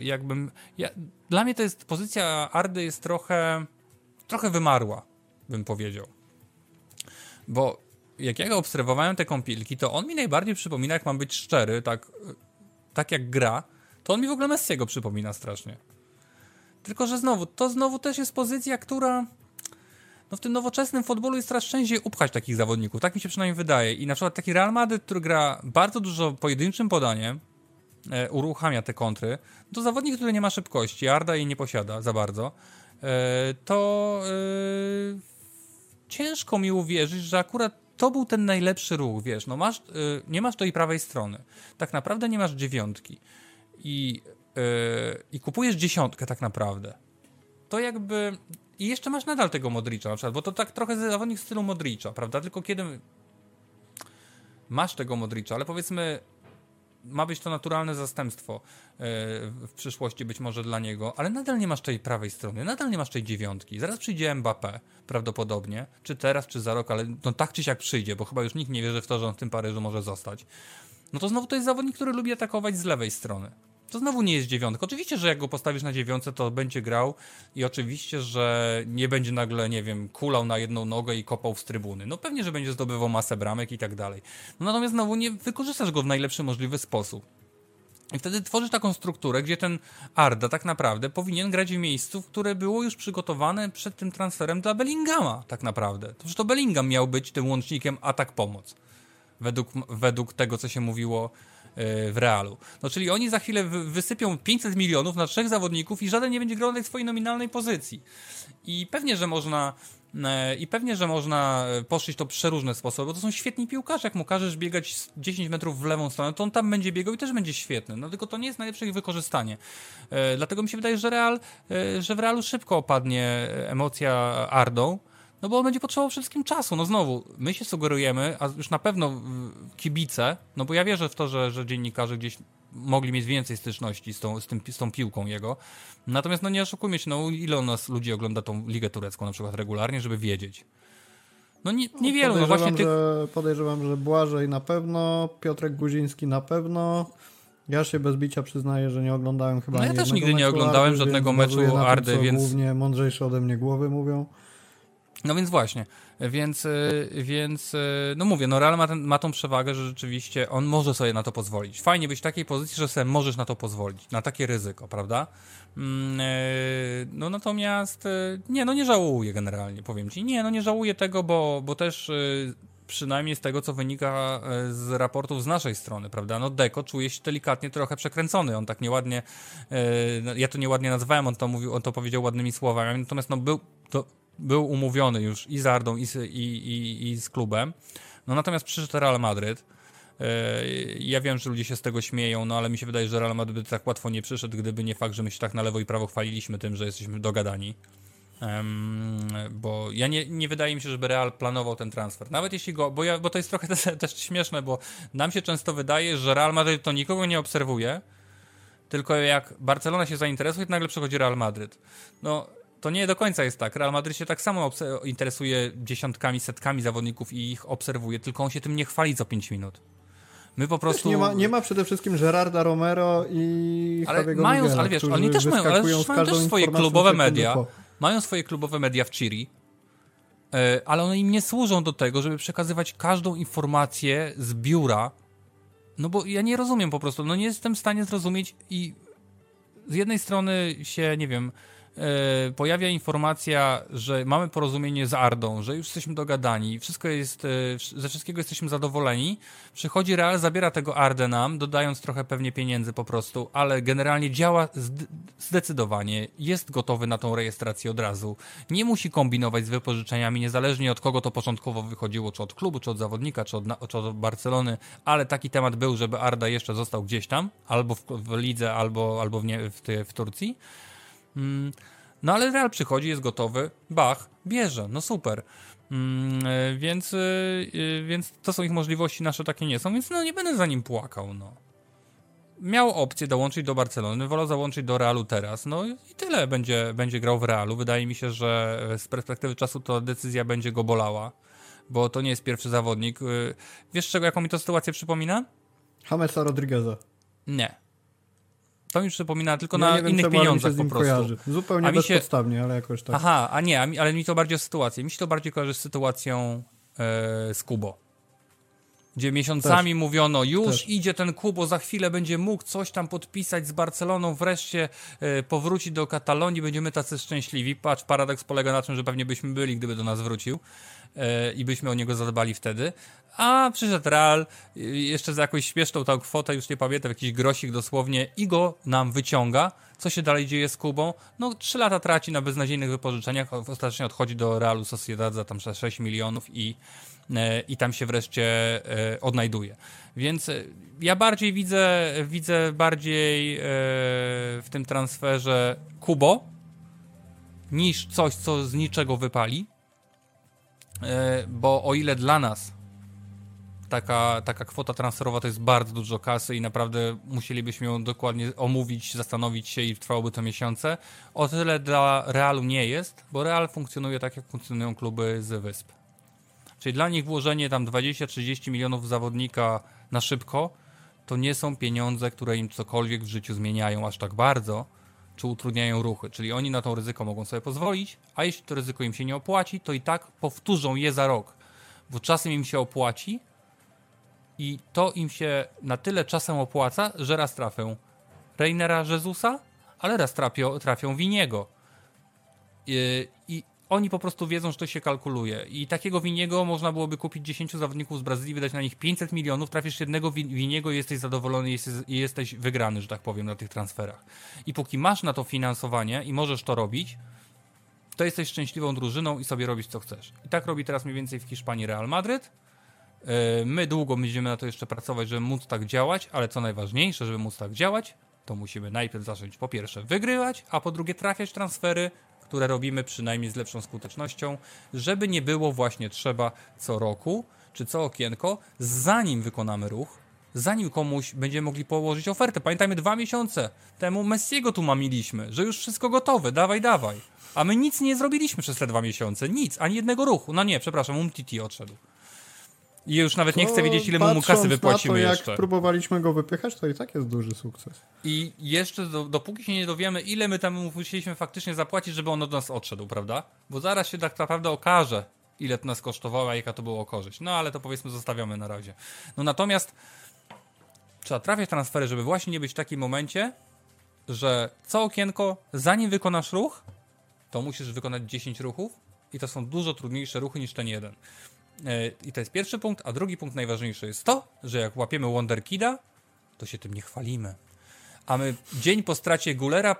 jakbym, ja, dla mnie to jest, pozycja Ardy jest trochę, trochę wymarła, bym powiedział. Bo jak ja go obserwowałem te kąpilki, to on mi najbardziej przypomina, jak mam być szczery, tak, tak jak gra, to on mi w ogóle Messiego przypomina strasznie. Tylko, że znowu, to znowu też jest pozycja, która no w tym nowoczesnym futbolu jest coraz częściej upchać takich zawodników. Tak mi się przynajmniej wydaje. I na przykład taki Real Madrid, który gra bardzo dużo pojedynczym podaniem, e, uruchamia te kontry, to zawodnik, który nie ma szybkości, Arda jej nie posiada za bardzo, e, to e, ciężko mi uwierzyć, że akurat to był ten najlepszy ruch, wiesz, no masz, e, nie masz tej prawej strony. Tak naprawdę nie masz dziewiątki. I yy, i kupujesz dziesiątkę tak naprawdę, to jakby... I jeszcze masz nadal tego Modricza na przykład, bo to tak trochę zawodnik w stylu Modricza, prawda? Tylko kiedy masz tego Modricza, ale powiedzmy ma być to naturalne zastępstwo yy, w przyszłości być może dla niego, ale nadal nie masz tej prawej strony, nadal nie masz tej dziewiątki. Zaraz przyjdzie Mbappé prawdopodobnie, czy teraz, czy za rok, ale no tak czy siak przyjdzie, bo chyba już nikt nie wierzy w to, że on w tym Paryżu może zostać. No to znowu to jest zawodnik, który lubi atakować z lewej strony. To znowu nie jest dziewiątka. Oczywiście, że jak go postawisz na dziewiątce, to będzie grał i oczywiście, że nie będzie nagle, nie wiem, kulał na jedną nogę i kopał z trybuny. No pewnie, że będzie zdobywał masę bramek i tak dalej. No natomiast znowu nie wykorzystasz go w najlepszy możliwy sposób. I wtedy tworzysz taką strukturę, gdzie ten Arda tak naprawdę powinien grać w miejscu, które było już przygotowane przed tym transferem dla Bellingama, tak naprawdę. To, to Bellingham miał być tym łącznikiem atak-pomoc. Według, według tego, co się mówiło w Realu. No czyli oni za chwilę wysypią 500 milionów na trzech zawodników i żaden nie będzie grał na tej swojej nominalnej pozycji. I pewnie, że można e, i pewnie, że można e, poszyć to przeróżne sposoby, bo to są świetni piłkarze. Jak mu każesz biegać 10 metrów w lewą stronę, to on tam będzie biegał i też będzie świetny. No tylko to nie jest najlepsze ich wykorzystanie. E, dlatego mi się wydaje, że, Real, że w Realu szybko opadnie emocja Ardą no bo on będzie potrzebował wszystkim czasu. No znowu, my się sugerujemy, a już na pewno kibice, no bo ja wierzę w to, że, że dziennikarze gdzieś mogli mieć więcej styczności z tą, z, tym, z tą piłką jego. Natomiast no nie oszukujmy się, no ile u nas ludzi ogląda tą ligę turecką na przykład regularnie, żeby wiedzieć. No nie, niewielu, no właśnie tych... Że, podejrzewam, że Błażej na pewno, Piotrek Guziński na pewno, ja się bez bicia przyznaję, że nie oglądałem chyba No ja też nigdy nie oglądałem żadnego meczu Ardy, więc... Głównie mądrzejsze ode mnie głowy mówią. No więc właśnie, więc, y, więc y, no mówię, no Real ma, ten, ma tą przewagę, że rzeczywiście on może sobie na to pozwolić. Fajnie być w takiej pozycji, że sobie możesz na to pozwolić, na takie ryzyko, prawda? Mm, y, no natomiast, nie, no nie żałuję generalnie, powiem ci. Nie, no nie żałuję tego, bo, bo też przynajmniej z tego, co wynika z raportów z naszej strony, prawda? No Deko czuje się delikatnie trochę przekręcony, on tak nieładnie, no, ja to nieładnie nazwałem, on to mówił, on to powiedział ładnymi słowami, natomiast no był, to był umówiony już i z Ardą, i z, i, i, i z klubem. No natomiast przyszedł Real Madryt. E, ja wiem, że ludzie się z tego śmieją, no ale mi się wydaje, że Real Madryt tak łatwo nie przyszedł, gdyby nie fakt, że my się tak na lewo i prawo chwaliliśmy tym, że jesteśmy dogadani. Um, bo ja nie, nie wydaje mi się, żeby Real planował ten transfer. Nawet jeśli go, bo, ja, bo to jest trochę też, też śmieszne, bo nam się często wydaje, że Real Madryt to nikogo nie obserwuje, tylko jak Barcelona się zainteresuje, to nagle przychodzi Real Madryt. No, to nie do końca jest tak. Real Madrid się tak samo interesuje dziesiątkami, setkami zawodników i ich obserwuje, tylko on się tym nie chwali co 5 minut. My po prostu. Nie ma, nie ma przede wszystkim Gerarda Romero i. Ale Javiego mają, Miguela, ale wiesz, oni też mają, ale mają też swoje klubowe media. Mają swoje klubowe media w Chiri, e, ale one im nie służą do tego, żeby przekazywać każdą informację z biura. No bo ja nie rozumiem po prostu, no nie jestem w stanie zrozumieć i z jednej strony się, nie wiem, pojawia informacja, że mamy porozumienie z Ardą, że już jesteśmy dogadani, wszystko jest, e, ze wszystkiego jesteśmy zadowoleni. Przychodzi Real, zabiera tego Ardę nam, dodając trochę pewnie pieniędzy po prostu, ale generalnie działa zdecydowanie, jest gotowy na tą rejestrację od razu. Nie musi kombinować z wypożyczeniami, niezależnie od kogo to początkowo wychodziło, czy od klubu, czy od zawodnika, czy od, czy od Barcelony, ale taki temat był, żeby Arda jeszcze został gdzieś tam, albo w, w lidze, albo, albo w, nie, w, w Turcji. Mm, no ale Real przychodzi, jest gotowy, Bach, bierze, no super. Mm, e, więc, e, e, więc to są ich możliwości, nasze takie nie są, więc no nie będę za nim płakał, no. Miał opcję dołączyć do Barcelony, wolał załączyć do Realu teraz, no i tyle będzie, będzie grał w Realu. Wydaje mi się, że z perspektywy czasu to decyzja będzie go bolała, bo to nie jest pierwszy zawodnik. Wiesz czego, jaką mi to sytuację przypomina? Hamesa Rodrigueza. Nie. To mi przypomina tylko ja na wiem, innych pieniądzach po prostu. Kojarzy. Zupełnie a bezpodstawnie, się... ale jakoś tak. Aha, a nie, ale mi to bardziej o sytuację. Mi się to bardziej kojarzy z sytuacją e, z Kubo. Gdzie miesiącami Też. mówiono, już Też. idzie ten Kubo, za chwilę będzie mógł coś tam podpisać z Barceloną, wreszcie e, powrócić do Katalonii, będziemy tacy szczęśliwi. Patrz, paradoks polega na tym, że pewnie byśmy byli, gdyby do nas wrócił i byśmy o niego zadbali wtedy. A przyszedł Real, jeszcze za jakąś śmieszną tą kwotę, już nie pamiętam, jakiś grosik dosłownie i go nam wyciąga. Co się dalej dzieje z Kubą? No, trzy lata traci na beznadziejnych wypożyczeniach, ostatecznie odchodzi do Realu Sociedad za tam 6 milionów i, e, i tam się wreszcie e, odnajduje. Więc e, ja bardziej widzę, widzę bardziej w tym transferze Kubo niż coś, co z niczego wypali, bo o ile dla nas taka, taka kwota transferowa to jest bardzo dużo kasy i naprawdę musielibyśmy ją dokładnie omówić, zastanowić się i trwałoby to miesiące. O tyle dla Realu nie jest, bo Real funkcjonuje tak, jak funkcjonują kluby z wysp. Czyli dla nich włożenie tam 20-30 milionów zawodnika na szybko to nie są pieniądze, które im cokolwiek w życiu zmieniają aż tak bardzo, czy utrudniają ruchy. Czyli oni na to ryzyko mogą sobie pozwolić, a jeśli to ryzyko im się nie opłaci, to i tak powtórzą je za rok. Bo czasem im się opłaci i to im się na tyle czasem opłaca, że raz trafią Reinera Jezusa, ale raz trafią, trafią Winiego. I, I oni po prostu wiedzą, że to się kalkuluje. I takiego Winiego można byłoby kupić 10 zawodników z Brazylii, wydać na nich 500 milionów, trafisz jednego Winiego i jesteś zadowolony i jesteś wygrany, że tak powiem, na tych transferach. I póki masz na to finansowanie i możesz to robić, to jesteś szczęśliwą drużyną i sobie robisz co chcesz. I tak robi teraz mniej więcej w Hiszpanii Real Madryt. E, my długo będziemy na to jeszcze pracować, żeby móc tak działać, ale co najważniejsze, żeby móc tak działać, to musimy najpierw zacząć po pierwsze wygrywać, a po drugie trafiać transfery, które robimy przynajmniej z lepszą skutecznością, żeby nie było właśnie trzeba co roku czy co okienko, zanim wykonamy ruch, zanim komuś będziemy mogli położyć ofertę. Pamiętajmy, dwa miesiące temu Messiego tu mamiliśmy, że już wszystko gotowe, dawaj, dawaj. A my nic nie zrobiliśmy przez te dwa miesiące, nic, ani jednego ruchu. No nie, przepraszam, Umtiti odszedł. I już nawet nie chcę wiedzieć, ile mu kasy wypłacimy na to, jeszcze. jak próbowaliśmy go wypychać, to i tak jest duży sukces. I jeszcze do, dopóki się nie dowiemy, ile my tam musieliśmy faktycznie zapłacić, żeby on od nas odszedł, prawda? Bo zaraz się tak naprawdę okaże, ile to nas kosztowało, a jaka to było korzyść. No ale to powiedzmy zostawiamy na razie. No natomiast trzeba trafiać transfery, żeby właśnie nie być w takim momencie, że co okienko, zanim wykonasz ruch, to musisz wykonać 10 ruchów i to są dużo trudniejsze ruchy niż ten jeden. E, I to jest pierwszy punkt, a drugi punkt najważniejszy jest to, że jak łapiemy Wonderkida, to się tym nie chwalimy. A my dzień po stracie Gulera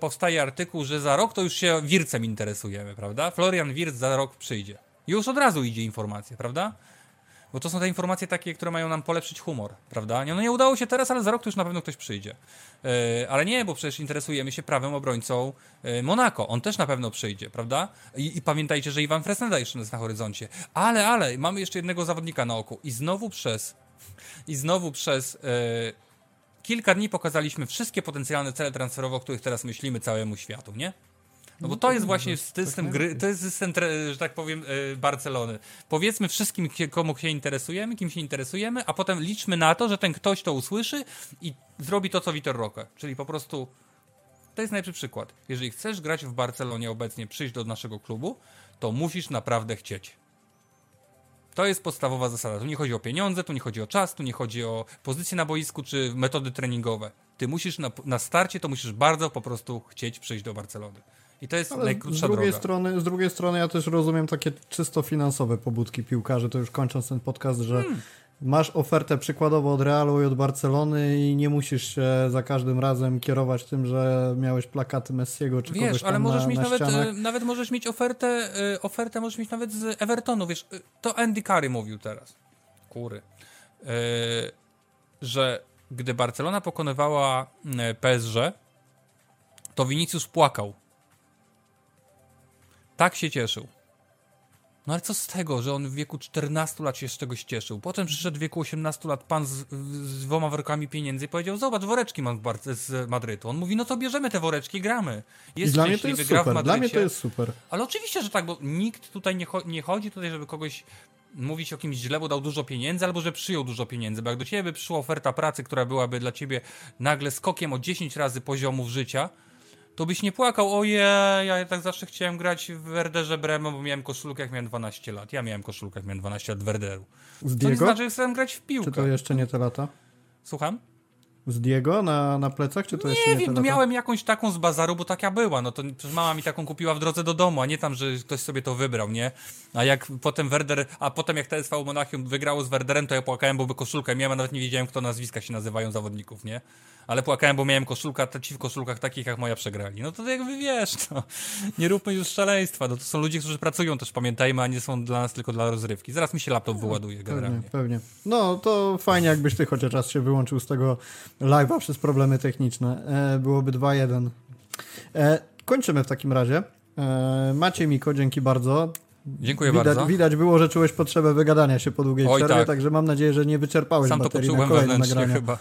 powstaje artykuł, że za rok to już się Wircem interesujemy, prawda? Florian Wirc za rok przyjdzie. Już od razu idzie informacja, prawda? Bo to są te informacje takie, które mają nam polepszyć humor, prawda? No nie udało się teraz, ale za rok to już na pewno ktoś przyjdzie. Yy, ale nie, bo przecież interesujemy się prawym obrońcą yy, Monako. On też na pewno przyjdzie, prawda? I, i pamiętajcie, że Iwan Fresneda jeszcze jest na horyzoncie. Ale, ale, mamy jeszcze jednego zawodnika na oku. I znowu przez... I znowu przez... Yy, kilka dni pokazaliśmy wszystkie potencjalne cele transferowe, o których teraz myślimy całemu światu, nie? No bo to jest właśnie system gry, to jest system, że tak powiem, e, Barcelony. Powiedzmy wszystkim, komu się interesujemy, kim się interesujemy, a potem liczmy na to, że ten ktoś to usłyszy i zrobi to, co Vitor Roque. Czyli po prostu to jest najlepszy przykład. Jeżeli chcesz grać w Barcelonie obecnie, przyjść do naszego klubu, to musisz naprawdę chcieć. To jest podstawowa zasada. Tu nie chodzi o pieniądze, tu nie chodzi o czas, tu nie chodzi o pozycję na boisku czy metody treningowe. Ty musisz na, na starcie, to musisz bardzo po prostu chcieć przyjść do Barcelony. I to jest Ale najkrótsza z drugiej droga. Strony, z drugiej strony ja też rozumiem takie czysto finansowe pobudki piłkarzy, to już kończąc ten podcast, że hmm. masz ofertę przykładowo od Realu i od Barcelony i nie musisz się za każdym razem kierować tym, że miałeś plakaty Messiego czy wiesz, kogoś tam ale możesz na, mieć na nawet, ścianach. E, nawet możesz mieć ofertę, e, ofertę możesz mieć nawet z Evertonu, wiesz, e, to Andy Curry mówił teraz. Kury. że gdy Barcelona pokonywała PSG, to Vinicius płakał tak się cieszył. No ale co z tego, że on w wieku 14 lat się z czegoś cieszył? Potem przyszedł w wieku 18 lat pan z, z dwoma workami pieniędzy i powiedział, zobacz, woreczki mam z Madrytu. On mówi, no to bierzemy te woreczki, gramy. Jest I dla mnie to jest super, dla mnie to jest super. Ale oczywiście, że tak, bo nikt tutaj nie, cho nie chodzi tutaj, żeby kogoś mówić o kimś źle, bo dał dużo pieniędzy, albo że przyjął dużo pieniędzy, bo jak do ciebie by przyszła oferta pracy, która byłaby dla ciebie nagle skokiem o 10 razy poziomów życia, to byś nie płakał, ojej, ja tak zawsze chciałem grać w Werderze Bremen, bo miałem koszulkę jak miałem 12 lat. Ja miałem koszulkę jak miałem 12 lat w Werderu. Z Diego? To nie znaczy, że chcę grać w piłkę. Czy to jeszcze nie te lata? Słucham? Z Diego na, na plecach, czy to nie jeszcze nie wiem, te miałem jakąś taką z bazaru, bo taka była. No to mama mi taką kupiła w drodze do domu, a nie tam, że ktoś sobie to wybrał, nie? A jak potem Werder, a potem jak TSV Monachium wygrało z Werderem, to ja płakałem, bo by koszulkę miałem, a nawet nie wiedziałem, kto nazwiska się nazywają zawodników, nie? Ale płakałem, bo miałem koszulka, ci w koszulkach takich jak moja przegrali. No to jakby wiesz, no, nie róbmy już szaleństwa. No to są ludzie, którzy pracują też, pamiętajmy, a nie są dla nas tylko dla rozrywki. Zaraz mi się laptop wyładuje generalnie. Pewnie, pewnie. No to fajnie, jakbyś ty chociaż raz się wyłączył z tego live'a przez problemy techniczne. E, byłoby 2-1. E, kończymy w takim razie. E, Maciej Miko, dzięki bardzo. Dziękuję widać, bardzo. Widać było, że czułeś potrzebę wygadania się po długiej Oj, przerwie, tak. także mam nadzieję, że nie wyczerpałeś Sam baterii to na kolejne nagrania. chyba.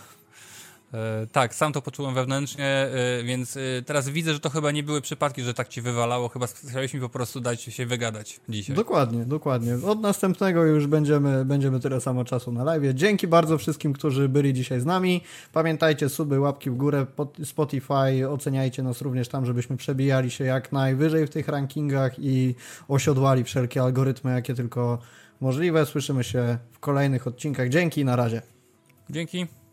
E, tak, sam to poczułem wewnętrznie, e, więc e, teraz widzę, że to chyba nie były przypadki, że tak ci wywalało. Chyba chciałeś mi po prostu dać się wygadać dzisiaj. Dokładnie, dokładnie. Od następnego już będziemy, będziemy tyle samo czasu na live. Dzięki bardzo wszystkim, którzy byli dzisiaj z nami. Pamiętajcie, suby, łapki w górę, Spotify, oceniajcie nas również tam, żebyśmy przebijali się jak najwyżej w tych rankingach i osiodłali wszelkie algorytmy, jakie tylko możliwe. Słyszymy się w kolejnych odcinkach. Dzięki, na razie. Dzięki.